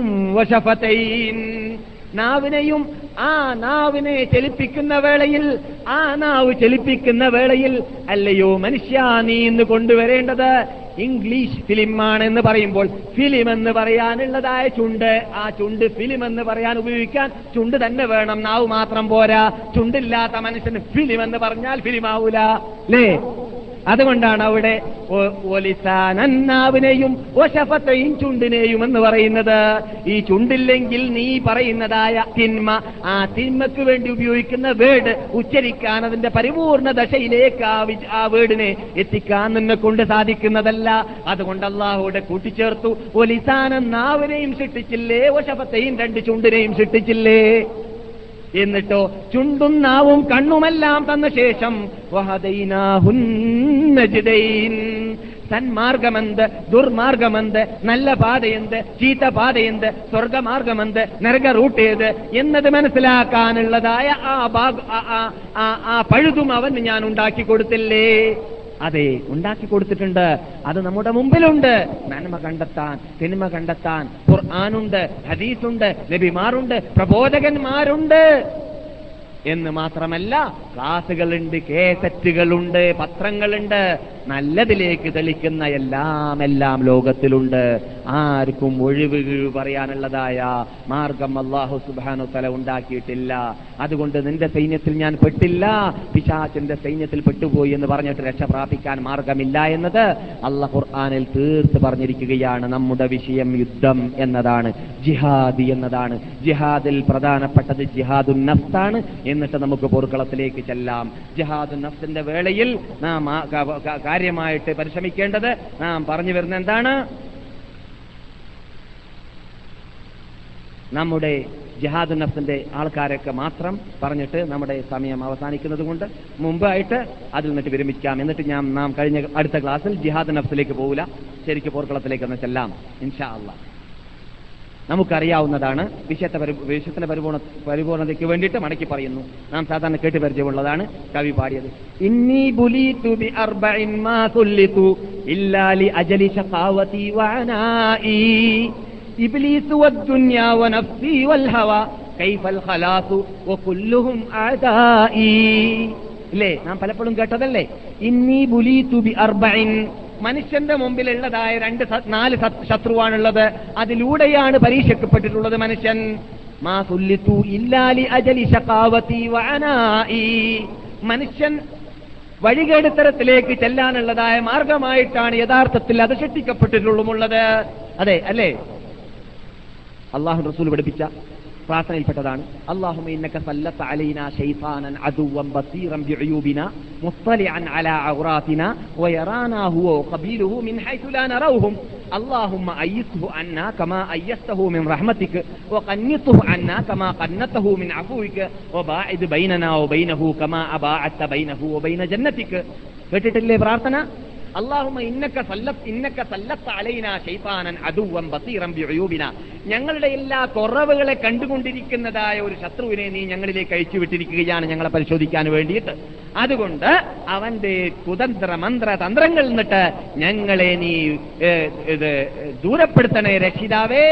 നാവിനെയും ആ നാവിനെ ചലിപ്പിക്കുന്ന വേളയിൽ ആ നാവ് ചലിപ്പിക്കുന്ന വേളയിൽ അല്ലയോ മനുഷ്യ നീ ഇന്ന് കൊണ്ടുവരേണ്ടത്? ഇംഗ്ലീഷ് ഫിലിമാണ് എന്ന് പറയുമ്പോൾ ഫിലിം എന്ന് പറയാനുള്ളതായ ചുണ്ട്. ആ ചുണ്ട് ഫിലിം എന്ന് പറയാൻ ഉപയോഗിക്കാൻ ചുണ്ട് തന്നെ വേണം. നാവ് മാത്രം പോരാ. ചുണ്ടില്ലാത്ത മനുഷ്യന് ഫിലിം എന്ന് പറഞ്ഞാൽ ഫിലിമാവൂല. അല്ലേ? അതുകൊണ്ടാണ് അവിടെ ഒ- ഒലിസാനൻ നാവിനെയും ഒശഫത്തെയും ചുണ്ടിനെയും എന്ന് പറയുന്നത്. ഈ ചുണ്ടില്ലെങ്കിൽ നീ പറയുന്നതായ തിന്മ ആ തിന്മക്ക് വേണ്ടി ഉപയോഗിക്കുന്ന വേട് ഉച്ചരിക്കാൻ അതിന്റെ പരിപൂർണ ദശയിലേക്ക് ആ വേടിനെ എത്തിക്കാൻ നിന്നെ കൊണ്ട് സാധിക്കുന്നതല്ല. അതുകൊണ്ട് അള്ളാഹുവിടെ കൂട്ടിച്ചേർത്തു. ഒലിസാനൻ നാവിനെയും സൃഷ്ടിച്ചില്ലേ ഒശഫത്തെയും രണ്ട് ചുണ്ടിനെയും സൃഷ്ടിച്ചില്ലേ? എന്നിട്ടോ ചുണ്ടും നാവും കണ്ണുമെല്ലാം തന്ന ശേഷം. സന്മാർഗമെന്ത് ദുർമാർഗമെന്ത് നല്ല പാതയെന്ത് ചീത്ത പാതയെന്ത് സ്വർഗമാർഗമെന്ത് നരക റൂട്ട് ഏത് എന്നത് മനസ്സിലാക്കാനുള്ളതായ ആ- ആ പഴുതും അവന് ഞാൻ ഉണ്ടാക്കി കൊടുത്തില്ലേ അതെ ഉണ്ടാക്കി കൊടുത്തിട്ടുണ്ട്. അത് നമ്മുടെ മുമ്പിലുണ്ട്. നന്മ കണ്ടെത്താൻ സിനിമ കണ്ടെത്താൻ ഖുർആാനുണ്ട് ഹദീസുണ്ട് നബിമാരുണ്ട് പ്രബോധകന്മാരുണ്ട്. എന്ന് മാത്രമല്ല ക്ലാസുകളുണ്ട് കേസറ്റുകളുണ്ട് പത്രങ്ങളുണ്ട്. നല്ലതിലേക്ക് തെളിക്കുന്ന എല്ലാം എല്ലാം ലോകത്തിലുണ്ട്. ആർക്കും ഒഴിവ് കിഴിവ് പറയാനുള്ളതായ മാർഗം അള്ളാഹു സുബാനു തല ഉണ്ടാക്കിയിട്ടില്ല. അതുകൊണ്ട് നിന്റെ സൈന്യത്തിൽ ഞാൻ പെട്ടില്ല. പിശാചിന്റെ സൈന്യത്തിൽ പെട്ടുപോയി എന്ന് പറഞ്ഞിട്ട് രക്ഷ പ്രാപിക്കാൻ മാർഗമില്ല എന്നത് അള്ള ഖുർആാനിൽ തീർത്ത് പറഞ്ഞിരിക്കുകയാണ്. നമ്മുടെ വിഷയം യുദ്ധം എന്നതാണ്. ജിഹാദ് എന്നതാണ്. ജിഹാദിൽ പ്രധാനപ്പെട്ടത് ജിഹാദുൻ നഫ്സാണ് എന്നിട്ട് നമുക്ക് പോർക്കളത്തിലേക്ക് ചെല്ലാം. ജിഹാദുൻ നഫ്സിന്റെ വേളയിൽ നാം കാര്യമായിട്ട് പരിശ്രമിക്കേണ്ടത് നാം പറഞ്ഞു വരുന്ന എന്താണ്? നമ്മുടെ ജിഹാദ് നഫ്സിന്റെ ആൾക്കാരൊക്കെ മാത്രം പറഞ്ഞിട്ട് നമ്മുടെ സമയം അവസാനിക്കുന്നത് കൊണ്ട് മുമ്പായിട്ട് അതിൽ നിന്നിട്ട് വിരമിക്കാം. എന്നിട്ട് ഞാൻ നാം കഴിഞ്ഞ അടുത്ത ക്ലാസ്സിൽ ജിഹാദ് നഫ്സിലേക്ക് പോകില്ല ശരിക്കും പോർക്കളത്തിലേക്ക് ഒന്ന് ചെല്ലാം. ഇൻഷാ അള്ളാഹ് നമുക്കറിയാവുന്നതാണ് വിഷയത്തെ വിഷയത്തിന്റെ പരിപൂർണ പരിപൂർണതയ്ക്ക് വേണ്ടിയിട്ട് മടക്കി പറയുന്നു. നാം സാധാരണ കേട്ട് പരിചയമുള്ളതാണ് കവി പാടിയത്. ഇന്നി ബി അർബഇൻ ഇല്ലാ ലി അജലി ശഖാവതി ഇബ്ലീസ് വനഫ്സി ഖലാസു വകുല്ലുഹും ഇല്ലേ? നാം പലപ്പോഴും കേട്ടതല്ലേ? ഇന്നി ബുലീതു ബി അർബഇൻ മനുഷ്യന്റെ മുമ്പിലുള്ളതായ രണ്ട് നാല് ശത്രുവാണുള്ളത്. അതിലൂടെയാണ് പരീക്ഷിക്കപ്പെട്ടിട്ടുള്ളത് മനുഷ്യൻ. മാ സുല്ലിത്തു ഇല്ലാലി അജലി ശഖാവതി വനായി മനുഷ്യൻ വഴികേടുത്തരത്തിലേക്ക് ചെല്ലാനുള്ളതായ മാർഗമായിട്ടാണ് യഥാർത്ഥത്തിൽ അത് സൃഷ്ടിക്കപ്പെട്ടിട്ടുള്ളതുമുള്ളത്. അതെ അല്ലേ? അള്ളാഹു റസൂൽ പഠിപ്പിച്ച പ്രാർത്ഥനയിൽപ്പെട്ടതാണ് അള്ളാഹുമ ഇന്നക സല്ലത്ത അലൈന ശൈത്താനൻ അദുവൻ ബസീറൻ ബിഉയൂബിന മുസ്തലിഅൻ അലാ ഔറാത്തിന വയറാനാ ഹുവ വഖബീലുഹു മിൻ ഹൈഥു ലാ നറൗഹും اللهم أيسه عنا كما أيسته من رحمتك وقنطه عنا كما قنته من عفوك وباعد بيننا وبينه كما أباعدت بينه وبين جنتك കേട്ടിട്ടില്ലേ പ്രാർത്ഥന അള്ളാഹുമ ഇന്നക്ക സല്ലത്ത് ഇന്നക്ക സല്ലത്ത് അലൈന ശൈത്താനൻ അതുവം ബസീറം ബിഉയൂബിന. ഞങ്ങളുടെ എല്ലാ കുറവുകളെ കണ്ടുകൊണ്ടിരിക്കുന്നതായ ഒരു ശത്രുവിനെ നീ ഞങ്ങളിലേക്ക് അയച്ചു വിട്ടിരിക്കുകയാണ് ഞങ്ങളെ പരിശോധിക്കാൻ വേണ്ടിയിട്ട്. അതുകൊണ്ട് അവന്റെ കുതന്ത്ര മന്ത്ര തന്ത്രങ്ങളിൽ നിന്നിട്ട് ഞങ്ങളെ നീ ഇത് ദൂരപ്പെടുത്തണേ രക്ഷിതാവേ.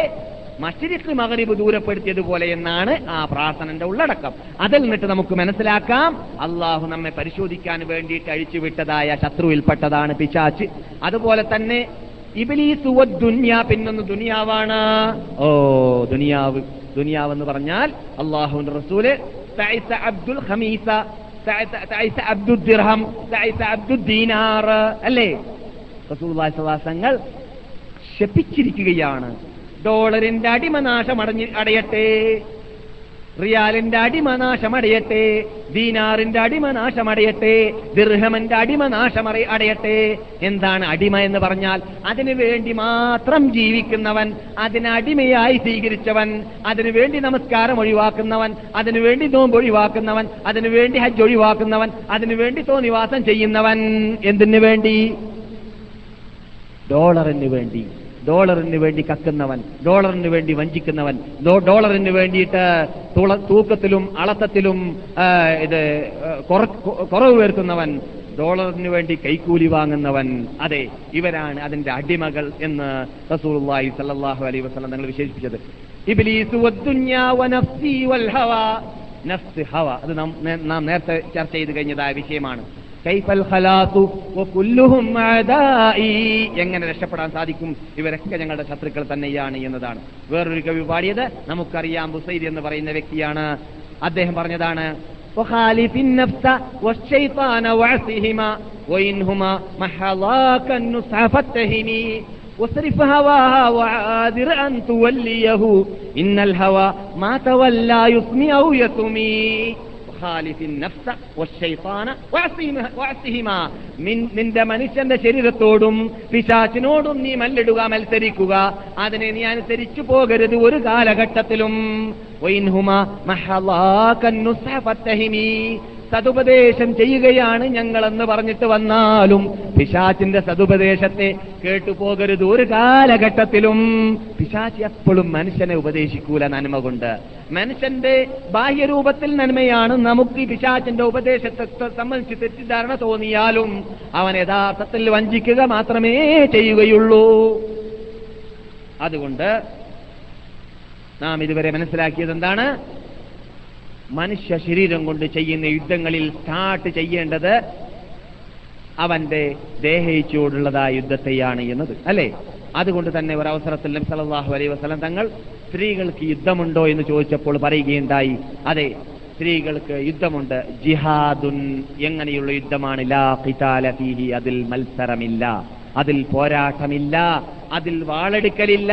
മഷരിഖ് മകരിബ് ദൂരപ്പെടുത്തിയതുപോലെ എന്നാണ് ആ പ്രാർത്ഥനന്റെ ഉള്ളടക്കം. അതിൽ നിന്നിട്ട് നമുക്ക് മനസ്സിലാക്കാം അള്ളാഹു നമ്മെ പരിശോധിക്കാൻ വേണ്ടിയിട്ട് അഴിച്ചുവിട്ടതായ ശത്രുവിൽപ്പെട്ടതാണ് പിശാച്ച്. അതുപോലെ തന്നെ ഇബിലീസ് പിന്നൊന്ന് ദുനിയാവാണ്. ഓ ദുനിയാവ് ദുനിയാവ് എന്ന് പറഞ്ഞാൽ അള്ളാഹുവിന്റെ റസൂൽ അബ്ദുൽ തൈസ അബ്ദുൽ ദിർഹം അല്ലേ? സ്വല്ലല്ലാഹു ശപിച്ചിരിക്കുകയാണ്. ഡോളറിന്റെ അടിമനാശം അടഞ്ഞി അടയട്ടെ. റിയാലിന്റെ അടിമനാശം അടയട്ടെ ദീനാറിന്റെ അടിമനാശം അടയട്ടെ ദിർഹമന്റെ അടിമനാശം അടയട്ടെ. എന്താണ് അടിമ എന്ന് പറഞ്ഞാൽ അതിനു വേണ്ടി മാത്രം ജീവിക്കുന്നവൻ അതിനെ അടിമയായി സ്വീകരിച്ചവൻ അതിനു വേണ്ടി നമസ്കാരം ഒഴിവാക്കുന്നവൻ അതിനു വേണ്ടി നോമ്പ് ഒഴിവാക്കുന്നവൻ അതിനു വേണ്ടി ഹജ്ജ് ഒഴിവാക്കുന്നവൻ അതിനു വേണ്ടി തോന്നിവാസം ചെയ്യുന്നവൻ എന്തിനു വേണ്ടി? ഡോളറിന് വേണ്ടി. ഡോളറിന് വേണ്ടി കക്കുന്നവൻ ഡോളറിന് വേണ്ടി വഞ്ചിക്കുന്നവൻ ഡോളറിന് വേണ്ടിയിട്ട് തൂക്കത്തിലും അളത്തത്തിലും ഇത് കുറവ് വരുത്തുന്നവൻ ഡോളറിന് വേണ്ടി കൈക്കൂലി വാങ്ങുന്നവൻ അതെ ഇവരാണ് അതിന്റെ അടിമകൾ എന്ന് റസൂലുള്ളാഹി സല്ലല്ലാഹു അലൈഹി വസല്ലം തങ്ങൾ വിശേഷിപ്പിച്ചത്. വൽ ഹവ. ഹവ അത് നാം നേരത്തെ ചർച്ച ചെയ്ത് കഴിഞ്ഞതായ വിഷയമാണ്. കൈഫൽ ഖലാസു വകുല്ലുഹും അദാഇ എങ്ങനെ രക്ഷപ്പെടാൻ സാധിക്കും ഇവരൊക്കെ ഞങ്ങളുടെ ശത്രുക്കൾ തന്നെയാണ് എന്നതാണ് വേറൊരു കവി പാടിയത് നമുക്കറിയാം ബുസൈരി എന്ന് പറയുന്ന വ്യക്തിയാണ് അദ്ദേഹം പറഞ്ഞതാണ് وخالف النفس والشيطان وعصهما وإنهما محضاك النصح فاتهمي واصرف هواها وعاذر أن توليه إن الهوى ما تولى يسمي أو يسمي ഖാലിഫിൻ നഫ്സ വശൈത്താന. നിൻ- നിന്റെ മനുഷ്യന്റെ ശരീരത്തോടും പിശാചിനോടും നീ മല്ലിടുക മത്സരിക്കുക അതിനെ നീ അനുസരിച്ചു പോകരുത് ഒരു കാലഘട്ടത്തിലും. സതുപദേശം ചെയ്യുകയാണ് ഞങ്ങളെന്ന് പറഞ്ഞിട്ട് വന്നാലും പിശാച്ചിന്റെ സതുപദേശത്തെ കേട്ടുപോകരുത് ഒരു കാലഘട്ടത്തിലും പിശാച്ച് എപ്പോഴും മനുഷ്യനെ ഉപദേശിക്കൂല നന്മ കൊണ്ട് മനുഷ്യന്റെ ബാഹ്യരൂപത്തിൽ നന്മയാണ് നമുക്ക് ഈ പിശാചിന്റെ ഉപദേശത്തെ സംബന്ധിച്ച് തെറ്റിദ്ധാരണ തോന്നിയാലും അവൻ യഥാർത്ഥത്തിൽ വഞ്ചിക്കുക മാത്രമേ ചെയ്യുകയുള്ളൂ. അതുകൊണ്ട് നാം ഇതുവരെ മനസ്സിലാക്കിയത് എന്താണ്? മനുഷ്യ ശരീരം കൊണ്ട് ചെയ്യുന്ന യുദ്ധങ്ങളിൽ സ്റ്റാർട്ട് ചെയ്യേണ്ടത് അവന്റെ ദേഹയിച്ചോടുള്ളതായ യുദ്ധത്തെയാണ് എന്നത്. അല്ലേ? അതുകൊണ്ട് തന്നെ ഒരവസരത്തിൽ നബി സല്ലല്ലാഹു അലൈഹി വസല്ലം തങ്ങൾ സ്ത്രീകൾക്ക് യുദ്ധമുണ്ടോ എന്ന് ചോദിച്ചപ്പോൾ പറയുകയുണ്ടായി. അതെ സ്ത്രീകൾക്ക് യുദ്ധമുണ്ട്. ജിഹാദുൻ എങ്ങനെയുള്ള യുദ്ധമാണ്? ലാ അതിൽ മത്സരമില്ല. അതിൽ പോരാട്ടമില്ല. അതിൽ വാളെടുക്കലില്ല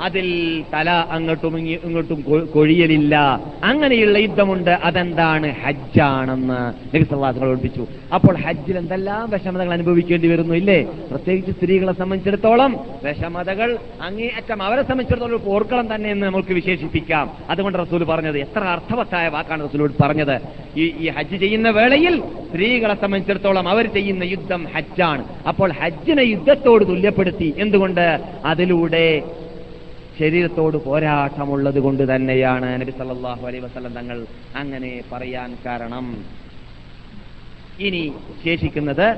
അതിൽ തല അങ്ങോട്ടും ഇങ്ങോട്ടും കൊഴിയലില്ല. അങ്ങനെയുള്ള യുദ്ധമുണ്ട്. അതെന്താണ്? ഹജ്ജാണെന്ന് നബി സല്ലല്ലാഹു ഓർപ്പിച്ചു. അപ്പോൾ ഹജ്ജിൽ എന്തെല്ലാം വിഷമതകൾ അനുഭവിക്കേണ്ടി വരുന്നു ഇല്ലേ? പ്രത്യേകിച്ച് സ്ത്രീകളെ സംബന്ധിച്ചിടത്തോളം വിഷമതകൾ അങ്ങേയറ്റം അവരെ സംബന്ധിച്ചിടത്തോളം പോർക്കളം തന്നെ എന്ന് നമുക്ക് വിശേഷിപ്പിക്കാം. അതുകൊണ്ട് റസൂൽ പറഞ്ഞത് എത്ര അർത്ഥവത്തായ വാക്കാണ് റസൂൽ പറഞ്ഞത്. ഈ ഈ ഹജ്ജ് ചെയ്യുന്ന വേളയിൽ സ്ത്രീകളെ സംബന്ധിച്ചിടത്തോളം അവർ ചെയ്യുന്ന യുദ്ധം ഹജ്ജാണ്. അപ്പോൾ ഹജ്ജിനെ യുദ്ധത്തോട് തുല്യപ്പെടുത്തി. എന്തുകൊണ്ട്? അതിലൂടെ ശരീരത്തോട് പോരാട്ടമുള്ളത് കൊണ്ട് തന്നെയാണ് നബി സല്ലാഹു അലൈ വസ്ലം തങ്ങൾ അങ്ങനെ പറയാൻ കാരണം. ഇനി ശേഷിക്കുന്നത്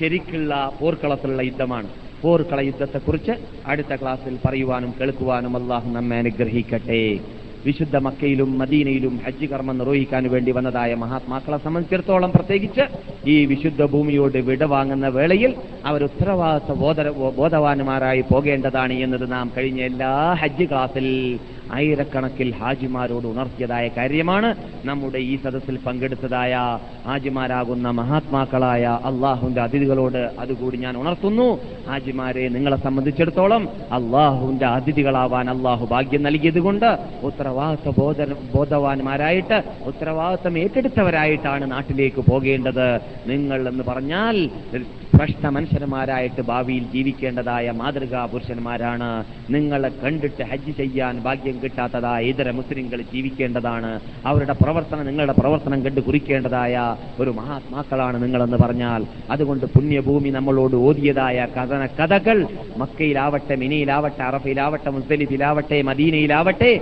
ശരിക്കുള്ള പോർക്കളത്തിലുള്ള യുദ്ധമാണ്. പോർക്കള യുദ്ധത്തെക്കുറിച്ച് അടുത്ത ക്ലാസ്സിൽ പറയുവാനും കേൾക്കുവാനും അള്ളാഹു നമ്മെ അനുഗ്രഹിക്കട്ടെ. വിശുദ്ധ മക്കയിലും മദീനയിലും ഹജ്ജ് കർമ്മം നിർവഹിക്കാൻ വേണ്ടി വന്നതായ മഹാത്മാക്കളെ സംബന്ധിച്ചിടത്തോളം പ്രത്യേകിച്ച് ഈ വിശുദ്ധ ഭൂമിയോട് വിടവാങ്ങുന്ന വേളയിൽ അവർ ഉത്തരവാദിത്വ ബോധ ബോധവാന്മാരായി പോകേണ്ടതാണ് എന്നത് നാം കഴിഞ്ഞ എല്ലാ ഹജ്ജ് ക്ലാസ്സിൽ ആയിരക്കണക്കിൽ ഹാജിമാരോട് ഉണർത്തിയതായ കാര്യമാണ് നമ്മുടെ ഈ സദസ്സിൽ പങ്കെടുത്തതായ ഹാജിമാരാകുന്ന മഹാത്മാക്കളായ അള്ളാഹുവിന്റെ അതിഥികളോട് അതുകൂടി ഞാൻ ഉണർത്തുന്നു. ഹാജിമാരെ നിങ്ങളെ സംബന്ധിച്ചിടത്തോളം അള്ളാഹുവിന്റെ അതിഥികളാവാൻ അള്ളാഹു ഭാഗ്യം നൽകിയതുകൊണ്ട് ഉത്തരവാദിത്വ ബോധ ബോധവാന്മാരായിട്ട് ഉത്തരവാദിത്വം ഏറ്റെടുത്തവരായിട്ടാണ് നാട്ടിലേക്ക് പോകേണ്ടത്. നിങ്ങൾ എന്ന് പറഞ്ഞാൽ ഭ്രഷ്ട മനുഷ്യന്മാരായിട്ട് ഭാവിയിൽ ജീവിക്കേണ്ടതായ മാതൃകാ പുരുഷന്മാരാണ്. നിങ്ങളെ കണ്ടിട്ട് ഹജ്ജ് ചെയ്യാൻ ഭാഗ്യം കിട്ടാത്തതായ ഇതര മുസ്ലിങ്ങൾ ജീവിക്കേണ്ടതാണ്. അവരുടെ പ്രവർത്തനം നിങ്ങളുടെ പ്രവർത്തനം കണ്ട് കുറിക്കേണ്ടതായ ഒരു മഹാത്മാക്കളാണ് നിങ്ങളെന്ന് പറഞ്ഞാൽ. അതുകൊണ്ട് പുണ്യഭൂമി നമ്മളോട് ഓതിയതായ കഥന കഥകൾ മക്കയിലാവട്ടെ മിനയിലാവട്ടെ അറഫയിലാവട്ടെ മുസ്തലിഫിലാവട്ടെ മദീനയിലാവട്ടെ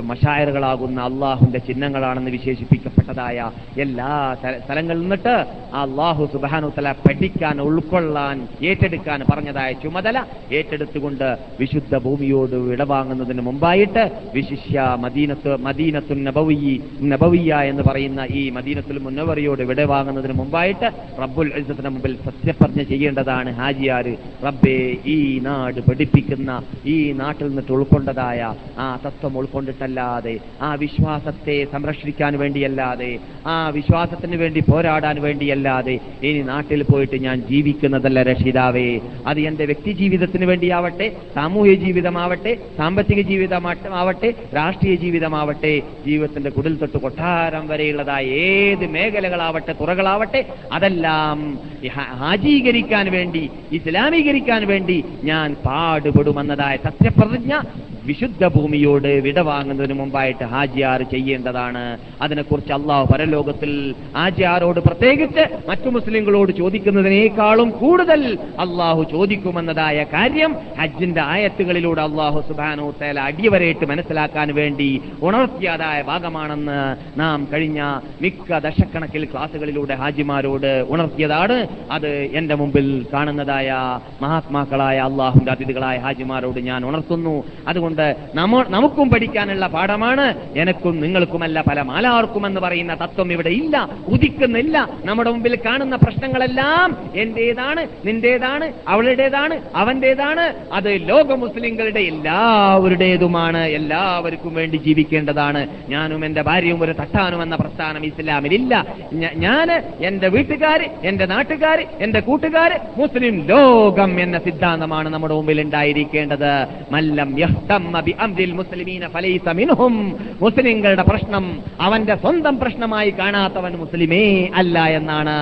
മഷായറുകളാകുന്ന അള്ളാഹുന്റെ ചിഹ്നങ്ങളാണെന്ന് വിശേഷിപ്പിക്കപ്പെട്ടതായ എല്ലാ സ്ഥല- സ്ഥലങ്ങളിൽ നിന്നിട്ട് അള്ളാഹു സുബാനു തല പഠിക്കാൻ ഉൾക്കൊള്ളാൻ ഏറ്റെടുക്കാൻ പറഞ്ഞതായ ചുമതല ഏറ്റെടുത്തുകൊണ്ട് വിശുദ്ധ ഭൂമിയോട് വിടവാങ്ങുന്നതിന് മുമ്പായിട്ട് വിശിഷ്യ മദീനത്ത് മദീനത്തു നബവിയി നബവിയ എന്ന് പറയുന്ന ഈ മദീനത്തുൽ മുന്നവറിയോട് വിടവാങ്ങുന്നതിന് മുമ്പായിട്ട് റബ്ബുൽ ഇസ്സത്തിന് മുമ്പിൽ സത്യപ്രജ്ഞ ചെയ്യേണ്ടതാണ് ഹാജിയാർ റബ്ബേ ഈ നാട് പഠിപ്പിക്കുന്ന ഈ നാട്ടിൽ നിന്നിട്ട് ഉൾക്കൊണ്ടതായ ആ തത്വം ഉൾക്കൊണ്ടിട്ടല്ലാതെ ആ വിശ്വാസത്തെ സംരക്ഷിക്കാൻ വേണ്ടിയല്ലാതെ ആ വിശ്വാസത്തിന് വേണ്ടി പോരാടാൻ വേണ്ടിയല്ലാതെ ഇനി നാട്ടിൽ പോയിട്ട് ഞാൻ ജീവിക്കുന്നതല്ല രക്ഷിതാവേ. അത് എന്റെ വ്യക്തി ജീവിതത്തിന് വേണ്ടിയാവട്ടെ സാമൂഹ്യ ജീവിതമാവട്ടെ സാമ്പത്തിക ജീവിതമാവട്ടെ രാഷ്ട്രീയ ജീവിതമാവട്ടെ ജീവിതത്തിന്റെ കുടിൽ തൊട്ട് കൊട്ടാരം വരെയുള്ളതായ ഏത് മേഖലകളാവട്ടെ തുറകളാവട്ടെ അതെല്ലാം ഹാജീകരിക്കാൻ വേണ്ടി ഇസ്ലാമീകരിക്കാൻ വേണ്ടി ഞാൻ പാടുപെടുമെന്നതായ സത്യപ്രതിജ്ഞ വിശുദ്ധ ഭൂമിയോട് വിടവാങ്ങുന്നതിന് മുമ്പായിട്ട് ഹാജിയാർ ചെയ്യേണ്ടതാണ്. അതിനെക്കുറിച്ച് അള്ളാഹു പരലോകത്തിൽ ഹാജിയാരോട് പ്രത്യേകിച്ച് മറ്റു മുസ്ലിങ്ങളോട് ചോദിക്കുന്നതിനേക്കാളും കൂടുതൽ അള്ളാഹു ചോദിക്കുമെന്നതായ കാര്യം ഹജ്ജിന്റെ ആയത്തുകളിലൂടെ അള്ളാഹു സുബാനോ തേല അടിയവരേറ്റ് മനസ്സിലാക്കാൻ വേണ്ടി ഉണർത്തിയതായ ഭാഗമാണെന്ന് നാം കഴിഞ്ഞ മിക്ക ദശക്കണക്കിൽ ക്ലാസുകളിലൂടെ ഹാജിമാരോട് ഉണർത്തിയതാണ്. അത് എന്റെ മുമ്പിൽ കാണുന്നതായ മഹാത്മാക്കളായ അള്ളാഹുന്റെ അതിഥികളായ ഹാജിമാരോട് ഞാൻ ഉണർത്തുന്നു. അതുകൊണ്ട് നമ്മ നമുക്കും പഠിക്കാനുള്ള പാഠമാണ് എനക്കും നിങ്ങൾക്കുമല്ല പല മാലാർക്കും എന്ന് പറയുന്ന തത്വം ഇവിടെ ഇല്ല ഉദിക്കുന്നില്ല. നമ്മുടെ മുമ്പിൽ കാണുന്ന പ്രശ്നങ്ങളെല്ലാം എന്റേതാണ് നിന്റേതാണ് അവളുടേതാണ് അവന്റേതാണ്. അത് ലോക മുസ്ലിങ്ങളുടെ എല്ലാവരുടേതുമാണ് എല്ലാവർക്കും വേണ്ടി ജീവിക്കേണ്ടതാണ്. ഞാനും എന്റെ ഭാര്യയും ഒരു തട്ടാനും എന്ന പ്രസ്ഥാനം ഇസ്ലാമിലില്ല ഞാൻ എന്റെ വീട്ടുകാര് എന്റെ നാട്ടുകാര് എന്റെ കൂട്ടുകാര് മുസ്ലിം ലോകം എന്ന സിദ്ധാന്തമാണ് നമ്മുടെ മുമ്പിൽ ഉണ്ടായിരിക്കേണ്ടത്. മല്ലം യഹ്തം മുസ്ലിങ്ങളുടെ പ്രശ്നം അവന്റെ സ്വന്തം പ്രശ്നമായി കാണാത്തവൻ മുസ്ലിമേ അല്ല എന്നാണ്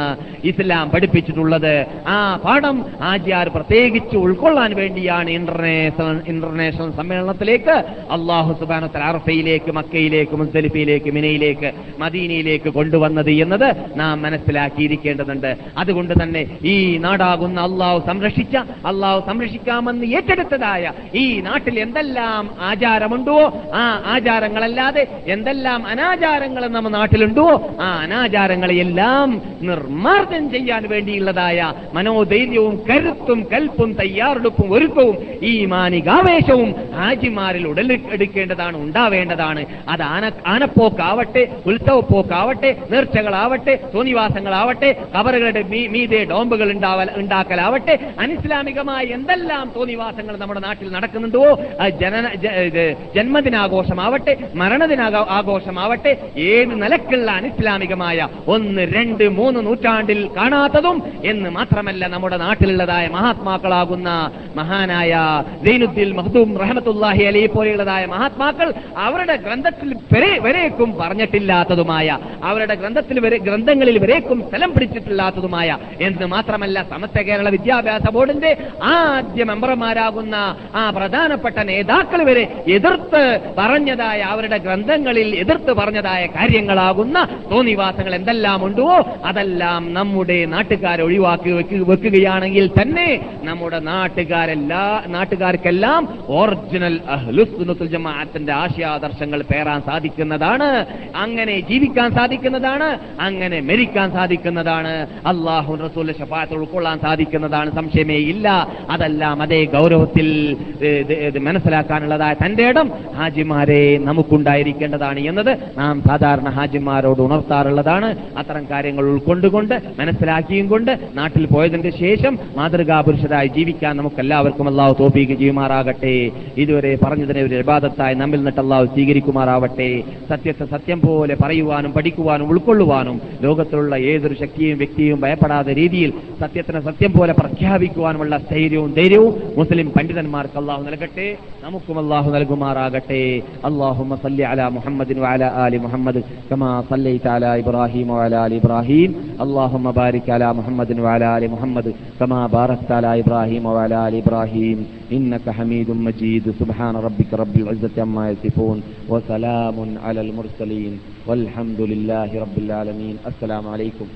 ഇസ്ലാം പഠിപ്പിച്ചിട്ടുള്ളത്. ആ പാഠം ആചാർ പ്രത്യേകിച്ച് ഉൾക്കൊള്ളാൻ വേണ്ടിയാണ് ഇന്റർനാഷണൽ ഇന്റർനാഷണൽ സമ്മേളനത്തിലേക്ക് അള്ളാഹു സുബാന അറഫയിലേക്ക് മക്കയിലേക്ക് മുസ്തലിഫയിലേക്ക് മിനയിലേക്ക് മദീനയിലേക്ക് കൊണ്ടുവന്നത് എന്നത് നാം മനസ്സിലാക്കിയിരിക്കേണ്ടതുണ്ട്. അതുകൊണ്ട് തന്നെ ഈ നാടാകുന്ന അള്ളാഹു സംരക്ഷിച്ച അള്ളാഹു സംരക്ഷിക്കാമെന്ന് ഏറ്റെടുത്തതായ ഈ നാട്ടിൽ എന്തെല്ലാം ആചാരമുണ്ടോ ആ ആചാരങ്ങളല്ലാതെ എന്തെല്ലാം അനാചാരങ്ങൾ നമ്മുടെ നാട്ടിലുണ്ടോ ആ അനാചാരങ്ങളെയെല്ലാം നിർമ്മാർജനം ചെയ്യാൻ വേണ്ടിയുള്ളതായ മനോധൈര്യവും കരുത്തും കൽപ്പും തയ്യാറെടുപ്പും ഒരുക്കവും ഈ മാനികാവേശവും ഹാജിമാരിൽ ഉടലെടുക്കേണ്ടതാണ് ഉണ്ടാവേണ്ടതാണ്. അത് ആന ആനപ്പോക്കാവട്ടെ ഉത്സവപ്പോക്കാവട്ടെ നേർച്ചകളാവട്ടെ തോന്നിവാസങ്ങളാവട്ടെ കവറുകളുടെ മീതെ ഡോംബുകൾ ഉണ്ടാവൽ ഉണ്ടാക്കലാവട്ടെ അനിസ്ലാമികമായ എന്തെല്ലാം തോന്നിവാസങ്ങൾ നമ്മുടെ നാട്ടിൽ നടക്കുന്നുണ്ടോ ജനന ജന്മദിനാഘോഷമാവട്ടെ മരണദിനാ ആഘോഷമാവട്ടെ ഏത് നിലക്കുള്ള അനിസ്ലാമികമായ ഒന്ന് രണ്ട് മൂന്ന് നൂറ്റാണ്ടിൽ കാണാത്തതും എന്ന് മാത്രമല്ല നമ്മുടെ നാട്ടിലുള്ളതായ മഹാത്മാക്കളാകുന്ന മഹാനായ സൈനുദ്ദീൻ മഹദൂം റഹമത്തുല്ലാഹി അലി പോലെയുള്ളതായ മഹാത്മാക്കൾ അവരുടെ ഗ്രന്ഥത്തിൽ വരെ വരേക്കും പറഞ്ഞിട്ടില്ലാത്തതുമായ അവരുടെ ഗ്രന്ഥത്തിൽ വരെ ഗ്രന്ഥങ്ങളിൽ വരേക്കും സ്ഥലം പിടിച്ചിട്ടില്ലാത്തതുമായ എന്ന് മാത്രമല്ല സമസ്ത കേരള വിദ്യാഭ്യാസ ബോർഡിന്റെ ആദ്യ മെമ്പർമാരാകുന്ന ആ പ്രധാനപ്പെട്ട നേതാക്കൾ വരെ എതിർത്ത് പറഞ്ഞതായ അവരുടെ ഗ്രന്ഥങ്ങളിൽ എതിർത്ത് പറഞ്ഞതായ കാര്യങ്ങളാകുന്ന തോന്നിവാസങ്ങൾ എന്തെല്ലാം ഉണ്ടോ അതെല്ലാം നമ്മുടെ നാട്ടുകാരെ ഒഴിവാക്കി വെക്ക് വെക്കുകയാണെങ്കിൽ തന്നെ നമ്മുടെ നാട്ടുകാരെല്ലാ നാട്ടുകാർക്കെല്ലാം ഒറിജിനൽ അഹ്ലുസുന്നത്തുൽ ജമാഅത്തിന്റെ ആശയാദർശങ്ങൾ പേറാൻ സാധിക്കുന്നതാണ് അങ്ങനെ ജീവിക്കാൻ സാധിക്കുന്നതാണ് അങ്ങനെ മരിക്കാൻ സാധിക്കുന്നതാണ് അള്ളാഹു റസൂലിന്റെ ഷഫാത്ത് ഉൾക്കൊള്ളാൻ സാധിക്കുന്നതാണ് സംശയമേ ഇല്ല. അതെല്ലാം അതേ ഗൗരവത്തിൽ ഇത് മനസ്സിലാക്കാനുള്ളതായ തന്റെ ഇടം ഹാജിമാരെ നമുക്കുണ്ടായിരിക്കേണ്ടതാണ് എന്നത് നാം സാധാരണ ഹാജിമാരോട് ഉണർത്താറുള്ളതാണ്. അത്തരം കാര്യങ്ങൾ ഉൾക്കൊണ്ടുകൊണ്ട് മനസ്സിലാക്കിയും കൊണ്ട് നാട്ടിൽ പോയതിന്റെ ശേഷം മാതൃകാ പുരുഷരായി ജീവിക്കാൻ നമുക്ക് എല്ലാവർക്കും അള്ളാഹു തോപ്പിക്ക് ചെയ്യുമാറാകട്ടെ. ഇതുവരെ പറഞ്ഞതിനെ ഒരു വിവാദത്തായി നമ്മിൽ നിന്നിട്ട് സ്വീകരിക്കുമാറാവട്ടെ. സത്യത്തെ സത്യം പോലെ പറയുവാനും പഠിക്കുവാനും ഉൾക്കൊള്ളുവാനും ലോകത്തിലുള്ള ഏതൊരു ശക്തിയും വ്യക്തിയും ഭയപ്പെടാതെ രീതിയിൽ സത്യത്തിന് സത്യം പോലെ പ്രഖ്യാപിക്കുവാനുമുള്ള സ്ഥൈര്യവും ധൈര്യവും മുസ്ലിം പണ്ഡിതന്മാർക്ക് അള്ളാഹു നൽകട്ടെ. നമുക്കും അള്ളാഹു നൽകുമാറാകട്ടെ അള്ളാഹുമ്മ സല്ലി അലാ മുഹമ്മദിൻ വഅലാ ആലി മുഹമ്മദ് കമാ സല്ലൈത അലാ ഇബ്രാഹിം വഅലാ ആലി ഇബ്രാഹിം اللهم بارك على محمد وعلى آل محمد كما باركت على إبراهيم وعلى آل إبراهيم إنك حميد مجيد سبحان ربك رب العزة عما يصفون وسلام على المرسلين والحمد لله رب العالمين السلام عليكم